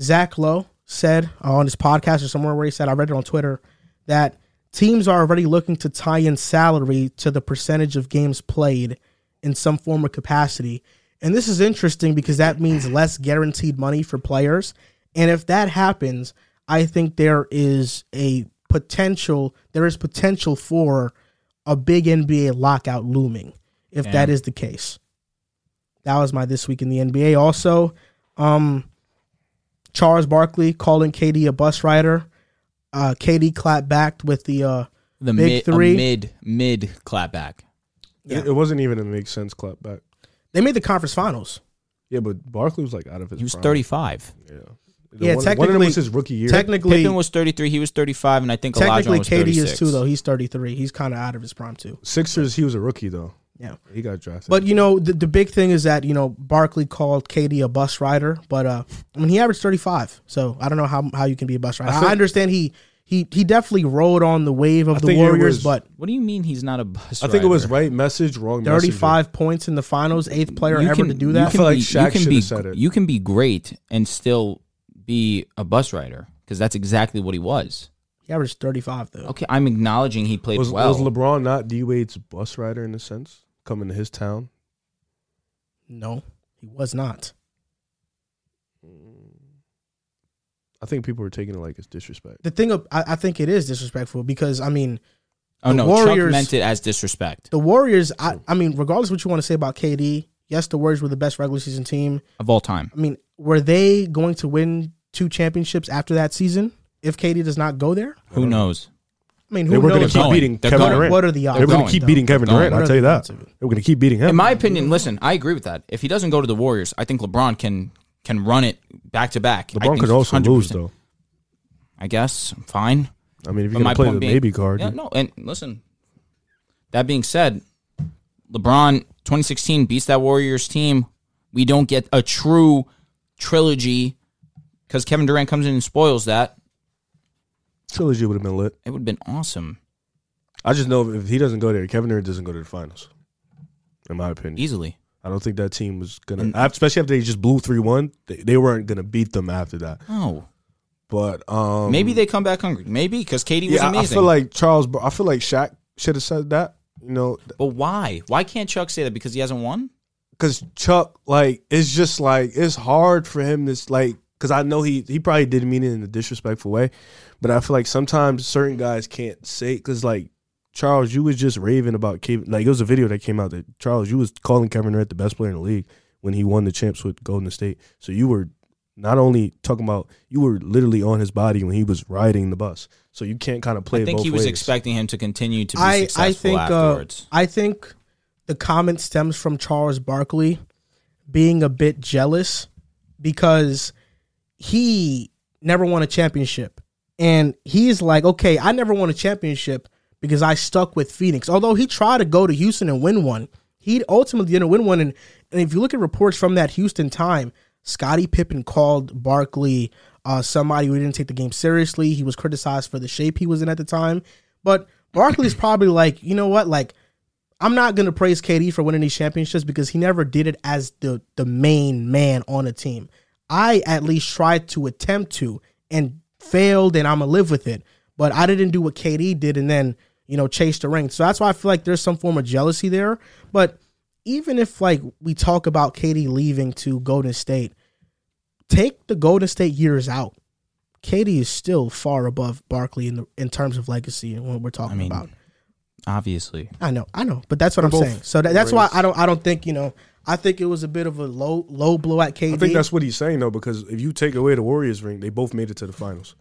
Zach Lowe said on his podcast or somewhere where he said, I read it on Twitter, that teams are already looking to tie in salary to the percentage of games played in some form of capacity. And this is interesting because that means less guaranteed money for players. And if that happens, I think there is a potential, there is potential for a big NBA lockout looming if that is the case. That was my this week in the NBA. Also, um, Charles Barkley calling KD a bus rider. Uh, KD clapped back with the uh, The Big mid, three. A mid mid clapback. Yeah. It, it wasn't even a make sense clap back. they made the conference finals. Yeah, but Barkley was like out of his. He was prime. 35. Yeah, Yeah, one, one of them technically- was his rookie year. Technically, Pippen was 33. He was 35, and I think Elijah technically was KD 36. is too though. He's 33. He's kind of out of his prime too. Sixers, he was a rookie though. Yeah. he got drafted. But you know, the, the big thing is that you know Barkley called KD a bus rider, but uh, I mean he averaged 35. So I don't know how how you can be a bus rider. I, think- understand he he he definitely rode on the wave of I the Warriors, was- but What do you mean he's not a bus I think it was right message, wrong. 35 points in the finals, eighth player You ever can- to do you that. can feel like be- Shaq you can should be have said it. you can be great and still be a bus rider because that's exactly what he was. He averaged 35 though. Okay, I'm acknowledging he played Was, well. was LeBron not D Wade's bus rider in a sense, coming to his town? No, he was not. I think people were taking it like it's disrespect. The thing, of, I, I think it is disrespectful because I mean oh the no, Warriors- Chuck meant it as disrespect the Warriors. I, I mean, regardless of what you want to say about KD, yes, the Warriors were the best regular season team. of all time. I mean, were they going to win two championships after that season if KD does not go there? Who knows? I mean, They who were going knows? to keep beating They're Kevin going. Durant. What are the odds? They were going going. to keep beating Kevin They're Durant. going. I'll tell you that. the odds of it? They were going to keep beating him. In my opinion, listen, I agree with that. If he doesn't go to the Warriors, I think LeBron can can run it back to back. I LeBron think could also 100%. lose though. I guess fine. I mean, if But you're my going to play point the being- maybe card, Yeah, no, and listen. That being said, LeBron 2016 beats that Warriors team. We don't get a true trilogy because Kevin Durant comes in and spoils that. Trilogy would have been lit. It would have been awesome, I just know if he doesn't go there, Kevin Durant doesn't go to the finals. In my opinion, easily. I don't think that team was gonna, And- especially after they just blew three one. They, they weren't gonna beat them after that. Oh, But um, maybe they come back hungry. Maybe because KD was Yeah, I- amazing. I feel like Charles. I feel like Shaq should have said that. You know, but why? Why can't Chuck say that? Because he hasn't won. because Chuck, like, it's just like it's hard for him to like. Because I know he he probably didn't mean it in a disrespectful way, but I feel like sometimes certain guys can't say because like Charles, you was just raving about Kevin. Like it was a video that came out that Charles, you was calling Kevin Durant the best player in the league when he won the champs with Golden State. So you were not only talking about you were literally on his body when he was riding the bus. So you can't kind of play. I think both he was ways. expecting him to continue to be I successful I think uh. I think the comment stems from Charles Barkley being a bit jealous because he never won a championship. And he's like, okay, I never won a championship because I stuck with Phoenix. Although he tried to go to Houston and win one, he ultimately didn't win one. And, and if you look at reports from that Houston time, Scottie Pippen called Barkley uh, somebody who didn't take the game seriously. He was criticized for the shape he was in at the time. But Barkley's probably like, you know what? Like, I'm not gonna praise KD for winning these championships because he never did it as the the main man on a team. I at least tried to attempt to and failed, and I'm gonna live with it. But I didn't do what KD did, and then you know, chase the ring. So that's why I feel like there's some form of jealousy there. But even if like we talk about KD leaving to Golden State, take the Golden State years out. KD is still far above Barkley in the, in terms of legacy and what we're talking I mean, about. Obviously, I know, I know, but that's what I'm saying. So that, that's why. I don't I don't think you know. I think it was a bit of a low low blow at KD. I think that's what he's saying though, because if you take away the Warriors ring, they both made it to the finals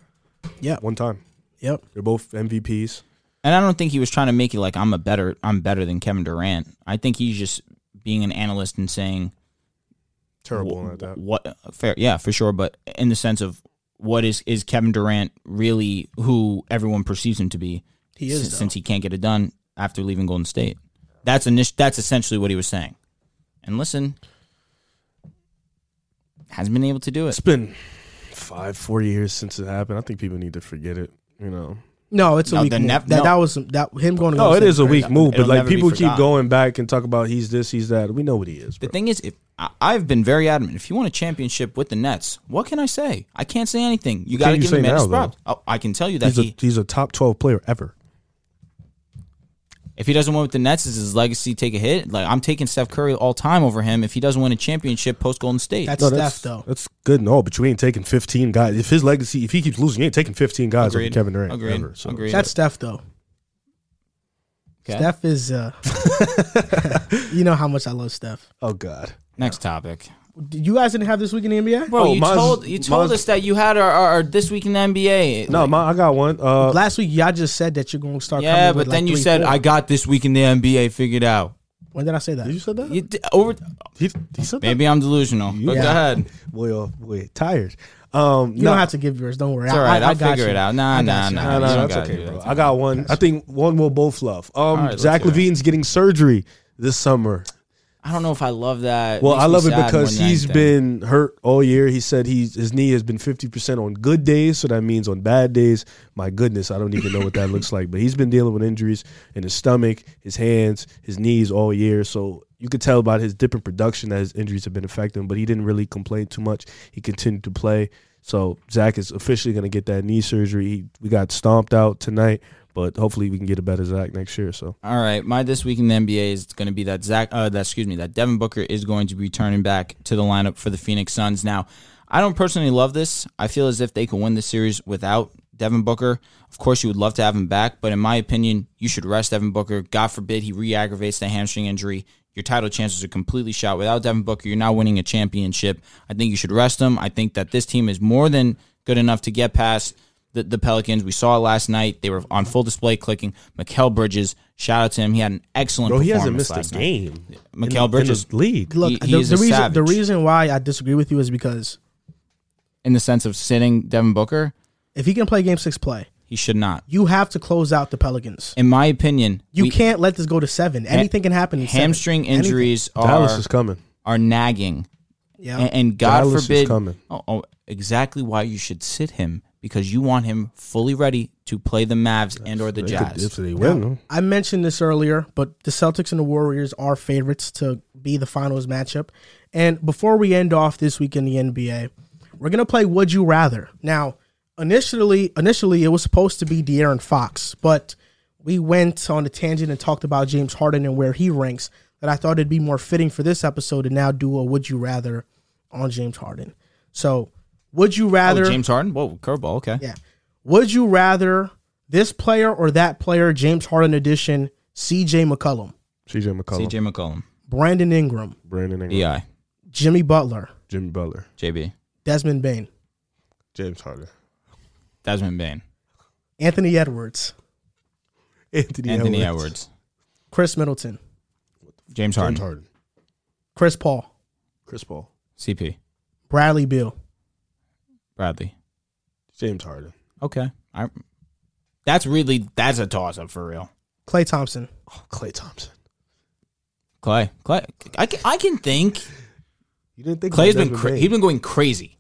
yeah. one time. Yep. They're both MVPs. and I don't think he was trying to make it like I'm a better I'm better than Kevin Durant. I think he's just being an analyst and saying Terrible wh- at that. what fair yeah for sure, but in the sense of what is is Kevin Durant really who everyone perceives him to be? He is, since, since he can't get it done after leaving Golden State. That's init- That's essentially what he was saying. And listen, hasn't been able to do it. It's been five, four years since it happened. I think people need to forget it. You know. No, it's a No, weak the move. nep- that, no. that was that him going. To No, Golden it a was weak move, but It'll like people keep going back and talk about he's this, he's that. We know what he is. The thing is, if I, I've been very adamant. If you want a championship with the Nets, what can I say? I can't say anything. You got to give say him now, his though? props. Oh, I can tell you that he's a he, he's a top twelve player ever. If he doesn't win with the Nets, does his legacy take a hit? Like I'm taking Steph Curry all time over him. If he doesn't win a championship post Golden State, That's No, Steph that's though. that's good and all, but you ain't taking fifteen guys. If his legacy, if he keeps losing, you ain't taking fifteen guys Agreed. over Kevin Durant Agreed. ever. So Agreed. That's Steph though. Okay. Steph is. uh You know how much I love Steph. oh god, Next topic. You guys didn't have this week in the NBA. Bro, Oh, you mine's- told you told mine's- us that you had our, our, our this week in the NBA. no, Like, my, I got one. Uh, Last week, y'all just said that you're going to start. yeah, coming but with, like, then you three, said four. I got this week in the NBA figured out. When did I say that? did you said that? You d- over he, he said that. maybe I'm delusional, but Yeah. go ahead. Boy, uh, boy, tired. Um, You don't have to give yours. Don't worry. It's all right. I, I I'll got figure you. it out. Nah, I nah, got you. nah. No, you no, don't that's gotta okay, bro. that. I got one. I think one we'll both love. Um, right, let's Zach hear it. LaVine's getting surgery this summer. I don't know if I love that. Well, I love it because he's been hurt all year. He said he's his knee has been fifty percent on good days, so that means on bad days, my goodness, I don't even know what that looks like. But he's been dealing with injuries in his stomach, his hands, his knees all year. So you could tell about his different production that his injuries have been affecting. him, But he didn't really complain too much. He continued to play. So Zach is officially going to get that knee surgery. He, we got stomped out tonight, but hopefully we can get a better Zach next year. So All right, my this week in the NBA is going to be that Zach. Uh, that excuse me, that Devin Booker is going to be returning back to the lineup for the Phoenix Suns. Now, I don't personally love this. I feel as if they could win the series without Devin Booker. Of course, you would love to have him back, but in my opinion, you should rest Devin Booker. God forbid he re-aggravates the hamstring injury. Your title chances are completely shot. Without Devin Booker, you're not winning a championship. I think you should rest him. I think that this team is more than good enough to get past the, the Pelicans. We saw it last night. They were on full display clicking. Mikal Bridges, shout out to him. He had an excellent bro, he hasn't missed a night. game. Mikal in, Bridges, in the league. Look, He- he the, the a reason the reason why I disagree with you is because in the sense of sitting Devin Booker, if he can play Game Six, play. he should not. You have to close out the Pelicans. In my opinion, You we- can't let this go to seven. Anything can happen. In seven. hamstring Anything. injuries Dallas are is coming. are nagging. Yeah. And, and God Dallas is forbid, coming. Oh, oh, exactly why you should sit him because you want him fully ready to play the Mavs and or the They could- Jazz. if they win, huh? I mentioned this earlier, but the Celtics and the Warriors are favorites to be the finals matchup. And before we end off this week in the NBA, we're gonna play Would You Rather. Now, initially, initially it was supposed to be De'Aaron Fox, but we went on a tangent and talked about James Harden and where he ranks. That I thought it'd be more fitting for this episode to now do a Would You Rather on James Harden. So, would you oh, rather? James Harden. Whoa, curveball. Okay. Yeah. Would you rather this player or that player, James Harden edition, CJ McCollum, CJ McCollum, CJ McCollum, Brandon Ingram, Brandon Ingram, Bi, Jimmy Butler, Jimmy Butler, JB, Desmond Bane, James Harden, Desmond Bane, Anthony Edwards, Anthony, Anthony Edwards, Khris Middleton, James Harden, James Harden, Chris Paul, Chris Paul, CP, Bradley Beal. Bradley. James Harden. Okay. I. That's really that's a toss up for real. Klay Thompson. Oh, Klay Thompson. Klay, Klay, I can, I can think You didn't think Klay's about been cra- he's been going crazy.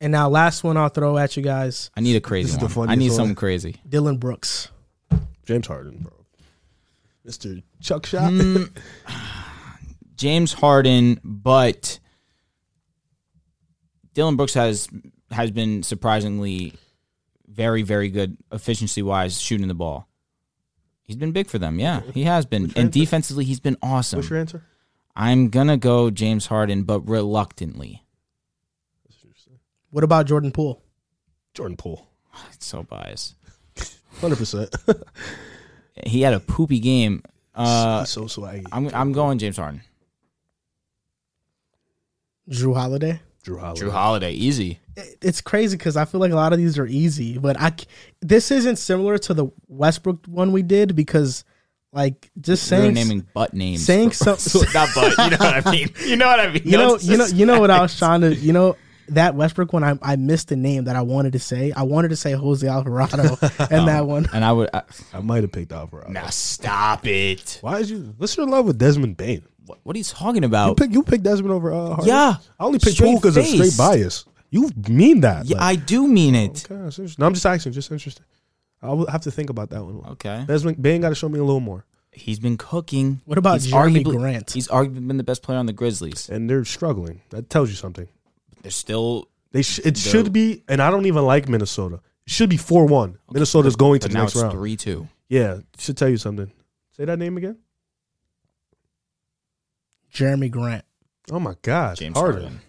And now last one I'll throw at you guys, I need a crazy This is the one. I funniest need one. something crazy. Dillon Brooks. James Harden, bro. Mr. Chuck Shot. Mm, James Harden, but Dillon Brooks has has been surprisingly very very good efficiency wise shooting the ball. He's been big for them. Yeah, he has been. And defensively, he's been awesome. What's your answer? I'm gonna go James Harden, but reluctantly. What about Jordan Poole? Jordan Poole. It's so biased. Hundred percent. He had a poopy game. Uh, so swaggy. I'm I'm going James Harden. Jrue Holiday. Jrue Holiday. Jrue Holiday, easy. It- It's crazy because I feel like a lot of these are easy, but I this isn't similar to the Westbrook one we did because, like, just You're saying naming butt names. saying for- some- not butt. You know what I mean. You know what I mean. you know, you know, you know what I was trying to, you know, that Westbrook one, I, I missed the name that I wanted to say. I wanted to say Jose Alvarado, and that one. And I would. I, I might have picked Alvarado. now stop it. Why did you? What's your love with Desmond Bane? What, what are you talking You about? pick you pick Desmond over uh, Harden? Yeah. I only picked Straight Poole because of straight bias. You mean that? Yeah, like- I do mean it. Okay. No, I'm just asking, just interesting. I'll have to think about that one. Okay. Desmond Bane got to show me a little more, He's been cooking. What about He's Jerami arguably- Grant? He's arguably been the best player on the Grizzlies. and they're struggling. That tells you something. They're still. They sh- it should be, and I don't even like Minnesota. It should be four one. Minnesota's going to But the now next it's round. three two. Yeah, should tell you something. Say that name again. Jerami Grant. Oh my God, James Harden. Harden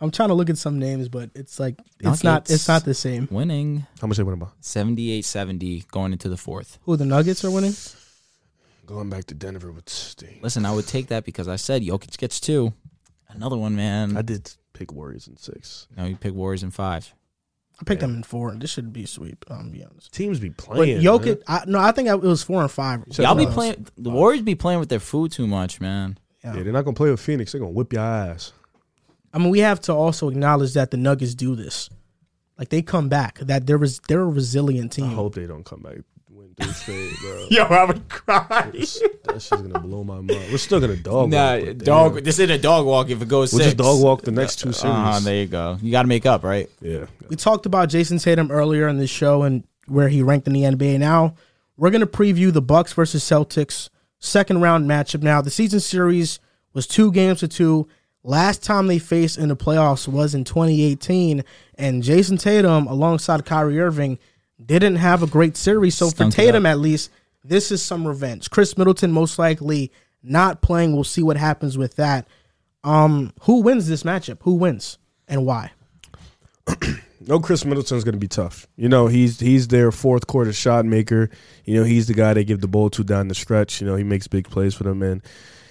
I'm trying to look at some names, but it's like it's not it's not the same. winning How much they winning about? 78-70 going into the fourth. Who the Nuggets are winning? Going back to Denver with Sting. Listen, I would take that because I said Jokic gets two. Another one, man. I did pick Warriors in six. no, you pick Warriors in five. I picked them in four. This should be sweep. I'm be honest. Teams be But playing. Jokic, I, no, I think it was four and five. Y'all be Uh, playing. The Warriors be playing with their food too much, man. man. Yeah, they're not gonna play with Phoenix. They're gonna whip your ass. I mean, we have to also acknowledge that the Nuggets do this. Like they come back. That there was they're a resilient team. I hope they don't come back win straight, bro. Yo, I would cry. that shit's gonna blow my mind. We're still gonna dog. Nah, walk, but dog. damn. This isn't a dog walk if it goes We'll six. just dog walk the next two Uh series. huh. There you go. You got to make up, right? yeah. We talked about Jayson Tatum earlier in the show and where he ranked in the NBA. Now we're gonna preview the Bucks versus Celtics second round matchup. Now the season series was two games to two. Last time they faced in the playoffs was in 2018, and Jayson Tatum alongside Kyrie Irving didn't have a great series. So Stunk for Tatum, at least, this is some revenge. Khris Middleton most likely not playing. We'll see what happens with that. Um, who wins this matchup? Who wins and why? No, Khris Middleton's going to be tough. You know, he's he's their fourth quarter shot maker. You know, he's the guy they give the ball to down the stretch. You know, he makes big plays for them, and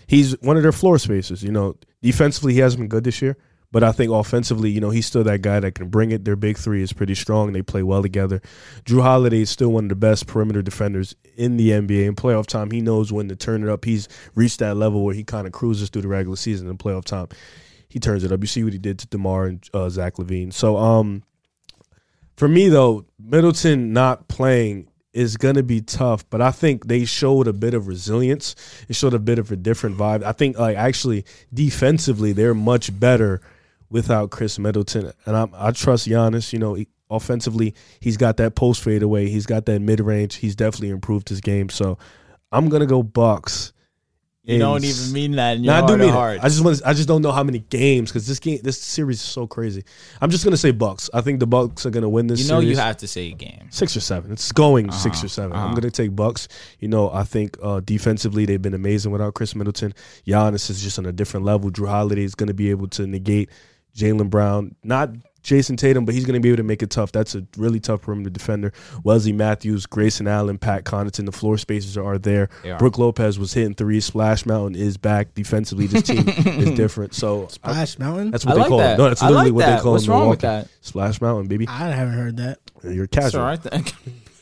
he's one of their floor spacers. You know, defensively he hasn't been good this year, but I think offensively, you know, he's still that guy that can bring it. Their big three is pretty strong. They play well together. Jrue Holiday is still one of the best perimeter defenders in the NBA. In playoff time, he knows when to turn it up. He's reached that level where he kind of cruises through the regular season. In playoff time, he turns it up. You see what he did to Demar and uh, Zach LaVine. So, um. For me though, Middleton not playing is going to be tough, but I think they showed a bit of resilience. It showed a bit of a different vibe. I think like actually defensively they're much better without Khris Middleton, and I, I trust Giannis. You know, he, offensively he's got that post fadeaway, he's got that mid range. He's definitely improved his game. So I'm gonna go Bucks. You don't even mean that no, I do heart mean it. I just want. I just don't know how many games because this game, this series is so crazy. I'm just gonna say Bucks. I think the Bucks are gonna win this. you know series. you have to say a game. six or seven. It's going six Uh-huh, or 7 i I'm uh-huh. gonna take Bucks. You know, I think uh, defensively they've been amazing without Khris Middleton. Giannis is just on a different level. Jrue Holiday is gonna be able to negate Jaylen Brown, not Jayson Tatum, but he's gonna be able to make it tough. That's a really tough perimeter defender. Wesley Matthews, Grayson Allen, Pat Connaughton. The floor spaces are there. They are. Brook Lopez was hitting threes. Splash Mountain is back defensively. This team is different. So I- Splash Mountain. that's I what they like call that. it. No, that's I literally like what that. they call What's it. in wrong with that? Splash Mountain, baby. I haven't heard that. You're It's casual. all right. then.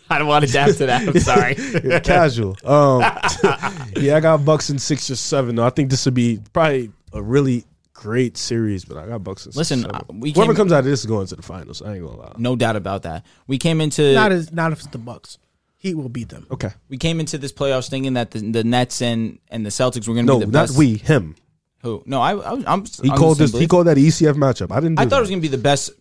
I don't want to adapt to that. I'm sorry. You're casual. Um, yeah, I got Bucks in six or seven. Though I think this would be probably a really great series, but I got Bucks in six. Listen, or seven. uh, we whoever came- comes out of this is going to the finals. I ain't gonna lie. No doubt about that. We came into Not as not if it's the Bucks. Heat will beat them. Okay, we came into this playoffs thinking that the, the Nets and, and the Celtics were going to no, be the not best. we. Him. Who? No, I, I was- I'm. He I'm called this. same He called that ECF matchup. I didn't. Do I thought that. it was going to be the best.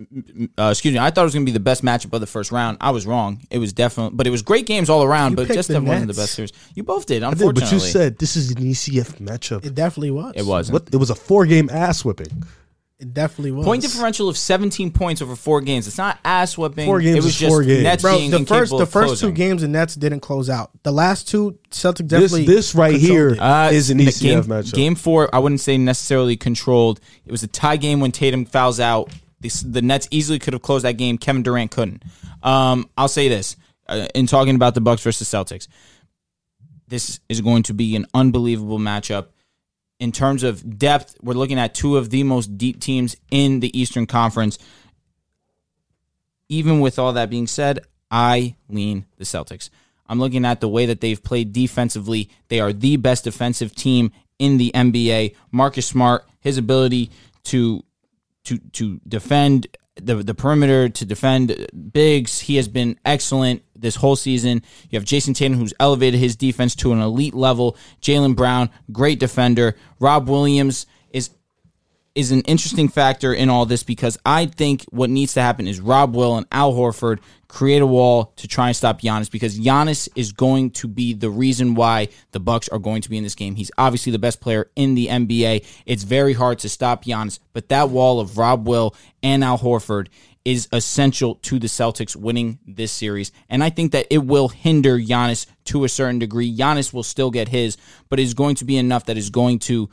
Uh, excuse me. I thought it was going to be the best matchup of the first round. I was wrong. It was definitely, but it was great games all around. You but just the that wasn't the best series. You both did. I did, Unfortunately, but you said this is an ECF matchup. It definitely was. it wasn't. What? It was a four game ass whipping. It definitely was. Point differential of 17 points over four games. It's not ass whipping. Four games it was is just four games. Nets Bro, being the first the first two games the Nets didn't close out. The last two Celtics definitely this right controlled here it. is an the ECF game, matchup. Game four, I wouldn't say necessarily controlled. It was a tie game when Tatum fouls out. The, the Nets easily could have closed that game. Kevin Durant couldn't. Um, I'll say this uh, in talking about the Bucks versus Celtics. This is going to be an unbelievable matchup. In terms of depth, we're looking at two of the most deep teams in the Eastern Conference. Even with all that being said, I lean the Celtics. I'm looking at the way that they've played defensively. They are the best defensive team in the NBA. Marcus Smart, his ability to to to defend the the perimeter, to defend bigs, he has been excellent this whole season. You have Jayson Tatum, who's elevated his defense to an elite level. Jaylen Brown, great defender. Rob Williams is an interesting factor in all this because I think what needs to happen is Rob Will and Al Horford create a wall to try and stop Giannis because Giannis is going to be the reason why the Bucks are going to be in this game. He's obviously the best player in the NBA. It's very hard to stop Giannis, but that wall of Rob Will and Al Horford is essential to the Celtics winning this series. And I think that it will hinder Giannis to a certain degree. Giannis will still get his, but it's going to be enough that is going to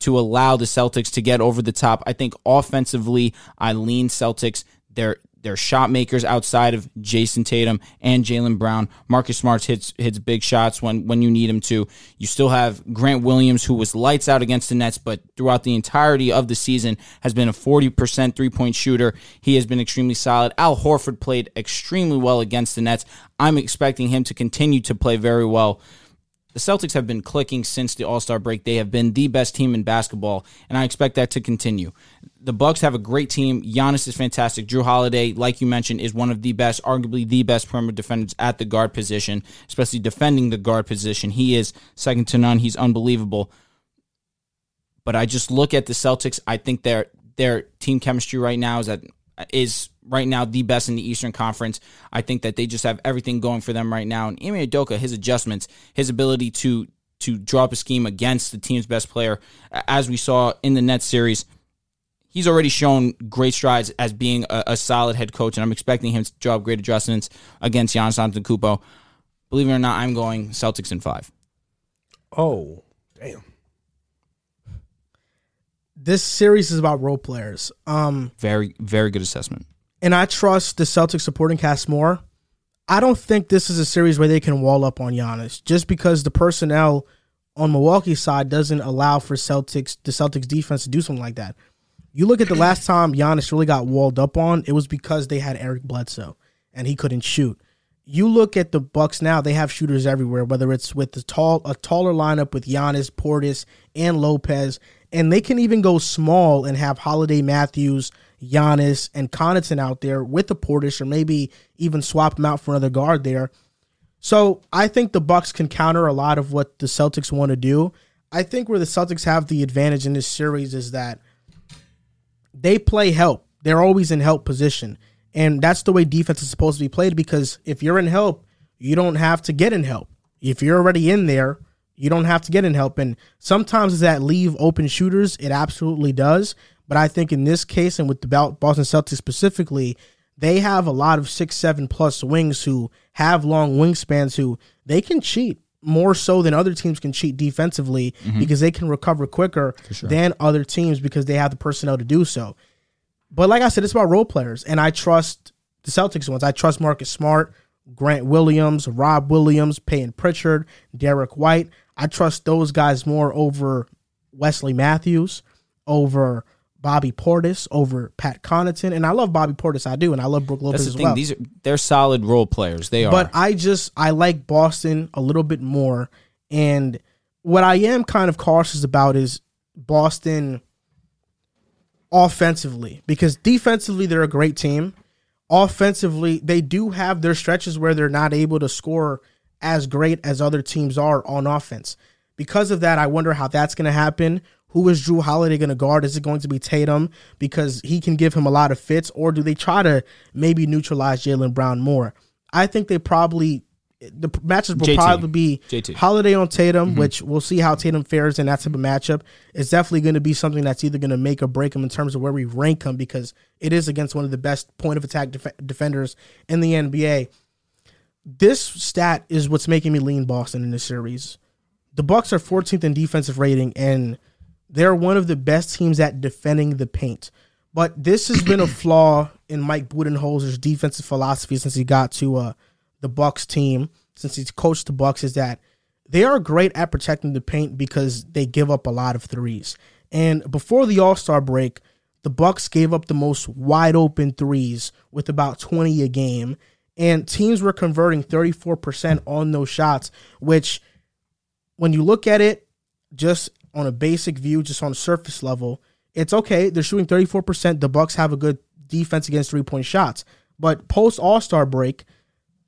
to allow the Celtics to get over the top. I think offensively, I lean Celtics. They're they're shot makers outside of Jayson Tatum and Jaylen Brown. Marcus Smart hits hits big shots when when you need him to. You still have Grant Williams, who was lights out against the Nets, but throughout the entirety of the season has been a forty percent three point shooter. He has been extremely solid. Al Horford played extremely well against the Nets. I'm expecting him to continue to play very well the Celtics have been clicking since the All Star break. They have been the best team in basketball, and I expect that to continue. The Bucks have a great team. Giannis is fantastic. Jrue Holiday, like you mentioned, is one of the best, arguably the best perimeter defenders at the guard position, especially defending the guard position. He is second to none. He's unbelievable. But I just look at the Celtics. I think their their team chemistry right now is at is right now the best in the Eastern Conference. I think that they just have everything going for them right now. And Ime Udoka, his adjustments, his ability to to draw up a scheme against the team's best player, as we saw in the Nets series, he's already shown great strides as being a, a solid head coach, and I'm expecting him to draw up great adjustments against Giannis Antetokounmpo. Believe it or not, I'm going Celtics in five. oh, damn. This series is about role players. Um, Very, very good assessment. and I trust the Celtics supporting cast more. I don't think this is a series where they can wall up on Giannis just because the personnel on Milwaukee's side doesn't allow for Celtics the Celtics defense to do something like that. You look at the last time Giannis really got walled up on, it was because they had Eric Bledsoe and he couldn't shoot. You look at the Bucks now; they have shooters everywhere. Whether it's with the tall, a taller lineup with Giannis, Portis, and Lopez, and they can even go small and have Holiday, Matthews, Giannis, and Connaughton out there with the Portis, or maybe even swap them out for another guard there. So I think the Bucks can counter a lot of what the Celtics want to do. I think where the Celtics have the advantage in this series is that they play help. They're always in help position. And that's the way defense is supposed to be played because if you're in help, you don't have to get in help. If you're already in there, you don't have to get in help. And sometimes does that leave open shooters? It absolutely does. But I think in this case and with the Boston Celtics specifically, they have a lot of six, seven plus wings who have long wingspans who they can cheat more so than other teams can cheat defensively mm-hmm. because they can recover quicker than other teams because they have the personnel to do so. But like I said, it's about role players, and I trust the Celtics ones. I trust Marcus Smart, Grant Williams, Rob Williams, Payton Pritchard, Derrick White. I trust those guys more over Wesley Matthews, over Bobby Portis, over Pat Connaughton, and I love Bobby Portis. I do, and I love Brook Lopez That's the as thing. well. These are they're solid role players. They are. But I just I like Boston a little bit more, and what I am kind of cautious about is Boston offensively because defensively they're a great team. Offensively, they do have their stretches where they're not able to score as great as other teams are on offense. Because of that, I wonder how that's going to happen. Who is Jrue Holiday going to guard? Is it going to be Tatum because he can give him a lot of fits, or do they try to maybe neutralize Jaylen Brown more? I think they probably the matches will JT. probably be JT. Holiday on Tatum, mm-hmm. which we'll see how Tatum fares in that type of matchup. It's definitely going to be something that's either going to make or break him in terms of where we rank him because it is against one of the best point of attack def- defenders in the NBA. This stat is what's making me lean Boston in this series. The Bucks are 14th in defensive rating, and they're one of the best teams at defending the paint. But this has been a flaw in Mike Budenholzer's defensive philosophy since he got to uh, the Bucks team, since he's coached the Bucks, is that they are great at protecting the paint because they give up a lot of threes. And before the All Star break, the Bucks gave up the most wide open threes with about 20 a game, and teams were converting 34% on those shots, which when you look at it just on a basic view, just on a surface level, it's okay. They're shooting 34%. The Bucks have a good defense against three-point shots. But post All-Star break,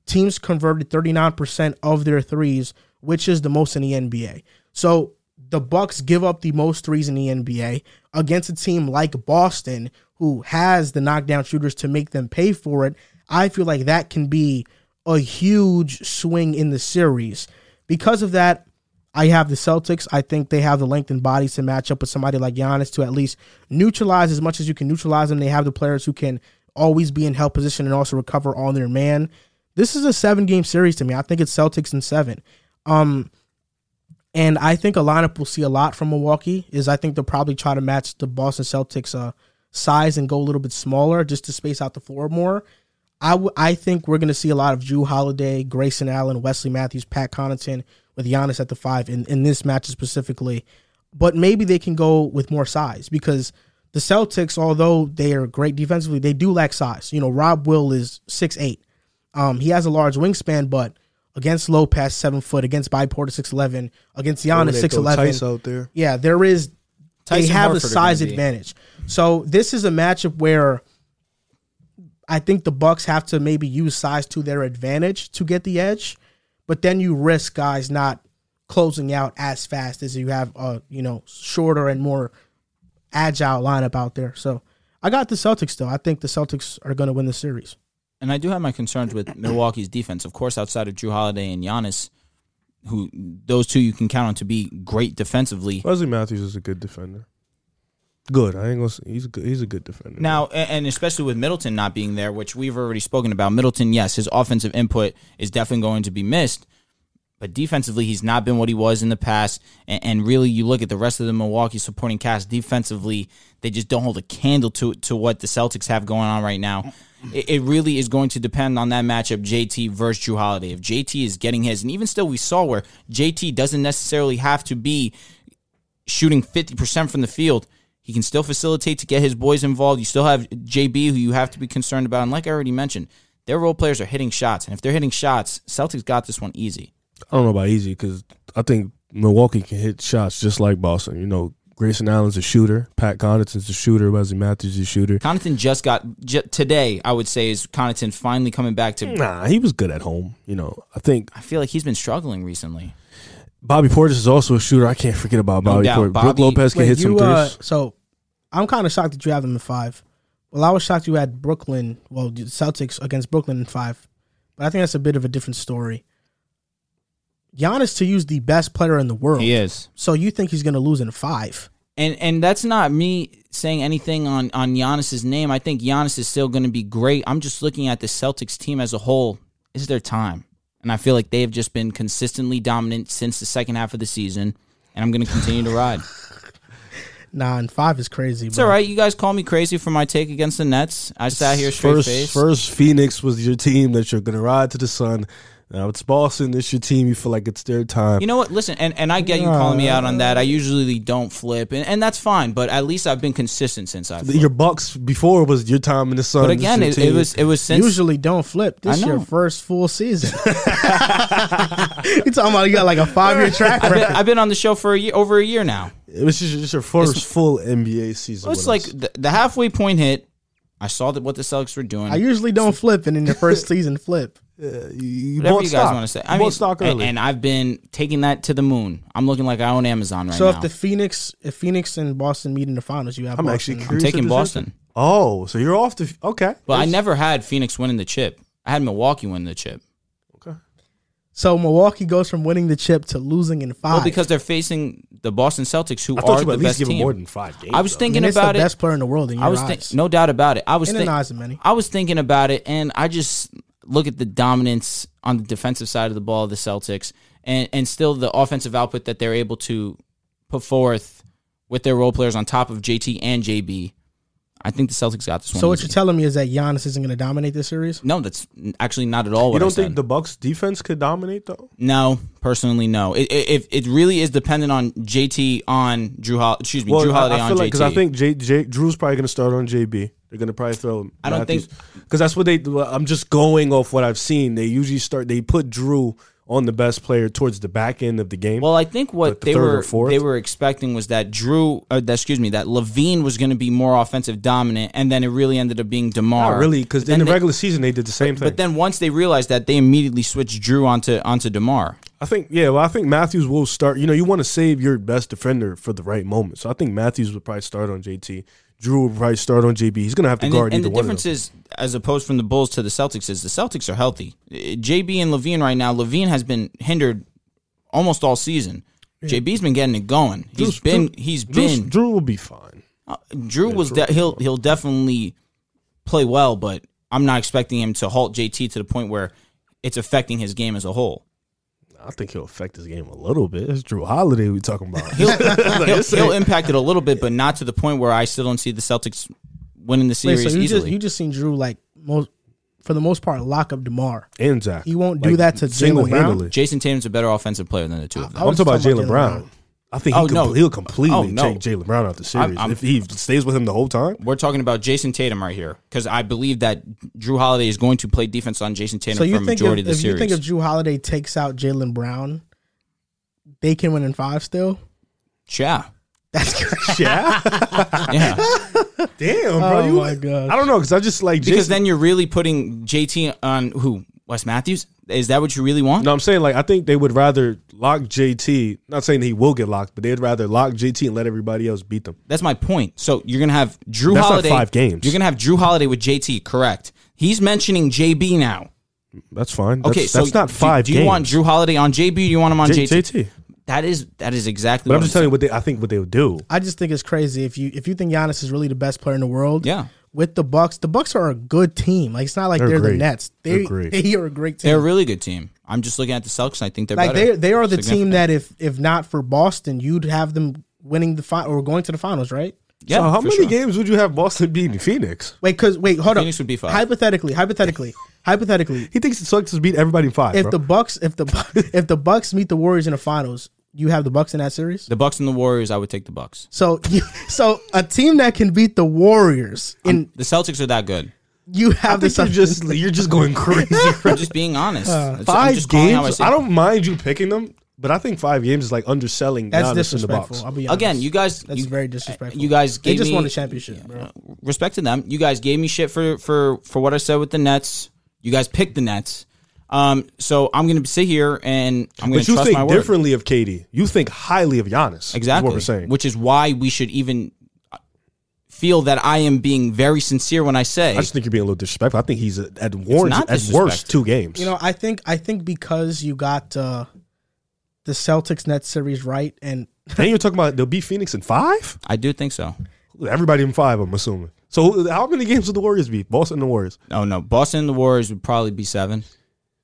teams converted 39% of their threes, which is the most in the NBA. So the Bucks give up the most threes in the NBA against a team like Boston who has the knockdown shooters to make them pay for it. I feel like that can be a huge swing in the series. Because of that, I have the Celtics. I think they have the length and bodies to match up with somebody like Giannis to at least neutralize as much as you can neutralize them. They have the players who can always be in help position and also recover on their man. This is a seven game series to me. I think it's Celtics in seven. Um, and I think a lineup we'll see a lot from Milwaukee is I think they'll probably try to match the Boston Celtics uh, size and go a little bit smaller just to space out the floor more. I, w- I think we're going to see a lot of Jrue Holiday, Grayson Allen, Wesley Matthews, Pat Connaughton with Giannis at the five in, in this match specifically. But maybe they can go with more size because the Celtics, although they are great defensively, they do lack size. You know, Rob Will is six eight. Um, he has a large wingspan, but against Lopez, seven foot, against Bobby Portis, six eleven, against Giannis, six eleven. Out there. Yeah, there is. they have a Hartford are size advantage. So this is a matchup where I think the Bucks have to maybe use size to their advantage to get the edge, but then you risk guys not closing out as fast as you have a you know shorter and more agile lineup out there. So I got the Celtics though. I think the Celtics are going to win the series. And I do have my concerns with Milwaukee's defense. Of course, outside of Jrue Holiday and Giannis, who those two you can count on to be great defensively. Wesley Matthews is a good defender. Good. I ain't gonna. Say, he's a good. He's a good defender. Now, and especially with Middleton not being there, which we've already spoken about. Middleton, yes, his offensive input is definitely going to be missed, but defensively, he's not been what he was in the past. And, and really, you look at the rest of the Milwaukee supporting cast defensively, they just don't hold a candle to to what the Celtics have going on right now. It, it really is going to depend on that matchup, JT versus Jrue Holiday. If JT is getting his, and even still, we saw where JT doesn't necessarily have to be shooting 50% from the field. He can still facilitate to get his boys involved. You still have JB, who you have to be concerned about. And like I already mentioned, their role players are hitting shots. And if they're hitting shots, Celtics got this one easy. I don't know about easy because I think Milwaukee can hit shots just like Boston. You know, Grayson Allen's a shooter. Pat Connaughton's a shooter. Wesley Matthews is a shooter. Connaughton just got, j- today, I would say, is Connaughton finally coming back to. Nah, he was good at home. You know, I think I feel like he's been struggling recently. Bobby Portis is also a shooter. I can't forget about No Bobby doubt. Portis. Brook Bobby- Lopez can Wait, hit some you, threes. uh, so I'm kind of shocked that you have them in five. Well, I was shocked you had Brooklyn, well, the Celtics against Brooklyn in five, but I think that's a bit of a different story. Giannis to use the best player in the world. He is. So you think he's going to lose in five? And and that's not me saying anything on on Giannis's name. I think Giannis is still going to be great. I'm just looking at the Celtics team as a whole. Is their time, and I feel like they have just been consistently dominant since the second half of the season. And I'm going to continue to ride. Nah, and five is crazy. It's all right. You guys call me crazy for my take against the Nets. I sat here straight first, face. first Phoenix was your team that you're going to ride to the sun. Now it's Boston. It's your team. You feel like it's their time. You know what? Listen, and, and I get you calling me out on that. I usually don't flip, and, and that's fine. But at least I've been consistent since I. your Bucks before was your time in the sun. But again, your it, it was it was since Usually don't flip. This I your first full season. you talking about you got like a five year track I've record? been, I've been on the show for a year, over a year now. It was just, just your first full NBA season. Well, it's like the, the halfway point hit. I saw that what the Celtics were doing. I usually don't flip, and in the first season, flip. Yeah, you, you Whatever bought you guys want to say. You I bought mean, stock and, early. and I've been taking that to the moon. I'm looking like I own Amazon right So now. So if the Phoenix, if Phoenix and Boston meet in the finals, you have. I'm Boston. actually I'm taking Boston, answer. Oh, so you're off the okay. but I never had Phoenix winning the chip. I had Milwaukee win the chip. Okay. So Milwaukee goes from winning the chip to losing in five. Well, because they're facing the Boston Celtics, who I are you the at least best give team. more than five games. I was though. I thinking mean, it's about the it. best player in the world. In your I was eyes. thinking, no doubt about it. I was in thinking, the eyes of many. I was thinking about it, and I just look at the dominance on the defensive side of the ball of the Celtics, and and still the offensive output that they're able to put forth with their role players on top of JT and JB. I think the Celtics got this one. So what easy. you're telling me is that Giannis isn't going to dominate this series? No, that's actually not at all what You I don't said. think the Bucks defense could dominate though? no, personally, no. It, it, it, it really is dependent on JT on Jrue. Hol- excuse me, Jrue Holiday I, I on feel JT. because I think J, J, Jrue's probably going to start on JB. They're going to probably throw. I don't think- because that's what they. do. I'm just going off what I've seen. They usually start. They put Jrue on the best player towards the back end of the game. Well, I think what Like the they were they were expecting was that Jrue, uh, that, excuse me, that LaVine was going to be more offensive dominant, and then it really ended up being DeMar. Not really, because in the they- regular season they did the same thing. But then once they realized that, they immediately switched Jrue onto onto DeMar. I think yeah, well, I think Matthews will start. You know, you want to save your best defender for the right moment. So I think Matthews would probably start on JT. Jrue will probably start on JB. He's going to have to And, guard and the one of difference is, as opposed from the Bulls to the Celtics, is the Celtics are healthy. Uh, JB and LaVine right now. LaVine has been hindered almost all season. JB's been getting it going. He's Jrue's- been Jrue- he's Jrue's- been Jrue will be fine. Uh, Jrue was de- he'll he'll definitely play well, but I'm not expecting him to halt JT to the point where it's affecting his game as a whole. I think he'll affect his game a little bit. It's Jrue Holiday we talking about. He'll, he'll, he'll impact it a little bit, but not to the point where I still don't see the Celtics winning the Wait, series so you easily. just you just seen Jrue like most for the most part lock up DeMar. and Zach. He won't do that to Jaylen single-handedly. Jayson Tatum's a better offensive player than the two of them. I I'm talking about Jalen Jaylen Brown. Brown. I think he Oh, no. compl- he'll completely Oh, no. take Jaylen Brown out the series I'm- if he stays with him the whole time. We're talking about Jayson Tatum right here because I believe that Jrue Holiday is going to play defense on Jayson Tatum So for you a think if, majority of the if you think if Jrue Holiday takes out Jaylen Brown, they can win in five still? yeah, That's crazy. Yeah, yeah. damn, bro. Oh you, my God. I don't know because I just like because Jayson, then you're really putting JT on who Wes Matthews. Is that what you really want? No, I'm saying like I think they would rather lock JT. Not saying he will get locked, but they'd rather lock JT and let everybody else beat them. That's my point. So you're gonna have Jrue That's not five games. You're gonna have Jrue Holiday with JT. Correct. He's mentioning JB now. That's fine. That's, Okay, so that's not five. Do, you games. want Jrue Holiday on JB? Or do you want him on J- JT? JT? That is that is exactly. But what I'm just telling you what they. I think what they would do. I just think it's crazy if you if you think Giannis is really the best player in the world. Yeah. With the Bucks, the Bucks are a good team. Like it's not like They're they're, the. Nets. They They're great. they are a great team. They're a really good team. I'm just looking at the Celtics. and I think they're like better. they they are the team that if if not for Boston, you'd have them winning the final or going to the finals, right? Yeah. so how many sure. games would you have Boston beating Phoenix? Wait, because wait, hold on. Phoenix up. would be five. Hypothetically, hypothetically, hypothetically, He thinks the Celtics beat everybody in five. if bro. the Bucks if the if the Bucks meet the Warriors in the finals, you have the Bucks in that series. The Bucks and the Warriors. I would take the Bucks. So you, so a team that can beat the Warriors in The Celtics are that good. You have the think you're just you're just going crazy. I'm just being honest. That's- I'm five just games. see I, don't mind you picking them, but I think five games is like underselling that's Giannis in the disrespectful. box. I'll be honest. Again, you guys. that's you, very disrespectful. You guys gave they just me won a championship, bro. respect to them. You guys gave me shit for for for what I said with the Nets. You guys picked the Nets. Um, so I'm going to sit here and I'm going But to you trust my think word. differently of KD. You think highly of Giannis. is Exactly. what we're saying. Which is why we should even feel that I am being very sincere when I say I just think you're being a little disrespectful. I think he's at, at worst, not at worst two games. You know, I think I think because you got uh, the Celtics Nets series right, and and you're talking about they'll beat Phoenix in five. I do think so. Everybody in five, I'm assuming. So how many games will the Warriors be? Boston and the Warriors. Oh no, Boston and the Warriors would probably be seven.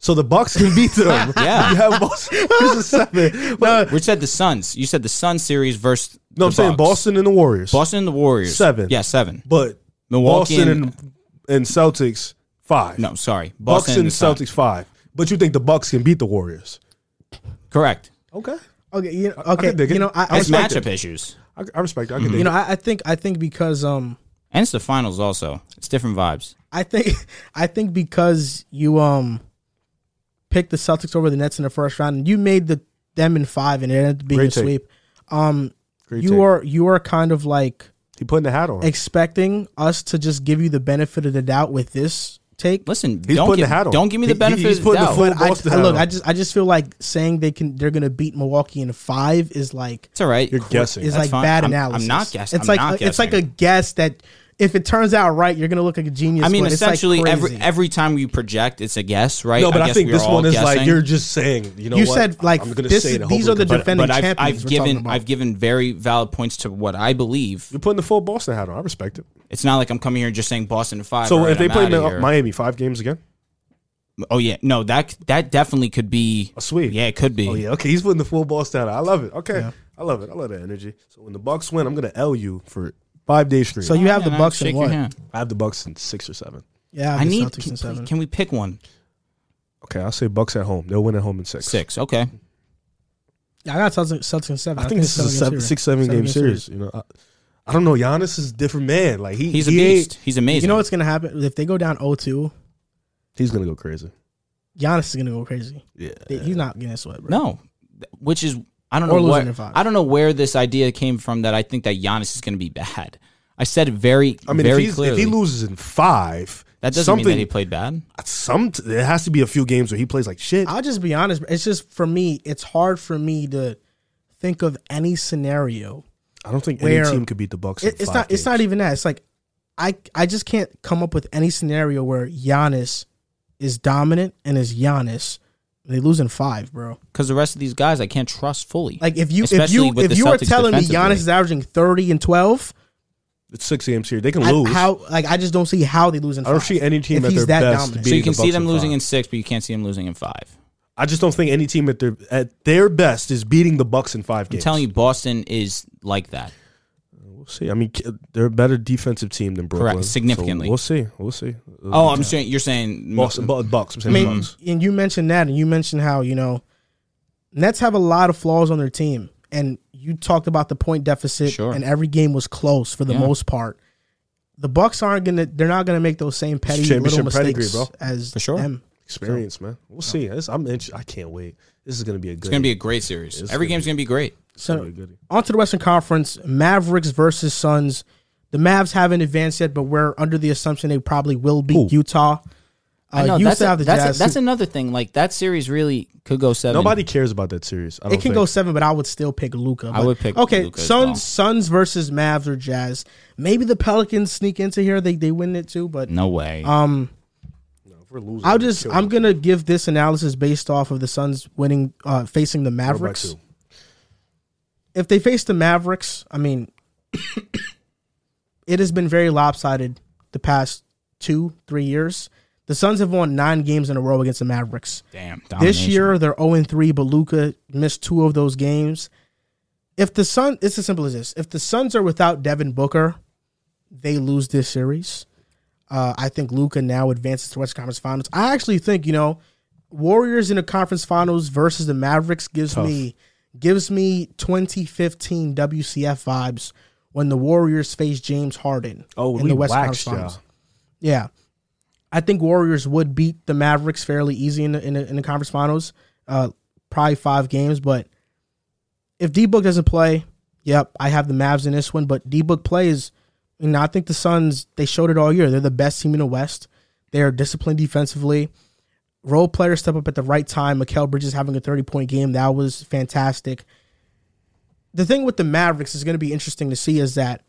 So the Bucks can beat them. Yeah. you have Boston versus seven. But, We said the Suns. You said the Suns series versus no, I'm the saying Bucks. Boston and the Warriors. Boston and the Warriors Seven. Yeah, seven. but Milwaukee Boston and, and, and Celtics five. no, sorry, Bucks Boston and the Suns. Celtics five. But you think the Bucks can beat the Warriors? Correct. Okay, okay, you know, okay, can dig it. you know, I, I, It's respect matchup it. issues, I, I respect. It. I can dig you know. I, I think I think because um, and it's the finals also. It's different vibes. I think I think because you um picked the Celtics over the Nets in the first round, and you made the them in five, and it ended up being Great a take. sweep. Um, Great you take. are you are kind of like He putting the hat on. expecting us to just give you the benefit of the doubt with this take. Listen, He's don't putting give, the hat on. Don't give me the He- benefit he's of the putting the doubt. full- But I, Boston I- hat look, on. I just I just feel like saying they can they're gonna beat Milwaukee in five is like it's all right. You're guessing. is That's like fine. bad I'm- I'm analysis. not guessing. It's I'm like not it's like a guessing. guess that if it turns out right, you're gonna look like a genius. I mean, but it's, like, essentially every every time you project, it's a guess, right? No, but I, guess think this one is like you're just saying. You know, You what? said, like, I'm gonna this say is- it. these are the come back. defending but I've, champions I've we're given about. I've given very valid points to what I believe. You're putting the full Boston hat on. I respect it. It's not like I'm coming here and just saying Boston five. So all right, if they I'm play outta Mi- Miami five games again, oh yeah, no that that definitely could be a sweep. Yeah, it could be. Oh yeah. Okay, he's putting the full Boston hat. on. I love it. Okay, I love it. I love that energy. So when the Bucks win, I'm gonna L you for five days straight. So you have Yeah, the Bucks shake and your what? hand. I have the Bucks in six or seven. Yeah, I the need. Celtics Can, in seven. can we pick one? Okay, I'll say Bucks at home. They'll win at home in six. Six. Okay. Yeah, I got Celtics, Celtics in seven. I think this is a it's game six, seven game series. You know, I, I don't know. Giannis is a different man. Like he, He's a he ain't- beast. He's amazing. You know what's gonna happen if they go down 0-2? He's gonna go crazy. Giannis is gonna go crazy. Yeah. He's not getting sweat, bro. No, which is I don't Or know what. I don't know where this idea came from that I think that Giannis is going to be bad. I said it very I mean, very if, clearly. if he loses in five, that doesn't something, mean that he played bad. some there has to be a few games where he plays like shit. I'll just be honest. It's just for me. It's hard for me to think of any scenario. I don't think any team could beat the Bucks. It, in it's five not. It's not even that. It's like I. I just can't come up with any scenario where Giannis is dominant and is Giannis. And They lose in five, bro. Because the rest of these guys I can't trust fully. Like if you if Especially you with if the you are Celtics telling me defensively. Giannis is averaging thirty and twelve, It's six games here. They can I, lose. how like I just don't see how they lose in I don't see any team if at he's their that best. dominant. so you beating can the see Bucks them in losing five. in six, but you can't see them losing in five. I just don't think any team at their at their best is beating the Bucks in five I'm games. telling you, Boston is like that. We'll see. I mean, they're a better defensive team than Brooklyn. so significantly. we'll see. We'll see. Oh, I'm saying you're saying Boston, Bu- Bucks. I'm I mean, Bucks. and you mentioned that, and you mentioned how you know Nets have a lot of flaws on their team, and you talked about the point deficit, Sure. and every game was close for the Yeah. most part. The Bucks aren't gonna; they're not gonna make those same petty little mistakes pedigree, bro. as For sure. them. Experience, man. We'll see. It's- I'm. inter- I can't wait. This is gonna be a good. it's going to be a great series. Every gonna game's going to be great. So be on to the Western Conference: Mavericks versus Suns. The Mavs haven't advanced yet, but we're under the assumption they probably will beat Who? Utah. I Uh, know you that's a, have the that's, a- Jazz. that's another thing. Like that series really could go seven. Nobody cares about that series. I don't It can think. go seven, but I would still pick Luka. I would pick okay. Luka as Suns, well. Suns versus Mavs or Jazz. Maybe the Pelicans sneak into here. They they win it too, but No way. um, If we're losing, I'll just I'm them. gonna give this analysis based off of the Suns winning, uh, facing the Four by Mavericks. If they face the Mavericks, I mean, it has been very lopsided the past two three years. The Suns have won nine games in a row against the Mavericks. Damn. This year they're 0 3, but Luka missed two of those games. If the Sun, it's as simple as this: if the Suns are without Devin Booker, they lose this series. Uh, I think Luka now advances to Western Conference Finals. I actually think you know Warriors in the conference finals versus the Mavericks gives Tough. me gives me 2015 WCF vibes when the Warriors faced James Harden Oh, in we the Conference. Finals. Yeah, I think Warriors would beat the Mavericks fairly easy in the in the, in the conference finals. Uh, probably five games, but if D Book doesn't play, yep, I have the Mavs in this one. But D Book plays, you know, I think the Suns they showed it all year. They're the best team in the West. They are disciplined defensively. Role players step up at the right time. Mikal Bridges having a thirty point game that was fantastic. The thing with the Mavericks is going to be interesting to see is that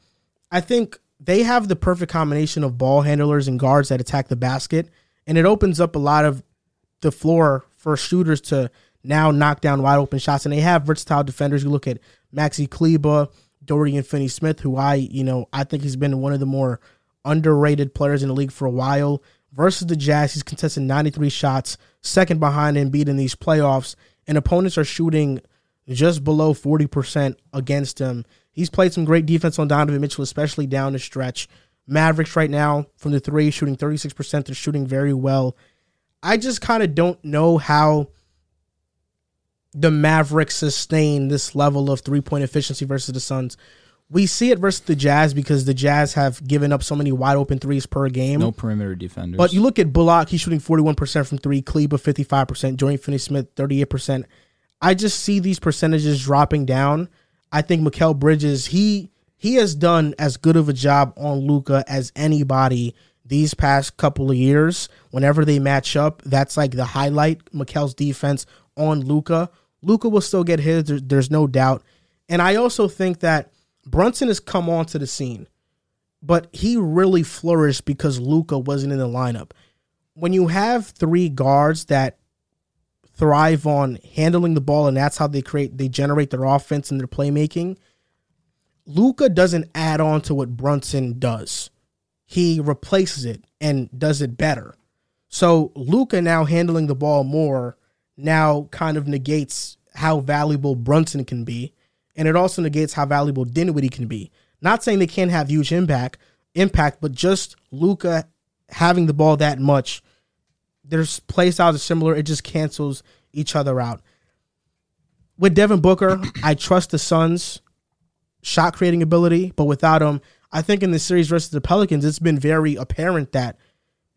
I think they have the perfect combination of ball handlers and guards that attack the basket, and it opens up a lot of the floor for shooters to now knock down wide open shots. And they have versatile defenders. You look at Maxi Kleber, Dorian Finney Smith, who I, you know, I think he's been one of the more underrated players in the league for a while. Versus the Jazz, he's contested 93 shots, second behind Embiid in these playoffs, and opponents are shooting just below 40% against him. He's played some great defense on Donovan Mitchell, especially down the stretch. Mavericks right now from the three, shooting 36%. They're shooting very well. I just kind of don't know how the Mavericks sustain this level of three point efficiency versus the Suns. We see it versus the Jazz because the Jazz have given up so many wide open threes per game. no perimeter defenders. But you look at Bullock, he's shooting 41% from three, Kleber 55%, Dorian Finney Smith 38%. I just see these percentages dropping down. I think Mikal Bridges, he he has done as good of a job on Luka as anybody these past couple of years. Whenever they match up, that's like the highlight. Mikal's defense on Luka. Luka will still get his, there- there's no doubt. And I also think that Brunson has come onto the scene but he really flourished because Luka wasn't in the lineup. When you have three guards that thrive on handling the ball and that's how they create they generate their offense and their playmaking, Luka doesn't add on to what Brunson does. He replaces it and does it better. So Luka now handling the ball more now kind of negates how valuable Brunson can be, and it also negates how valuable Dinwiddie can be. Not saying they can't have huge impact, impact, but just Luka having the ball that much, their play styles are similar. It just cancels each other out. With Devin Booker, I trust the Suns' shot creating ability, but without him, I think in the series versus the Pelicans, it's been very apparent that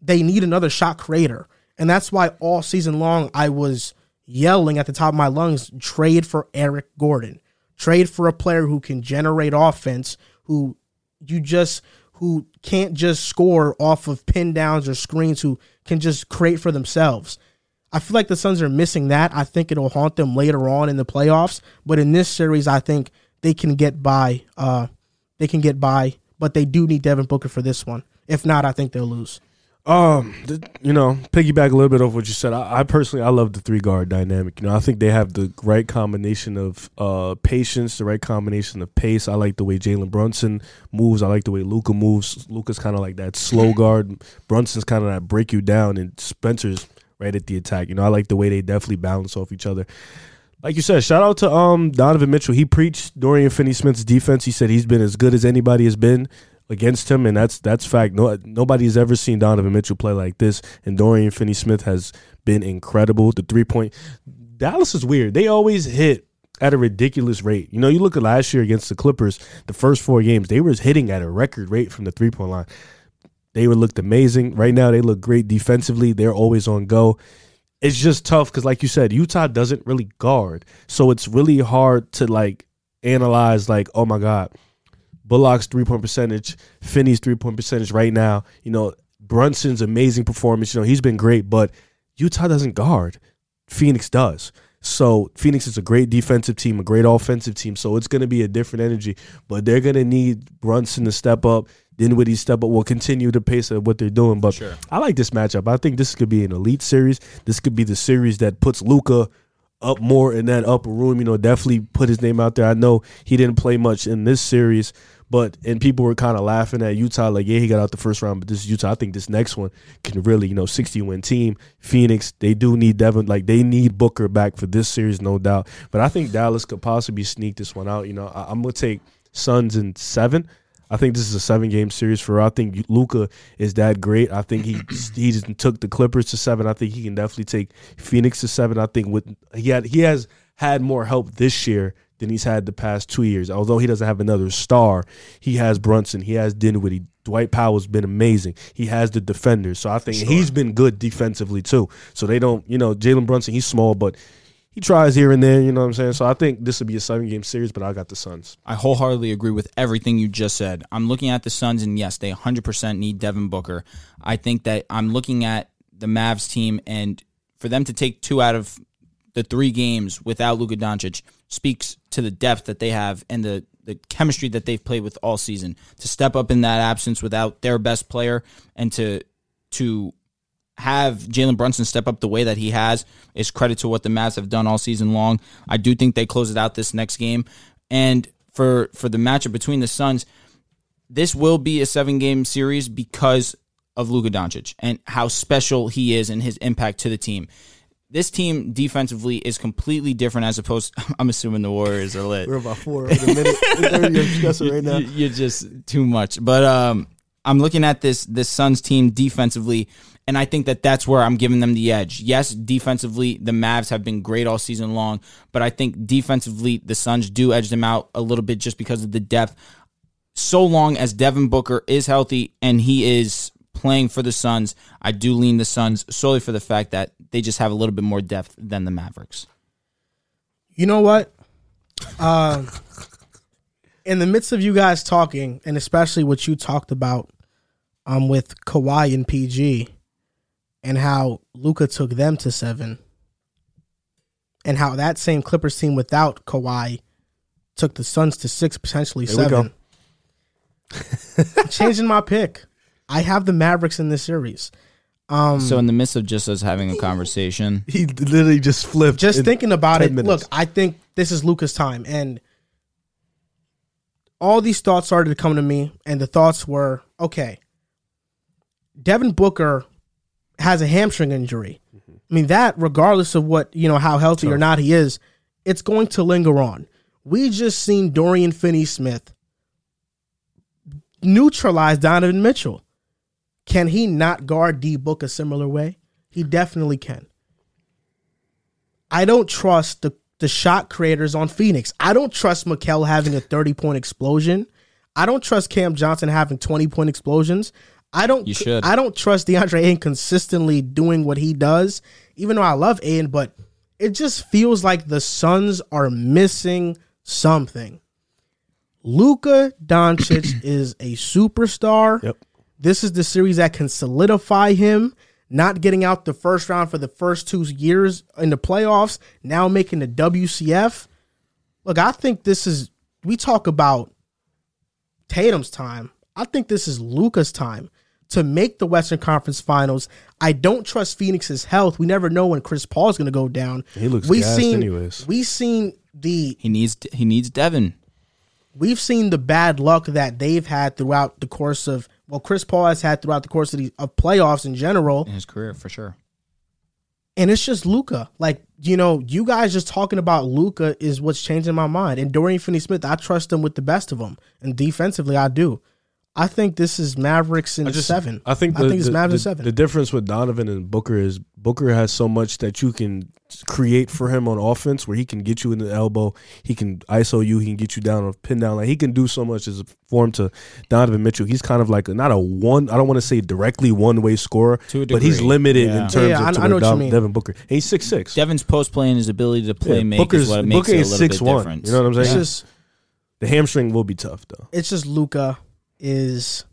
they need another shot creator. And that's why all season long I was yelling at the top of my lungs trade for Eric Gordon. Trade for a player who can generate offense, who you just who can't just score off of pin downs or screens, who can just create for themselves. I feel like the Suns are missing that. I think it'll haunt them later on in the playoffs. But in this series, I think they can get by. Uh, they can get by, but they do need Devin Booker for this one. If not, I think they'll lose. Um, th- you know, piggyback a little bit off what you said. I, I personally, I love the three guard dynamic. You know, I think they have the right combination of uh patience, the right combination of pace. I like the way Jalen Brunson moves. I like the way Luka moves. Luka's kind of like that slow guard. Brunson's kind of that break you down, and Spencer's right at the attack. You know, I like the way they definitely balance off each other. Like you said, shout out to um Donovan Mitchell. He preached Dorian Finney-Smith's defense. He said he's been as good as anybody has been against him, and that's that's fact. No, nobody's ever seen Donovan Mitchell play like this, and Dorian Finney-Smith has been incredible. The three point Dallas is weird. They always hit at a ridiculous rate. You know, you look at last year against the Clippers, the first four games, they was hitting at a record rate from the three point line. They were looked amazing. Right now, they look great defensively. They're always on go. It's just tough because, like you said, Utah doesn't really guard, so it's really hard to like analyze. Like, oh my god, Bullock's three point percentage, Finney's three point percentage right now. You know, Brunson's amazing performance. You know, he's been great, but Utah doesn't guard. Phoenix does. So Phoenix is a great defensive team, a great offensive team. So it's going to be a different energy, but they're going to need Brunson to step up. Dinwiddie step up will continue the pace of what they're doing. But Sure. I like this matchup. I think this could be an elite series. This could be the series that puts Luka up more in that upper room. You know, definitely put his name out there. I know he didn't play much in this series, but and people were kind of laughing at Utah, like, yeah, he got out the first round, but this is Utah. I think this next one can really, you know, 60 win team. Phoenix, they do need Devin, like they need Booker back for this series, no doubt. But I think Dallas could possibly sneak this one out. You know, I, I'm gonna take Suns in seven. I think this is a seven game series for. I think Luka is that great. I think he he just took the Clippers to seven. I think he can definitely take Phoenix to seven. I think with he had he has had more help this year than he's had the past two years. Although he doesn't have another star, he has Brunson, he has Dinwiddie. Dwight Powell's been amazing. He has the defenders, so I think he's been good defensively too. So they don't, you know, Jalen Brunson, he's small, but he tries here and there. You know what I'm saying? So I think this would be a seven game series, but I got the Suns. I wholeheartedly agree with everything you just said. I'm looking at the Suns, and yes, they 100% need Devin Booker. I think that I'm looking at the Mavs team, and for them to take two out of the three games without Luka Doncic speaks to the depth that they have and the the chemistry that they've played with all season. To step up in that absence without their best player, and to to have Jalen Brunson step up the way that he has is credit to what the Mavs have done all season long. I do think they close it out this next game. And for for the matchup between the Suns, this will be a seven game series because of Luka Doncic and how special he is and his impact to the team. This team defensively is completely different as opposed. I'm assuming the Warriors are lit. We're about four in a minute. You're right now. You- You're just too much. But um, I'm looking at this this Suns team defensively, and I think that that's where I'm giving them the edge. Yes, defensively, the Mavs have been great all season long, but I think defensively, the Suns do edge them out a little bit just because of the depth. So long as Devin Booker is healthy and he is playing for the Suns, I do lean the Suns solely for the fact that they just have a little bit more depth than the Mavericks. You know what? Uh, in the midst of you guys talking, and especially what you talked about um, with Kawhi and PG, and how Luka took them to seven, and how that same Clippers team without Kawhi took the Suns to six, potentially Here we seven. go. Changing my pick. I have the Mavericks in this series. Um, So in the midst of just us having a conversation, He literally just flipped. just in thinking about 10 it, minutes. look, I think this is Luka's time, and all these thoughts started to come to me, and the thoughts were, okay, Devin Booker has a hamstring injury. Mm-hmm. I mean, that regardless of what you know, how healthy or not he is, it's going to linger on. We just seen Dorian Finney-Smith neutralize Donovan Mitchell. Can he not guard D Book a similar way? He definitely can. I don't trust the, the shot creators on Phoenix. I don't trust Mikal having a 30 point explosion. I don't trust Cam Johnson having 20 point explosions. I don't You should. I don't trust DeAndre Ayton consistently doing what he does, even though I love Ayton, but it just feels like the Suns are missing something. Luka Doncic is a superstar. Yep. This is the series that can solidify him. Not getting out the first round for the first two years in the playoffs, now making the WCF. Look, I think this is. We talk about Tatum's time. I think this is Luka's time to make the Western Conference Finals. I don't trust Phoenix's health. We never know when Chris Paul is going to go down. He looks we gassed seen, anyways. We seen the he needs he needs Devin. we've seen the bad luck that they've had throughout the course of well, Chris Paul has had throughout the course of the of playoffs in general, in his career for sure. and it's just Luka. Like you know, you guys just talking about Luka is what's changing my mind. And Dorian Finney-Smith, I trust him with the best of them, and defensively, I do. I think this is Mavericks in I just, seven. I think I the, think it's the, Mavs in the- seven. The difference with Donovan and Booker is Booker has so much that you can create for him on offense, where he can get you in the elbow, he can ISO you, he can get you down or pin down. Like he can do so much as a form to Donovan Mitchell. He's kind of like a, not a one. I don't want to say directly one way scorer, To a but he's limited yeah. in terms Yeah, yeah, of to I- I know where what you mean. Devin Booker. And he's six six. Devin's post play and his ability to play make Booker's is what makes Booker it a is little six bit one. different. You know what I'm It's saying? just The hamstring will be tough though. it's just Luka is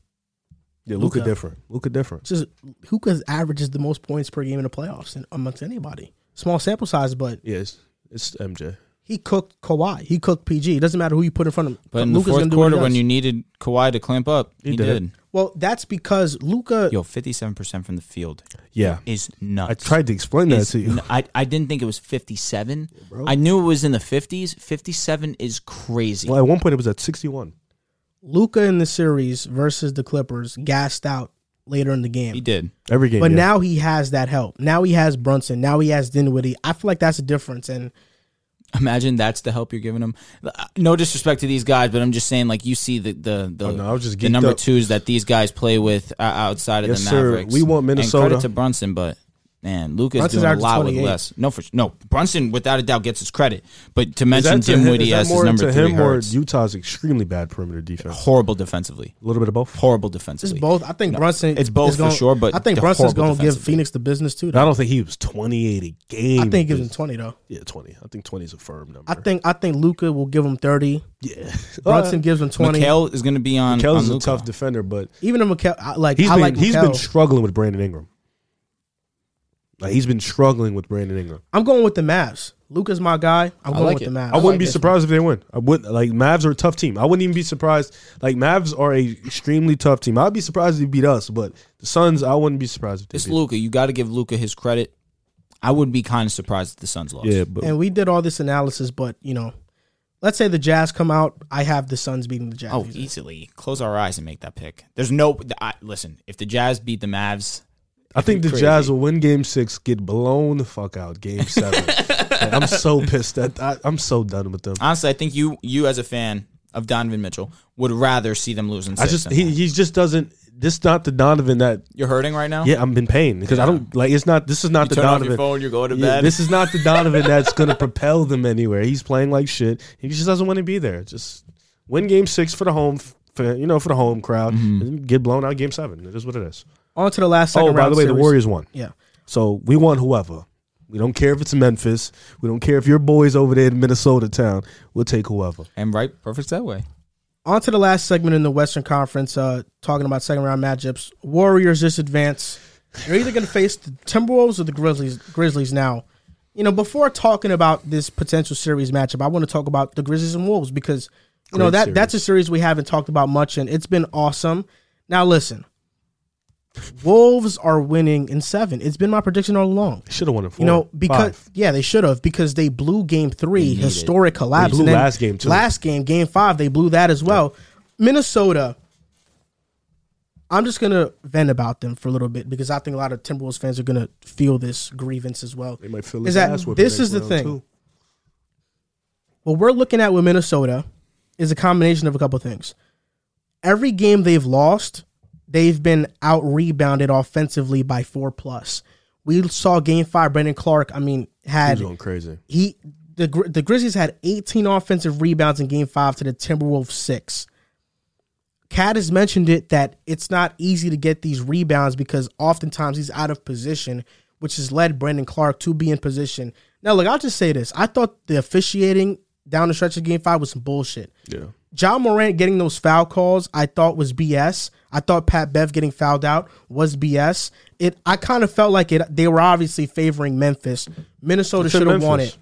Yeah, Luka different. Luka different. just Luka averages the most points per game in the playoffs and amongst anybody. Small sample size, but Yes, it's MJ. he cooked Kawhi. He cooked PG. It doesn't matter who you put in front of him. But in the fourth gonna do what he quarter, when you needed Kawhi to clamp up, he, He did. did. well, that's because Luka. Yo, fifty-seven percent from the field Yeah, is nuts. I tried to explain that to you. n- I, I didn't think it was 57. I knew it was in the 50s. 57 is crazy. Well, at one point it was at sixty one. Luka in the series versus the Clippers gassed out later in the game. He did. Every game. But yeah. now he has that help. Now he has Brunson. Now he has Dinwiddie. I feel like that's a difference. And Imagine that's the help you're giving him. No disrespect to these guys, but I'm just saying, like you see the the the, Oh, no, I was just the number up. twos that these guys play with uh, outside of Yes, the sir. Mavericks. We want And Minnesota. credit to Brunson, but man, Luka's Brunson's doing a lot with less. No, for no Brunson without a doubt gets his credit, but to mention Is that to him- is that as his more number to three him or hurts. Utah's extremely bad perimeter defense? Horrible defensively. A little bit of both. Horrible it's defensively. both. I think No, Brunson. it's both for gonna- sure, but I think Brunson's going to give. Phoenix the business too. I don't think he was twenty eight a game. I think he gives him because- twenty though. Yeah, twenty. I think twenty is a firm number. I think I think Luka will give him thirty. yeah. Brunson gives him twenty. Mikal is going to be on. Kel's on a tough defender, but Even if Mikal, I, like he's I been like he's Mikal. been struggling with Brandon Ingram. Like he's been struggling with Brandon Ingram. I'm going with the Mavs. Luka's my guy. I'm I going like with it. the Mavs. I wouldn't like be this surprised if they win. I would like Mavs are a tough team. I wouldn't even be surprised. Like Mavs are a extremely tough team. I'd be surprised if they beat us, but the Suns, I wouldn't be surprised if they It's beat. Luka. You got to give Luka his credit. I would be kind of surprised if the Suns lost. Yeah, but And we did all this analysis, but you know, let's say the Jazz come out. I have the Suns beating the Jazz. Oh, easily. Close our eyes and make that pick. There's no. I, listen, if the Jazz beat the Mavs, I think the crazy. Jazz will win Game Six, get blown the fuck out. Game Seven. Like, I'm so pissed at. I, I'm so done with them. honestly, I think you, you as a fan of Donovan Mitchell, would rather see them losing. I just he he just doesn't. This not the Donovan that. You're hurting right now. Yeah, I'm in pain because I don't like. It's not. This is not You the Donovan. your phone. You're going to Yeah, bed. this is not the Donovan that's going to propel them anywhere. He's playing like shit. He just doesn't want to be there. Just win game six for the home, for, you know, for the home crowd. Mm-hmm. And get blown out game seven. It is what it is. On to the last second oh, by round the way, the. Warriors won. Yeah. So we want whoever. We don't care if it's Memphis. We don't care if your boys over there in Minnesota town. We'll take whoever. and right, perfect segue. On to the last segment in the Western Conference, uh, talking about second round matchups. Warriors just advance. You're either going to face the Timberwolves or the Grizzlies. Grizzlies now. You know, before talking about this potential series matchup, I want to talk about the Grizzlies and Wolves because you know that series. that's a series we haven't talked about much, and it's been awesome. Now listen, Wolves are winning in seven. It's been my prediction all along. Should have won in four. You know, because Five. yeah, they should have because they blew game three, historic collapse. They blew last game, too. Last game, game five, they blew that as well. Minnesota. I'm just gonna vent about them for a little bit because I think a lot of Timberwolves fans are gonna feel this grievance as well. they might feel is that this is the thing. too. What we're looking at with Minnesota is a combination of a couple things. Every game they've lost, they've been out rebounded offensively by four plus. We saw game five, Brandon Clarke. I mean, had was going crazy. he the the Grizzlies had 18 offensive rebounds in game 5 to the Timberwolves 6. KAT has mentioned it that it's not easy to get these rebounds because oftentimes he's out of position, which has led Brandon Clarke to be in position. Now, look, I'll just say this. I thought the officiating down the stretch of game 5 was some bullshit. Yeah. Ja Morant getting those foul calls, I thought was BS. I thought Pat Bev getting fouled out was BS. It I kind of felt like it they were obviously favoring Memphis. Minnesota should have won it.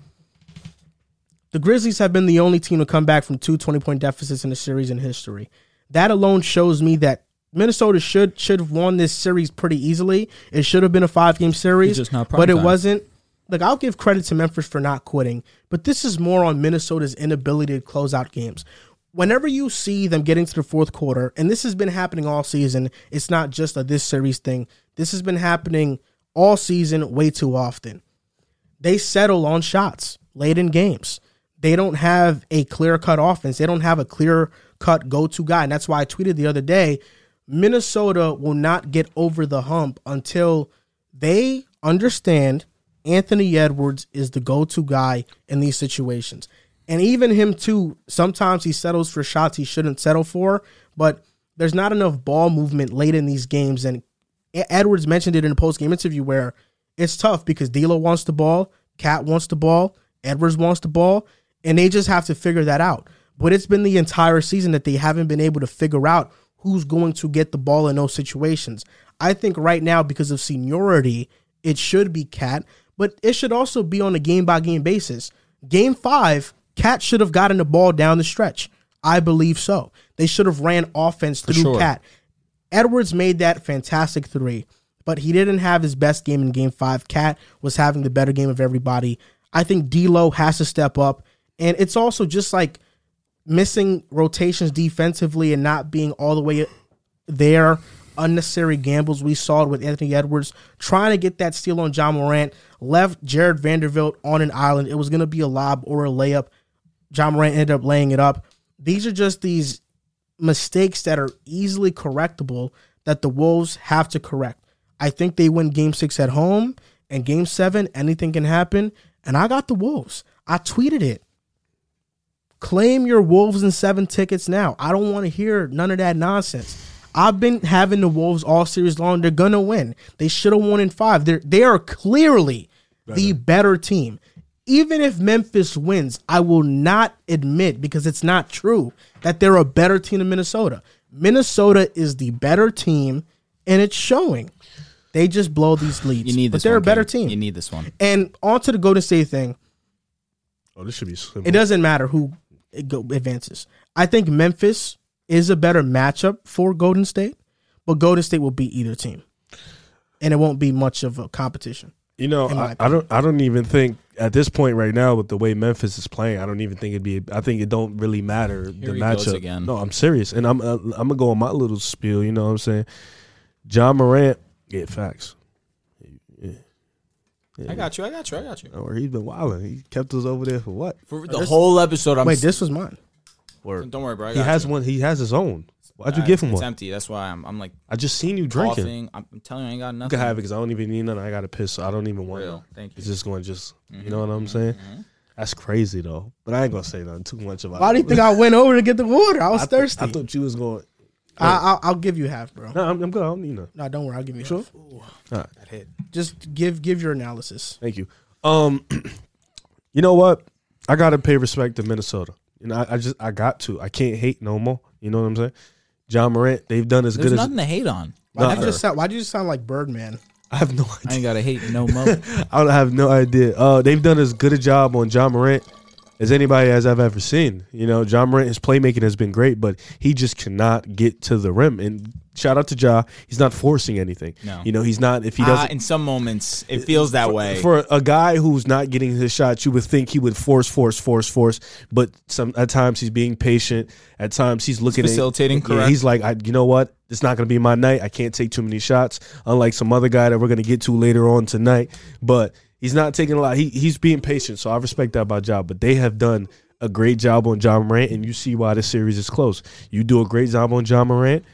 The Grizzlies have been the only team to come back from two 20 point deficits in a series in history. That alone shows me that Minnesota should should have won this series pretty easily. It should have been a five game series, It's just not but it wasn't. Like I'll give credit to Memphis for not quitting, but this is more on Minnesota's inability to close out games. Whenever you see them getting to the fourth quarter, and this has been happening all season, it's not just a this series thing. This has been happening all season way too often they settle on shots late in games. They don't have a clear cut offense. They don't have a clear cut go to guy. And that's why I tweeted the other day Minnesota will not get over the hump until they understand Anthony Edwards is the go to guy in these situations. And even him, too, sometimes he settles for shots he shouldn't settle for, but there's not enough ball movement late in these games. And Edwards mentioned it in a post game interview where it's tough because D'Lo wants the ball, KAT wants the ball, Edwards wants the ball, and they just have to figure that out. But it's been the entire season that they haven't been able to figure out who's going to get the ball in those situations. I think right now, because of seniority, it should be KAT, but it should also be on a game by game basis. Game five, KAT should have gotten the ball down the stretch. I believe so. They should have ran offense through sure. KAT. Edwards made that fantastic three, but he didn't have his best game in game five. KAT was having the better game of everybody. I think D'Lo has to step up, and it's also just like missing rotations defensively and not being all the way there. Unnecessary gambles we saw with Anthony Edwards trying to get that steal on Ja Morant left Jarred Vanderbilt on an island. It was going to be a lob or a layup. Ja Morant ended up laying it up. These are just these mistakes that are easily correctable that the Wolves have to correct. I think they win game six at home and game seven, anything can happen. And I got the Wolves. I tweeted it. Claim your Wolves and seven tickets now. I don't want to hear none of that nonsense. I've been having the Wolves all series long. They're gonna win. They should have won in five. They're they are clearly the better team. Even if Memphis wins, I will not admit because it's not true that they're a better team than Minnesota. Minnesota is the better team, and it's showing. They just blow these leads. You need but this. they're one, a better King. team. You need this one. and on to the Golden State thing. Oh, this should be simple. It doesn't matter who it go, advances. I think Memphis is a better matchup for Golden State, but Golden State will beat either team, and it won't be much of a competition. You know, I, I don't. I don't even think at this point right now with the way Memphis is playing, I don't even think it'd be. I think it don't really matter the Here he goes matchup. again. No, I'm serious, and I'm. Uh, I'm gonna go on my little spiel. You know what I'm saying? Ja Morant, yeah, facts. Yeah. I got you. I got you. I got you. Or he's been wilding. He kept us over there for what? For the whole episode, I'm. Wait, s- this was mine. Or don't worry, bro. I he got has you. one. He has his own. Why'd you Uh, give him one? It's one? empty. That's why I'm. I'm like I just seen you drinking. coughing. I'm, I'm telling you, I ain't got You nothing. can have it because I don't even need nothing. I got to piss. So I don't even want. Real. none. Thank you. It's just going to just. You know what I'm saying? That's crazy though. But I ain't gonna say nothing too much about. It. Why do you think I went over to get the water? I was I thought- thirsty. I thought you was going. I, I'll, I'll give you half, bro. No, I'm, I'm good. I don't need none. No, don't worry. I'll give you Sure. half. All right. That hit. Just give give your analysis. Thank you. Um, you know what? I gotta pay respect to Minnesota. You know, I, I just I got to. I can't hate no more. You know what I'm saying? Ja Morant, they've done as There's good as nothing to hate on. Why No, did you just sound? Why did you just sound like Birdman? I have no I ain't got to hate no more. I don't have no idea. Uh, they've done as good a job on Ja Morant as anybody as I've ever seen. You know, Ja Morant, his playmaking has been great, but he just cannot get to the rim. And shout out to Ja, he's not forcing anything. No. You know, he's not if he doesn't. in some moments, it feels that way. For a guy who's not getting his shots, you would think he would force, force, force, force. But some at times he's being patient. At times he's looking at- facilitating, yeah, correct. he's like, I, you know what? It's not going to be my night. I can't take too many shots. Unlike some other guy that we're going to get to later on tonight, but he's not taking a lot. He he's being patient, so I respect that about job. But they have done a great job on Ja Morant, and you see why this series is close. You do a great job on Ja Morant,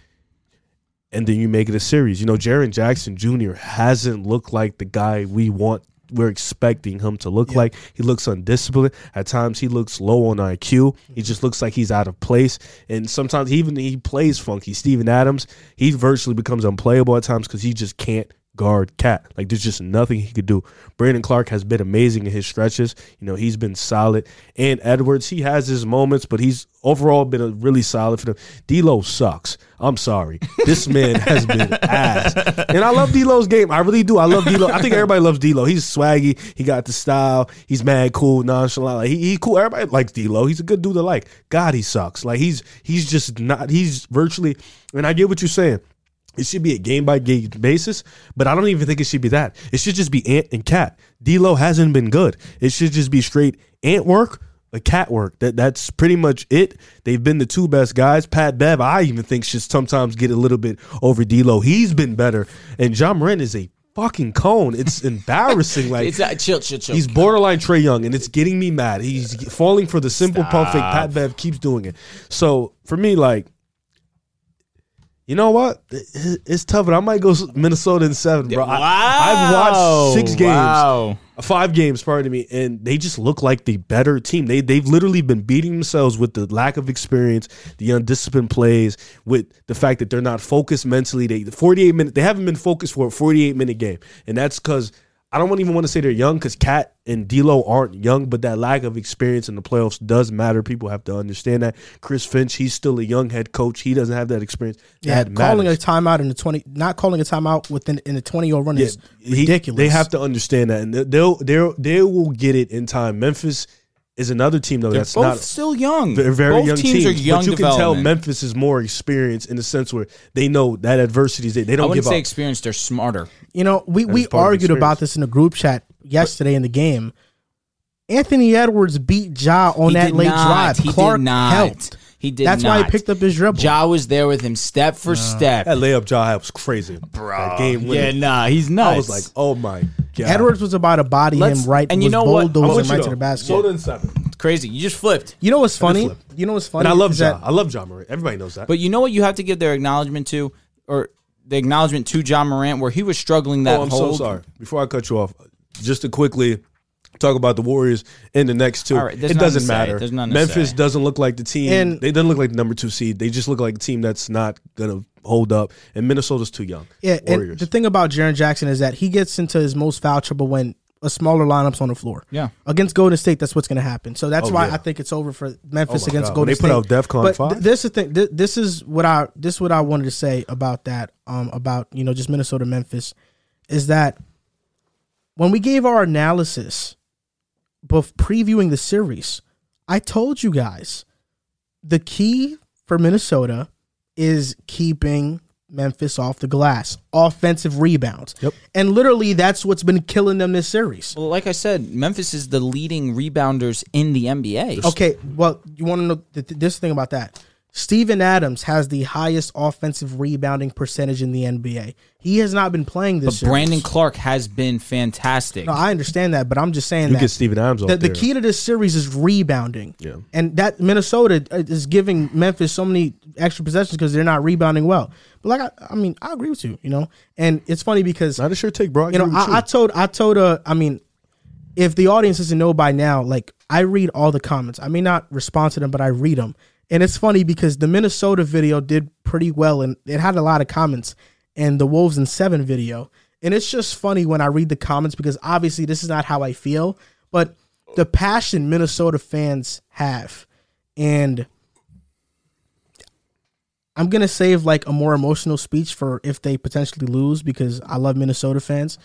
and then you make it a series. You know, Jaren Jackson Jr. hasn't looked like the guy we want. We're expecting him to look like. He looks undisciplined. At times, he looks low on IQ. He mm-hmm. just looks like he's out of place. And sometimes, even he plays funky. Steven Adams, he virtually becomes unplayable at times because he just can't guard KAT. Like there's just nothing he could do. Brandon Clarke has been amazing in his stretches. You know, he's been solid. And Edwards, he has his moments, but he's overall been a really solid for them. D'Lo sucks. I'm sorry. This man has been ass. And I love D'Lo's game. I really do. I love D'Lo. I think everybody loves D'Lo. He's swaggy. He got the style. He's mad cool, nonchalant. Like he, he cool. Everybody likes D'Lo. He's a good dude to like. God, he sucks. Like he's he's just not. He's virtually. And I get what you're saying. It should be a game by game basis, but I don't even think it should be that. It should just be Ant and KAT. D'Lo hasn't been good. It should just be straight Ant work, a KAT work. That that's pretty much it. They've been the two best guys. Pat Bev, I even think should sometimes get a little bit over D'Lo. He's been better, and Ja Morant is a fucking cone. It's embarrassing. Like it's uh, chill, chill, chill. He's borderline Trae Young, and it's getting me mad. He's falling for the simple pump fake. Pat Bev keeps doing it. So for me, like, you know what? It's tough, but I might go Minnesota in seven, bro. I, I've watched six games, Wow. five games, pardon me, and they just look like the better team. They they've literally been beating themselves with the lack of experience, the undisciplined plays, with the fact that they're not focused mentally. They the 48 minute they haven't been focused for a 48 minute game, and that's because I don't even want to say they're young because KAT and D'Lo aren't young, but that lack of experience in the playoffs does matter. People have to understand that. Chris Finch, he's still a young head coach. He doesn't have that experience. Yeah, that calling a timeout in the twenty, not calling a timeout within in the twenty year run is he- ridiculous. they have to understand that, and they'll they they will get it in time. Memphis is another team though They're that's both not still young. they're very both young teams, teams, are young but you can tell. Memphis is more experienced in the sense where they know that adversity is they, they don't wouldn't give say up. experience. They're smarter. You know, we, we is part of argued experience. about this in a group chat yesterday in the game. Anthony Edwards beat Ja on He that did late not. drive. He Clark did not. helped. He did That's why he picked up his dribble. Ja was there with him step for step. that layup Ja was crazy, bro. That game winner. Yeah, nah, he's nuts. I was like, oh my god. Edwards was about to body Let's- him right, and you was know what? I'm bulldozing with right you, to the though. basket. Minnesota in seven. It's crazy. You just flipped. You know what's funny? flip. You know what's funny? And I love is Ja. that- I love John Murray. Everybody knows that. But you know what? You have to give their acknowledgement to, or the acknowledgement to Ja Morant, where he was struggling that oh, I'm whole. so sorry. Before I cut you off, just to quickly talk about the Warriors in the next two. All right, it doesn't to say. matter. There's nothing to Memphis say. doesn't look like the team. And- they doesn't look like the number two seed. They just look like a team that's not gonna hold up. And Minnesota's too young. Yeah, and the thing about Jaren Jackson is that he gets into his most foul trouble when a smaller lineup's on the floor. Yeah. Against Golden State, that's what's going to happen. So that's Oh, why yeah. I think it's over for Memphis Oh against God. When Golden they State. put out DEFCON but 5? th- this is the thing. Th- this is what I this is what I wanted to say about that. Um, about you know just Minnesota Memphis, is that when we gave our analysis, bef- previewing the series, I told you guys the key for Minnesota is keeping Memphis off the glass, offensive rebounds. Yep. And literally, that's what's been killing them this series. Well, like I said, Memphis is the leading rebounders in the NBA. Okay, well, you want to know th- th- this thing about that? Steven Adams has the highest offensive rebounding percentage in the NBA. He has not been playing this. But series. Brandon Clarke has been fantastic. No, I understand that, but I'm just saying you that get Steven Adams the, the key to this series is rebounding. Yeah. And that Minnesota uh, is giving Memphis so many extra possessions because they're not rebounding well. But like, I, I mean, I agree with you, you know. And it's funny because Not a sure take, bro. you know, I, I told, I told, uh, I mean, if the audience doesn't know by now, like I read all the comments. I may not respond to them, but I read them. And it's funny because the Minnesota video did pretty well, and it had a lot of comments. And the Wolves in Seven video, and it's just funny when I read the comments because obviously this is not how I feel, but the passion Minnesota fans have, and I'm gonna save like a more emotional speech for if they potentially lose because I love Minnesota fans.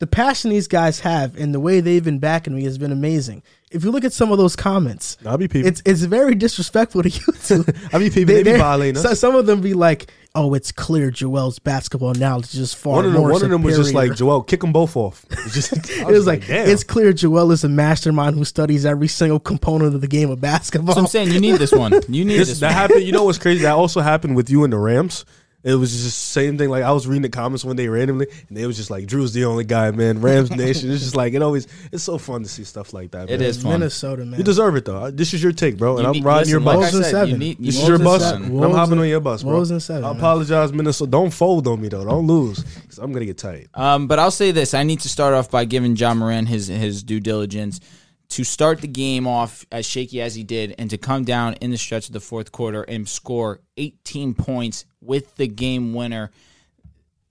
The passion these guys have and the way they've been backing me has been amazing. If you look at some of those comments, I'll be peeping. it's it's very disrespectful to you two. I be peeping. They, they're- violating so- some of them be like, "Oh, it's clear Joel's basketball knowledge is just far one of them, more one of them was just like Joel, kick them both off. It's just, It was like, damn. it's clear Joel is a mastermind who studies every single component of the game of basketball. So I'm saying you need this one. You need This- this. that one. happened. You know what's crazy? That also happened with you and the Rams. It was just the same thing. Like I was reading the comments one day randomly, and they was just like, "Drew's the only guy, man." Rams Nation. It's just like it always. It's so fun to see stuff like that. It man. is fun. Minnesota, man. You deserve it though. This is your take, bro, and You I'm need- riding your listen, like bus. Wolves I and said, you seven. need- you this is your bus. and I'm. Wolves hopping on your bus, bro. And seven, I man. apologize, Minnesota. Don't fold on me though. Don't lose. 'cause I'm gonna get tight. Um, but I'll say this: I need to start off by giving Ja Morant his his due diligence to start the game off as shaky as he did, and to come down in the stretch of the fourth quarter and score 18 points with the game winner.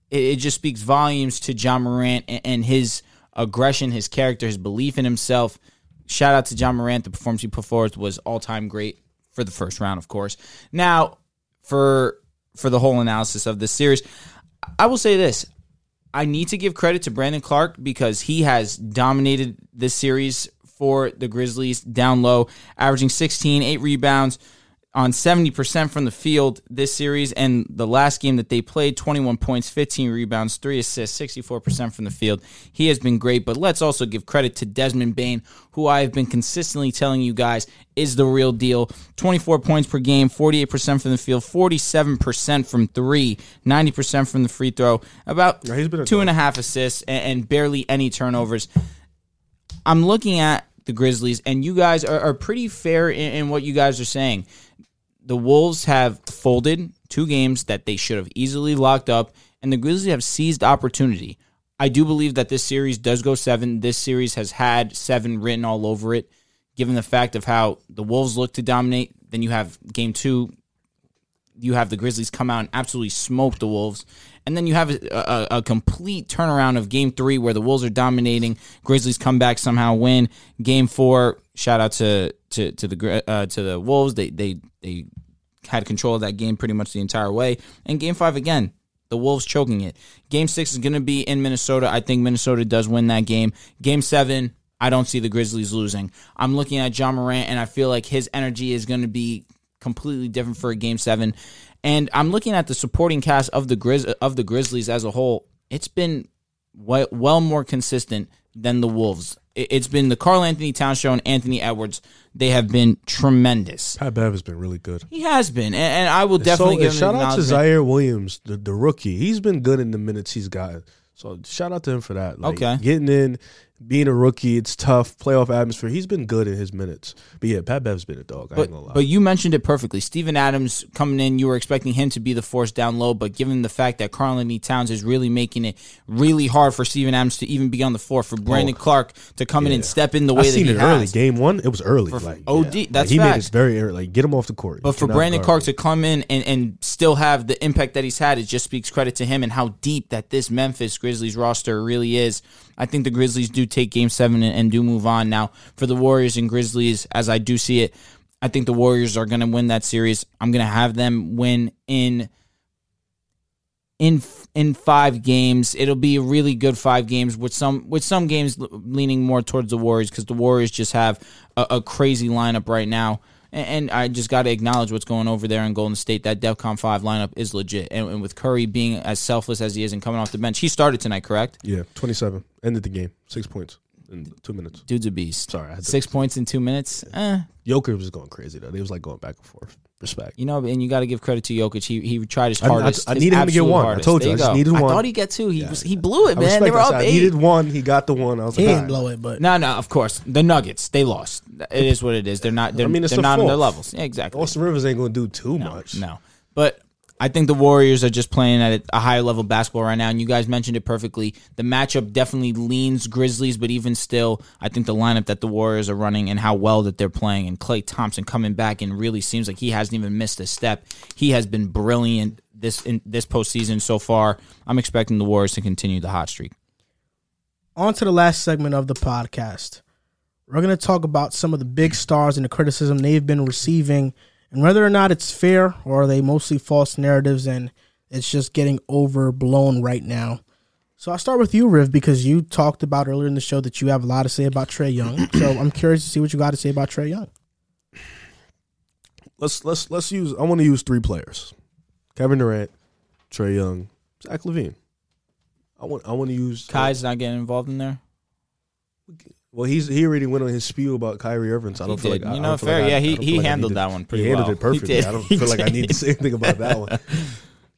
It, it just speaks volumes to Ja Morant and, and his aggression, his character, his belief in himself. Shout out to Ja Morant. The performance he put forth was all time great for the first round, of course. Now, for for the whole analysis of this series, I will say this: I need to give credit to Brandon Clarke because he has dominated this series for the Grizzlies down low, averaging 16, 8 rebounds on 70% from the field this series. And the last game that they played, 21 points, 15 rebounds, 3 assists, 64% from the field. He has been great. But let's also give credit to Desmond Bane, who I have been consistently telling you guys is the real deal. 24 points per game, 48% from the field, 47% from three, 90% from the free throw, about a two and a half assists, and, and barely any turnovers. I'm looking at the Grizzlies, and you guys are, are pretty fair in, in what you guys are saying. The Wolves have folded two games that they should have easily locked up, and the Grizzlies have seized opportunity. I do believe that this series does go seven. This series has had seven written all over it, given the fact of how the Wolves look to dominate. Then you have game two, you have the Grizzlies come out and absolutely smoke the Wolves. And then you have a, a, a complete turnaround of game three where the Wolves are dominating. Grizzlies come back somehow win. Game four, shout out to to, to the uh, to the Wolves. They they they had control of that game pretty much the entire way. And game five again, the Wolves choking it. Game six is going to be in Minnesota. I think Minnesota does win that game. Game seven, I don't see the Grizzlies losing. I'm looking at Ja Morant, and I feel like his energy is going to be completely different for a game seven. And I'm looking at the supporting cast of the Grizz of the Grizzlies as a whole. It's been well, well more consistent than the Wolves. It- It's been the Karl-Anthony Towns show and Anthony Edwards. They have been tremendous. Pat Bev has been really good. He has been, and, and I will definitely so, give him shout out to. Ziaire Williams, the, the rookie. He's been good in the minutes he's gotten. So shout out to him for that. Like, Okay. getting in, being a rookie, it's tough. Playoff atmosphere. He's been good in his minutes. But yeah, Pat Bev's been a dog. I ain't gonna lie. But, but you mentioned it perfectly. Steven Adams coming in, you were expecting him to be the force down low, but given the fact that Karl-Anthony Towns is really making it really hard for Steven Adams to even be on the floor, for oh, Brandon Clarke to come in and step in the way I that seen he it early. Game one, it was early. like OD, yeah. that's like, he made it very early. Like get him off the court. But You for Brandon Clarke him. to come in and, and still have the impact that he's had, it just speaks credit to him and how deep that this Memphis Grizzlies roster really is. I think the Grizzlies do take game seven and, and do move on. Now, for the Warriors and Grizzlies, as I do see it, I think the Warriors are going to win that series. I'm going to have them win in in in five games. It'll be a really good five games with some with some games leaning more towards the Warriors because the Warriors just have a, a crazy lineup right now. And, I just got to acknowledge what's going over there in Golden State. That DEFCON five lineup is legit, and, and with Curry being as selfless as he is and coming off the bench, he started tonight, correct? Yeah, twenty seven. Ended the game. Six points in two minutes. Dude's a beast. Sorry, I had to- six points in two minutes. Eh, Joker was going crazy though. They was like going back and forth. Respect. you know, and you got to give credit to Jokic. He he tried his I- I- hardest. I his needed him to get absolute one. I hardest. told you, There I just go. needed I one. thought he'd get two. He was he blew it, I man. respect They were that. up I eight. needed one. He got the one. I was He like, didn't all right. blow it, but No, no, of course. The Nuggets, they lost. It is what it is. They're not they're, I mean, it's they're the not on their fourth. levels. Yeah, exactly. Austin Rivers ain't going to do too no, much. no. But I think the Warriors are just playing at a higher level basketball right now, and you guys mentioned it perfectly. The matchup definitely leans Grizzlies, but even still, I think the lineup that the Warriors are running and how well that they're playing, and Klay Thompson coming back and really seems like he hasn't even missed a step. He has been brilliant this in this postseason so far. I'm expecting the Warriors to continue the hot streak. on to the last segment of the podcast. We're going to talk about some of the big stars and the criticism they've been receiving and whether or not it's fair or are they mostly false narratives and it's just getting overblown right now. So I'll start with you, Riv, because you talked about earlier in the show that you have a lot to say about Trae Young. so I'm curious to see what you got to say about Trae Young. Let's let's let's use. I want to use three players: Kevin Durant, Trae Young, Zach LaVine. I want I want to use Kai's not getting involved in there. Well, he's he already went on his spiel about Kyrie Irving. So I don't feel like you I know, fair. like yeah, I he he like handled that one pretty he handled well. it perfectly. I don't feel like I need to say anything about that one.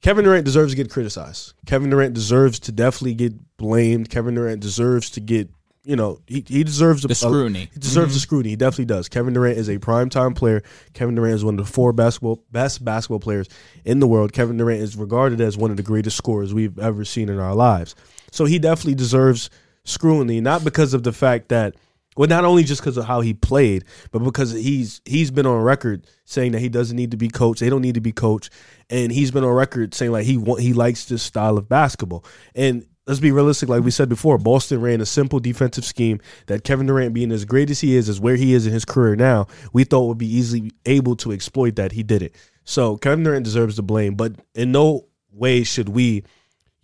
Kevin Durant deserves to get criticized. Kevin Durant deserves to definitely get blamed. Kevin Durant deserves to get, you know, he, he deserves a, The scrutiny. he deserves the mm-hmm. scrutiny. He definitely does. Kevin Durant is a primetime player. Kevin Durant is one of the four basketball best basketball players in the world. Kevin Durant is regarded as one of the greatest scorers we've ever seen in our lives. So he definitely deserves scrutiny, not because of the fact that well, not only just because of how he played, but because he's he's been on record saying that he doesn't need to be coached. They don't need to be coached, and he's been on record saying like he want, he likes this style of basketball. And let's be realistic, like we said before, Boston ran a simple defensive scheme that Kevin Durant, being as great as he is, as where he is in his career now, we thought would be easily able to exploit that. He did it. So Kevin Durant deserves the blame, but in no way should we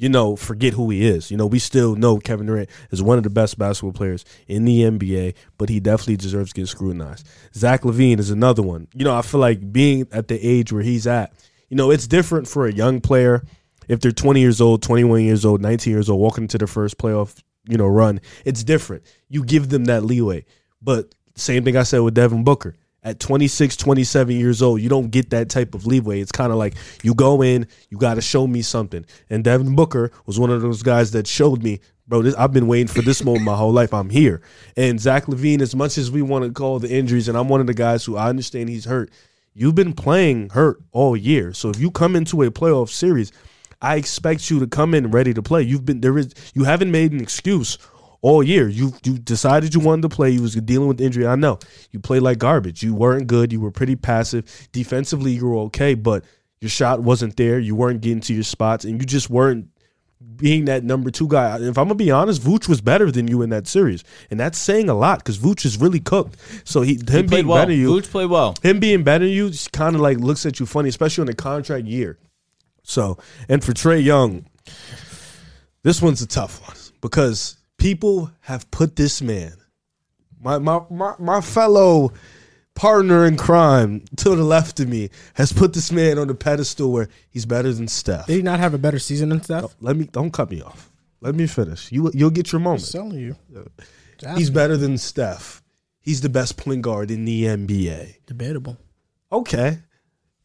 you know, forget who he is. You know, we still know Kevin Durant is one of the best basketball players in the NBA, but he definitely deserves to get scrutinized. Zach LaVine is another one. You know, I feel like being at the age where he's at, you know, it's different for a young player if they're 20 years old, 21 years old, 19 years old, walking into their first playoff, you know, run. It's different. You give them that leeway. But same thing I said with Devin Booker at 26, 27 years old, you don't get that type of leeway. It's kind of like you go in, you got to show me something. And Devin Booker was one of those guys that showed me, bro, this, I've been waiting for this moment my whole life. I'm here. And Zach LaVine, as much as we want to call the injuries, and I'm one of the guys who I understand he's hurt, you've been playing hurt all year. So if you come into a playoff series, I expect you to come in ready to play. You've been there is you haven't made an excuse all year. You you decided you wanted to play. You was dealing with injury. I know you played like garbage. You weren't good. You were pretty passive. Defensively, you were okay, but your shot wasn't there. You weren't getting to your spots, and you just weren't being that number two guy. If I'm gonna be honest, Vooch was better than you in that series, and that's saying a lot because Vooch is really cooked. So he him He played being well. better than you, Vooch played well. him being better than you kind of like looks at you funny, especially on a contract year. So, and for Trae Young, this one's a tough one because people have put this man, my my my, my fellow partner in crime to the left of me, has put this man on the pedestal where he's better than Steph. Did he not have a better season than Steph? Let me don't cut me off. Let me finish. You you'll get your I'm moment. telling you. He's better than Steph. He's the best point guard in the NBA. debatable. Okay.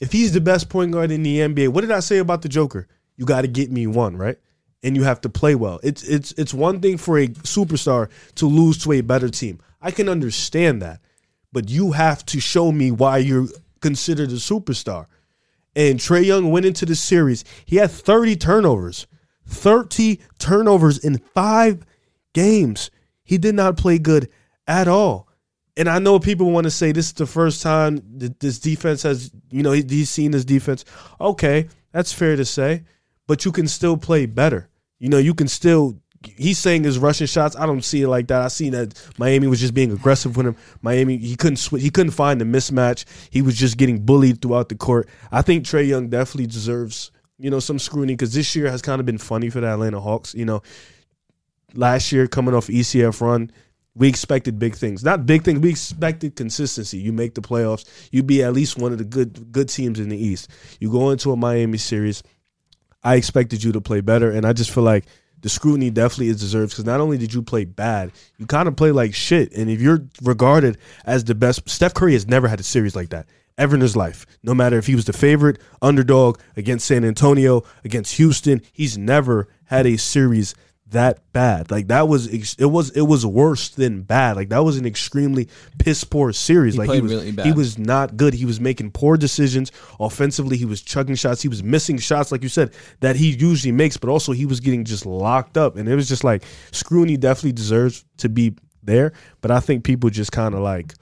If he's the best point guard in the NBA, what did I say about the Joker? You got to get me one, right? And you have to play well. It's it's it's one thing for a superstar to lose to a better team. I can understand that. But you have to show me why you're considered a superstar. And Trae Young went into the series. He had 30 turnovers. 30 turnovers in 5 games. He did not play good at all. And I know people want to say this is the first time this defense has, you know, he's seen this defense. Okay, that's fair to say, but you can still play better. You know, you can still. He's saying his rushing shots. I don't see it like that. I seen that Miami was just being aggressive with him. Miami, he couldn't sw- he couldn't find the mismatch. He was just getting bullied throughout the court. I think Trae Young definitely deserves, you know, some scrutiny because this year has kind of been funny for the Atlanta Hawks. You know, last year coming off ECF run, we expected big things. Not big things. We expected consistency. You make the playoffs. You be at least one of the good good teams in the East. You go into a Miami series. I expected you to play better, and I just feel like the scrutiny definitely is deserved because not only did you play bad, you kind of play like shit. And if you're regarded as the best, Steph Curry has never had a series like that ever in his life. No matter if he was the favorite underdog against San Antonio, against Houston, he's never had a series that bad. Like that was ex- it was it was worse than bad. Like that was an extremely piss poor series. He like he was really he was not good. He was making poor decisions offensively. He was chugging shots. He was missing shots, like you said, that he usually makes. But also he was getting just locked up, and it was just like Scrooney definitely deserves to be there. But I think people just kind of like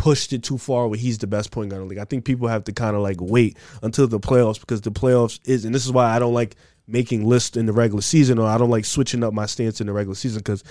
pushed it too far where he's the best point guard in the league. I think people have to kind of like wait until the playoffs because the playoffs is, and this is why I don't like making lists in the regular season or I don't like switching up my stance in the regular season because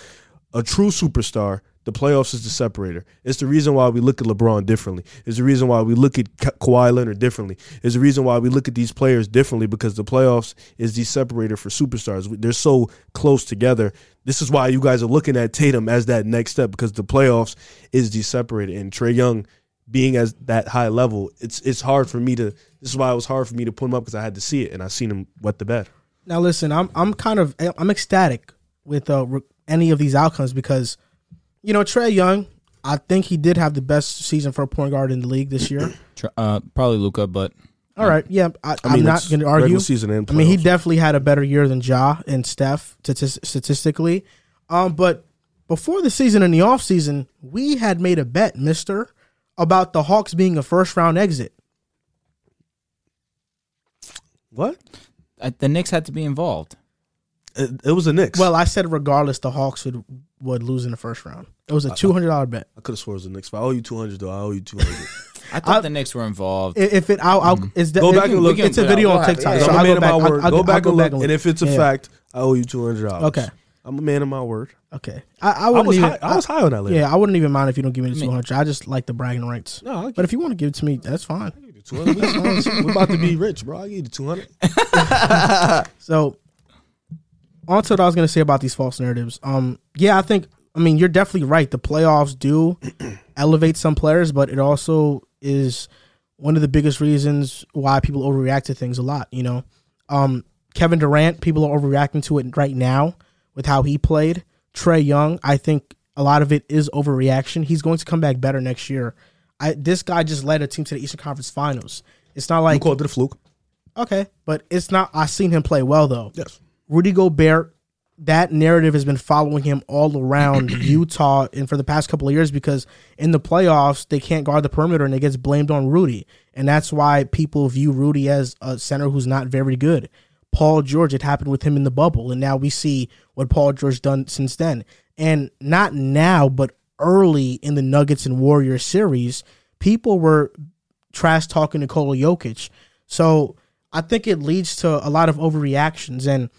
a true superstar The playoffs is the separator. It's the reason why we look at LeBron differently. It's the reason why we look at Ka- Kawhi Leonard differently. It's the reason why we look at these players differently because the playoffs is the separator for superstars. They're so close together. This is why you guys are looking at Tatum as that next step because the playoffs is the separator. And Trae Young being as that high level, it's it's hard for me to. This is why it was hard for me to put him up because I had to see it and I seen him wet the bed. Now listen, I'm I'm kind of I'm ecstatic with uh, any of these outcomes because you know Trae Young, I think he did have the best season for a point guard in the league this year. Uh, probably Luka, but All right, yeah, I, I mean, I'm not going to argue. season and I mean, he definitely had a better year than Ja and Steph statistically. Um, but before the season and the offseason, we had made a bet, Mister, about the Hawks being a first round exit. What? The Knicks had to be involved. It, it was a Knicks. Well, I said regardless, the Hawks would would lose in the first round. It was a two hundred dollar bet. I could have swore it was the Knicks. But I owe you two hundred though. I owe you two hundred. I thought I- the Knicks were involved. If it, I'll, I'll mm-hmm. it's Go back and look. It's a video on TikTok. yeah, so I'm I'll a man go of back. my I'll- word. I'll- go I'll back and look. and And if it's a Yeah. fact, I owe you two hundred dollars. Okay. I'm a man of my word. Okay, I, I I wouldn't was even. high. I was high on that. Later. yeah, I wouldn't even mind if you don't give me the I mean- two hundred. I just like the bragging rights. No, I'll But if you want to give it to me, that's fine. Give you 200. We- We're about to be rich, bro. I need you two hundred. So, on to what I was going to say about these false narratives. Um, yeah, I think. I mean, you're definitely right. The playoffs do elevate some players, but it also is one of the biggest reasons why people overreact to things a lot. You know, um, Kevin Durant, people are overreacting to it right now with how he played. Trae Young, I think a lot of it is overreaction. He's going to come back better next year. I this guy just led a team to the Eastern Conference Finals. It's not You like called it a fluke. okay, but it's not. I've seen him play well though. Yes. Rudy Gobert, that narrative has been following him all around Utah and for the past couple of years because in the playoffs they can't guard the perimeter and it gets blamed on Rudy. And that's why people view Rudy as a center who's not very good. Paul George, it happened with him in the bubble, and now we see what Paul George done since then. And not now, but early in the Nuggets and Warriors series, people were trash talking Nikola Jokic. So I think it leads to a lot of overreactions and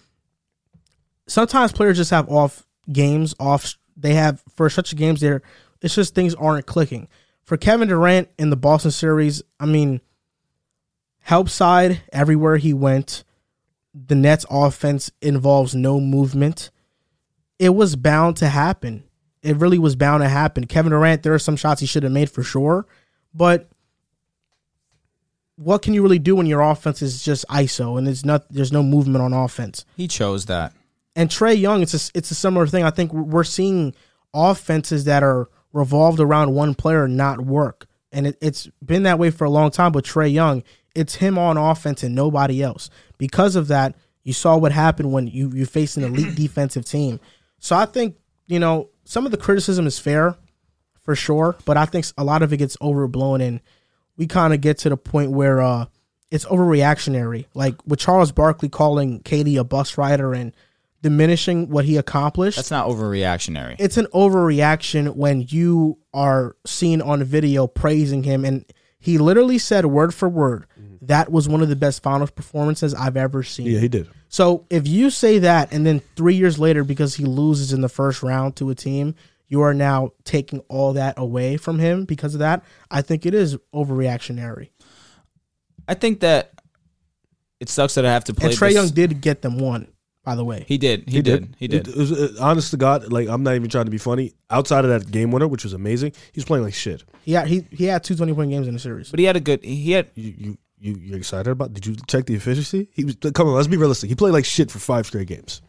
sometimes players just have off games, off they have for such games there it's just things aren't clicking. For Kevin Durant in the Boston series, I mean help side everywhere he went. The Nets offense involves no movement. It was bound to happen. It really was bound to happen. Kevin Durant, there are some shots he should have made for sure, but what can you really do when your offense is just ISO and there's not there's no movement on offense? He chose that. And Trae Young, it's a, it's a similar thing. I think we're seeing offenses that are revolved around one player not work, and it, it's been that way for a long time. But Trae Young, it's him on offense and nobody else. Because of that, you saw what happened when you you face an elite defensive team. So I think you know some of the criticism is fair, for sure, but I think a lot of it gets overblown, and we kind of get to the point where uh, it's overreactionary. Like with Charles Barkley calling KD a bus rider and diminishing what he accomplished. That's not overreactionary. it's an overreaction when you are seen on video praising him and he literally said word for word that was one of the best finals performances I've ever seen. Yeah, he did. So if you say that and then 3 years later because he loses in the first round to a team, you are now taking all that away from him because of that, I think it is overreactionary. I think that it sucks that I have to play. And Trey this- Young did get them one, by the way. He did. He, did. He did. It was, uh, honest to God, like I'm not even trying to be funny. Outside of that game winner, which was amazing, he's playing like shit. He had, he, he had two 20 point games in the series. But he had a good. He had. You you you you excited about? Did you check the efficiency? He was come on. Let's be realistic. He played like shit for five straight games.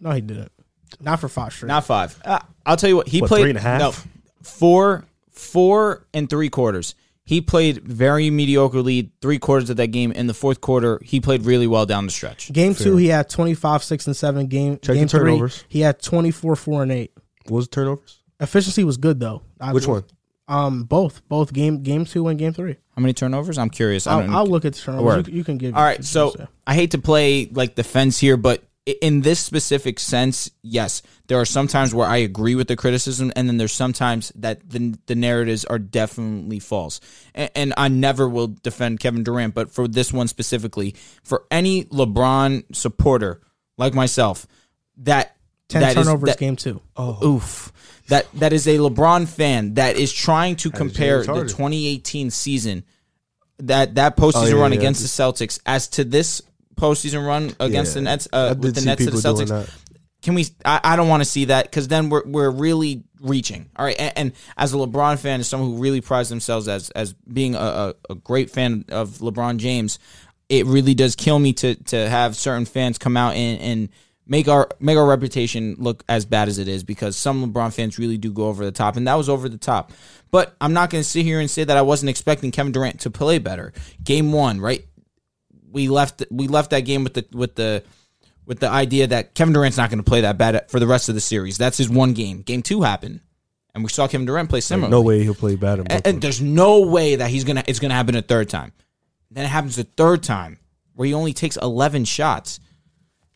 No, he didn't. Not for five straight. Not five. Uh, I'll tell you what. He What, played three and a half? No, four, four and three quarters. He played very mediocrely three quarters of that game. In the fourth quarter, he played really well down the stretch. Game two, he had 25, 6, and 7. Game, Check game the turnovers. three, he had 24, 4, and 8. What was the turnovers? Efficiency was good, though. I- Which one? Um, Both. Both game game two and game three. How many turnovers? I'm curious. I I'll, don't I'll look at the turnovers. You, you can give All right, so I hate to play like the fence here, but in this specific sense, yes, there are some times where I agree with the criticism, and then there's sometimes that the the narratives are definitely false. And, and I never will defend Kevin Durant, but for this one specifically, for any LeBron supporter like myself that Ten that is- turnovers that- game two. Oh, Oof. That that is a LeBron fan that is trying to compare the 2018 season that that postseason Oh, yeah, run yeah, against the Celtics as to this postseason run against Yeah. the Nets uh, with the Nets to the Celtics. Can we? I, I don't want to see that because then we're we're really reaching. All right, and, and as a LeBron fan, as someone who really prides themselves as as being a, a, a great fan of LeBron James, it really does kill me to to have certain fans come out and, and make our make our reputation look as bad as it is because some LeBron fans really do go over the top, and that was over the top. But I'm not going to sit here and say that I wasn't expecting Kevin Durant to play better. Game one, right? We left we left that game with the with the with the idea that Kevin Durant's not going to play that bad for the rest of the series. That's his one game. Game two happened, and we saw Kevin Durant play similar. no way he'll play better. And, and there's no way that he's gonna it's gonna happen a third time. Then it happens a third time where he only takes 11 shots.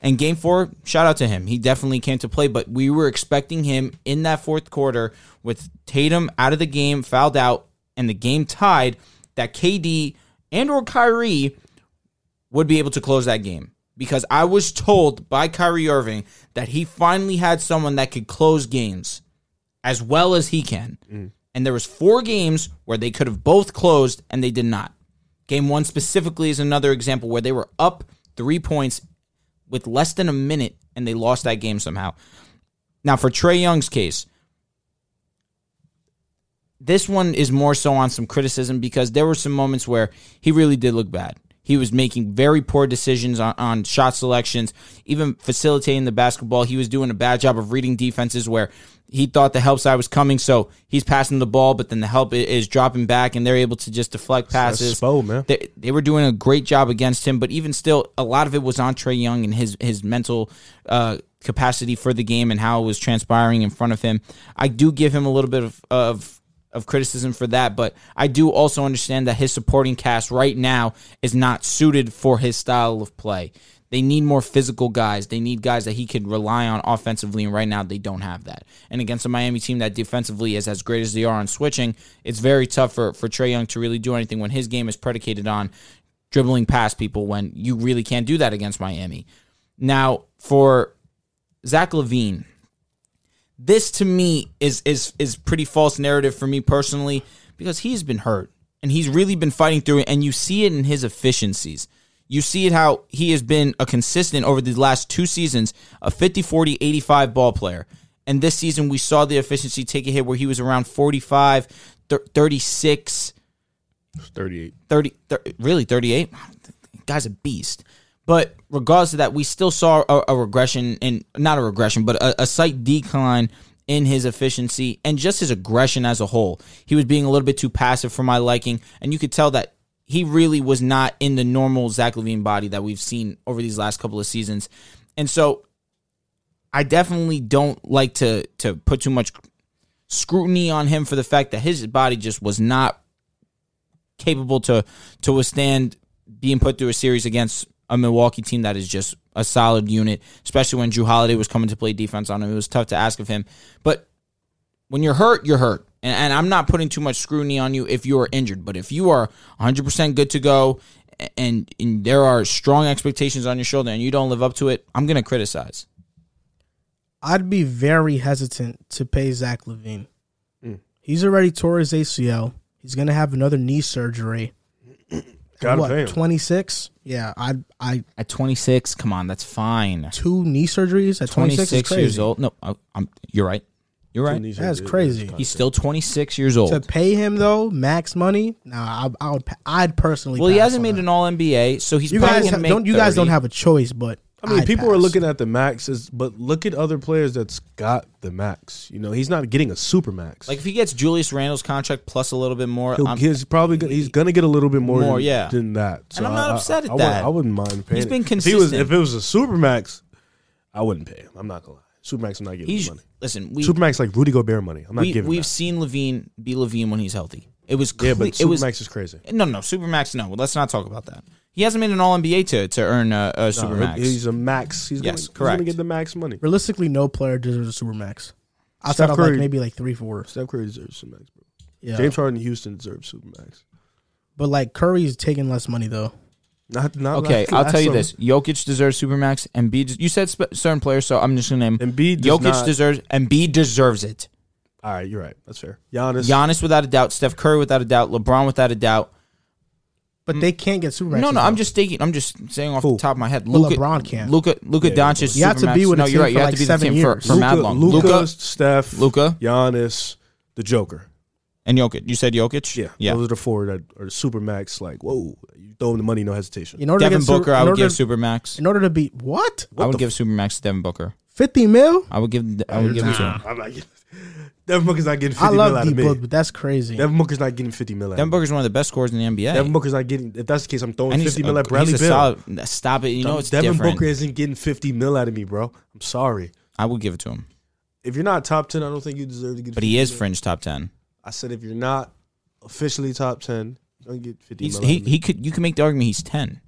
And game four, shout out to him. He definitely came to play, but we were expecting him in that fourth quarter with Tatum out of the game, fouled out, and the game tied, that KD and or Kyrie would be able to close that game. Because I was told by Kyrie Irving that he finally had someone that could close games as well as he can. Mm. And there was four games where they could have both closed and they did not. Game one specifically is another example where they were up three points with less than a minute and they lost that game somehow. Now for Trae Young's case, this one is more so on some criticism because there were some moments where he really did look bad. He was making very poor decisions on, on shot selections, even facilitating the basketball. He was doing a bad job of reading defenses where he thought the help side was coming, so he's passing the ball, but then the help is dropping back, and they're able to just deflect passes. Spo, man. They, they were doing a great job against him, but even still, a lot of it was on Trae Young and his his mental uh, capacity for the game and how it was transpiring in front of him. I do give him a little bit of, of of criticism for that, but I do also understand that his supporting cast right now is not suited for his style of play. They need more physical guys. They need guys that he can rely on offensively, and right now they don't have that. And against a Miami team that defensively is as great as they are on switching, it's very tough for, for Trae Young to really do anything when his game is predicated on dribbling past people when you really can't do that against Miami. Now, for Zach LaVine, this to me is is is pretty false narrative for me personally because he's been hurt and he's really been fighting through it and you see it in his efficiencies. You see it how he has been a consistent over the last two seasons, a 50 40 85 ball player. And this season we saw the efficiency take a hit where he was around 45 36 38. 30, thir- really 38 guy's a beast but regardless of that we still saw a, a regression and not a regression but a, a slight decline in his efficiency and just his aggression as a whole. He was being a little bit too passive for my liking and you could tell that he really was not in the normal Zach LaVine body that we've seen over these last couple of seasons. And so I definitely don't like to to put too much scrutiny on him for the fact that his body just was not capable to to withstand being put through a series against a Milwaukee team that is just a solid unit, especially when Jrue Holiday was coming to play defense on him. It was tough to ask of him. But when you're hurt, you're hurt. And, and I'm not putting too much scrutiny on you if you are injured. But if you are 100% good to go and, and there are strong expectations on your shoulder and you don't live up to it, I'm going to criticize. I'd be very hesitant to pay Zach LaVine. Mm. He's already tore his ACL. He's gonna have another knee surgery. Gotta what, pay him. Twenty six? Yeah, I I At 26, come on, that's fine. two knee surgeries at twenty six 26 years old. No, I- I'm, you're right. You're right. That's crazy. He's still 26 years old. To pay him though, max money. Nah, I, I would. pa- I'd personally. Well, he pass hasn't on made that. an All NBA, so he's You probably guys gonna ha- make don't. You guys don't 30. have a choice, but I mean, I'd people are looking at the maxes, but look at other players that's got the max. You know, he's not getting a super max. Like if he gets Julius Randle's contract plus a little bit more, he's probably gonna, he's gonna get a little bit more, More, than, yeah. than that. So I'm not I- upset at I, I, that. I wouldn't mind paying. He's it. been If he was, consistent. if it was a super max, I wouldn't pay him. I'm not gonna lie. Super max, I'm not giving he's money. listen. We Super max like Rudy Gobert money. I'm not we giving. we've that. seen LaVine be LaVine when he's healthy. It was yeah, but it super was max is crazy. no no Supermax no. Well, let's not talk about that. He hasn't made an All NBA to to earn uh, a, a No, Supermax. He's a max. He's Yes, gonna, He's correct. gonna get the max money. realistically, no player deserves a super max. Outside Steph of like maybe like three, four. Steph Curry deserves super max, bro. Yeah, James Harden, Houston deserves super max. but like Curry's taking less money though. Not, not Okay, like I'll last tell you summer. this: Jokic deserves supermax. Embiid, you said sp- certain players, so I'm just gonna name Embiid does Jokic not- deserves. Embiid deserves it. All right, you're right. That's fair. Giannis. Giannis without a doubt. Steph Curry without a doubt. LeBron without a doubt. But they can't get super. No, no, I'm just thinking. I'm just saying off Who? the top of my head. Well, Luka, LeBron can't. Luka, Luka Yeah, Doncic. You have to be supermax. with a no, team you're right. You for have like to be the seven team for, years. for mad long. Luka, Luka Steph, Luka? Giannis, the Joker. and Jokic. You said Jokic. Yeah, yeah. Those are the four that are super max. Like, whoa, you throw them the money, no hesitation. In order Devin to get Booker. super, I in would order, give supermax. in order to beat what I would the give supermax to Devin Booker. fifty mil. I would give. I would give it to him. I'm not getting. Devin Booker's not getting 50 I mil love out D of me. Book, but that's crazy. Devin Booker's not getting 50 mil out Devin of me. Booker's one of the best scorers in the NBA. Devin Booker's not getting. If that's the case, I'm throwing and he's 50 mil a- at Bradley he's a Beal. solid. Stop it. You know it's Devin different. Booker isn't getting 50 mil out of me, bro. I'm sorry. I would give it to him, If you're not top 10, I don't think you deserve to get. but 50 he is mil. fringe top ten. I said if you're not officially top 10, don't get 50 He's, mil. out he of me. he could. You can make the argument he's ten.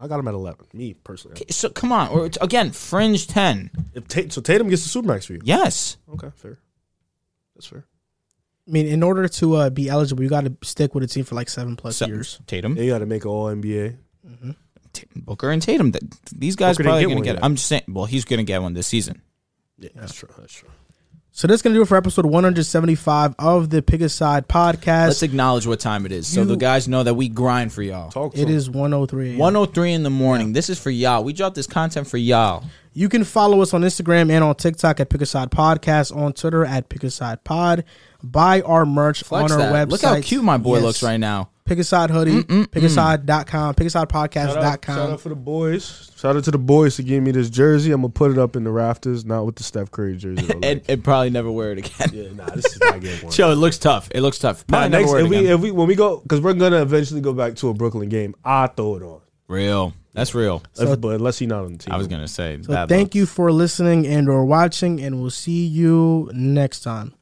I got him at 11. Me personally. So come on, or it's- again, fringe ten. If Ta- so Tatum gets the supermax for you. Yes. Okay, fair. That's fair. I mean, in order to uh, be eligible, you got to stick with a team for like seven plus So- years. Tatum, Then you got to make all NBA. T- Booker, and Tatum. Th- These guys Booker didn't probably get going to one get. yet. it. I'm just saying. Well, he's going to get one this season. Yeah, that's true. That's true. So that's gonna do it for episode 175 of the Pick a Side podcast. Let's acknowledge what time it is, so You- the guys know that we grind for y'all. Talk to it him. is 103. a.m. 103 in the morning. This is for y'all. We dropped this content for y'all. You can follow us on Instagram and on TikTok at Pick a Side Podcast, on Twitter at Pick a Side Pod. Buy our merch Flex on our that. website. Look how cute my boy Yes. looks right now. Pick a Side hoodie, pickaside.com, Shout out, shout pickasidepodcast.com. out for the boys. Shout out to the boys to give me this jersey. I'm gonna put it up in the rafters, not with the Steph Curry jersey. though. Like, And, and probably never wear it again. yeah, nah, this is not getting one. Joe, it looks tough. It looks tough. Nah, Probably never next wear it if we again. if we when we go because we're gonna eventually go back to a Brooklyn game. I throw it on, Real. That's real. So- If- but unless he's not on the team. I was gonna say. So thank luck. you for listening and or watching, and we'll see you next time.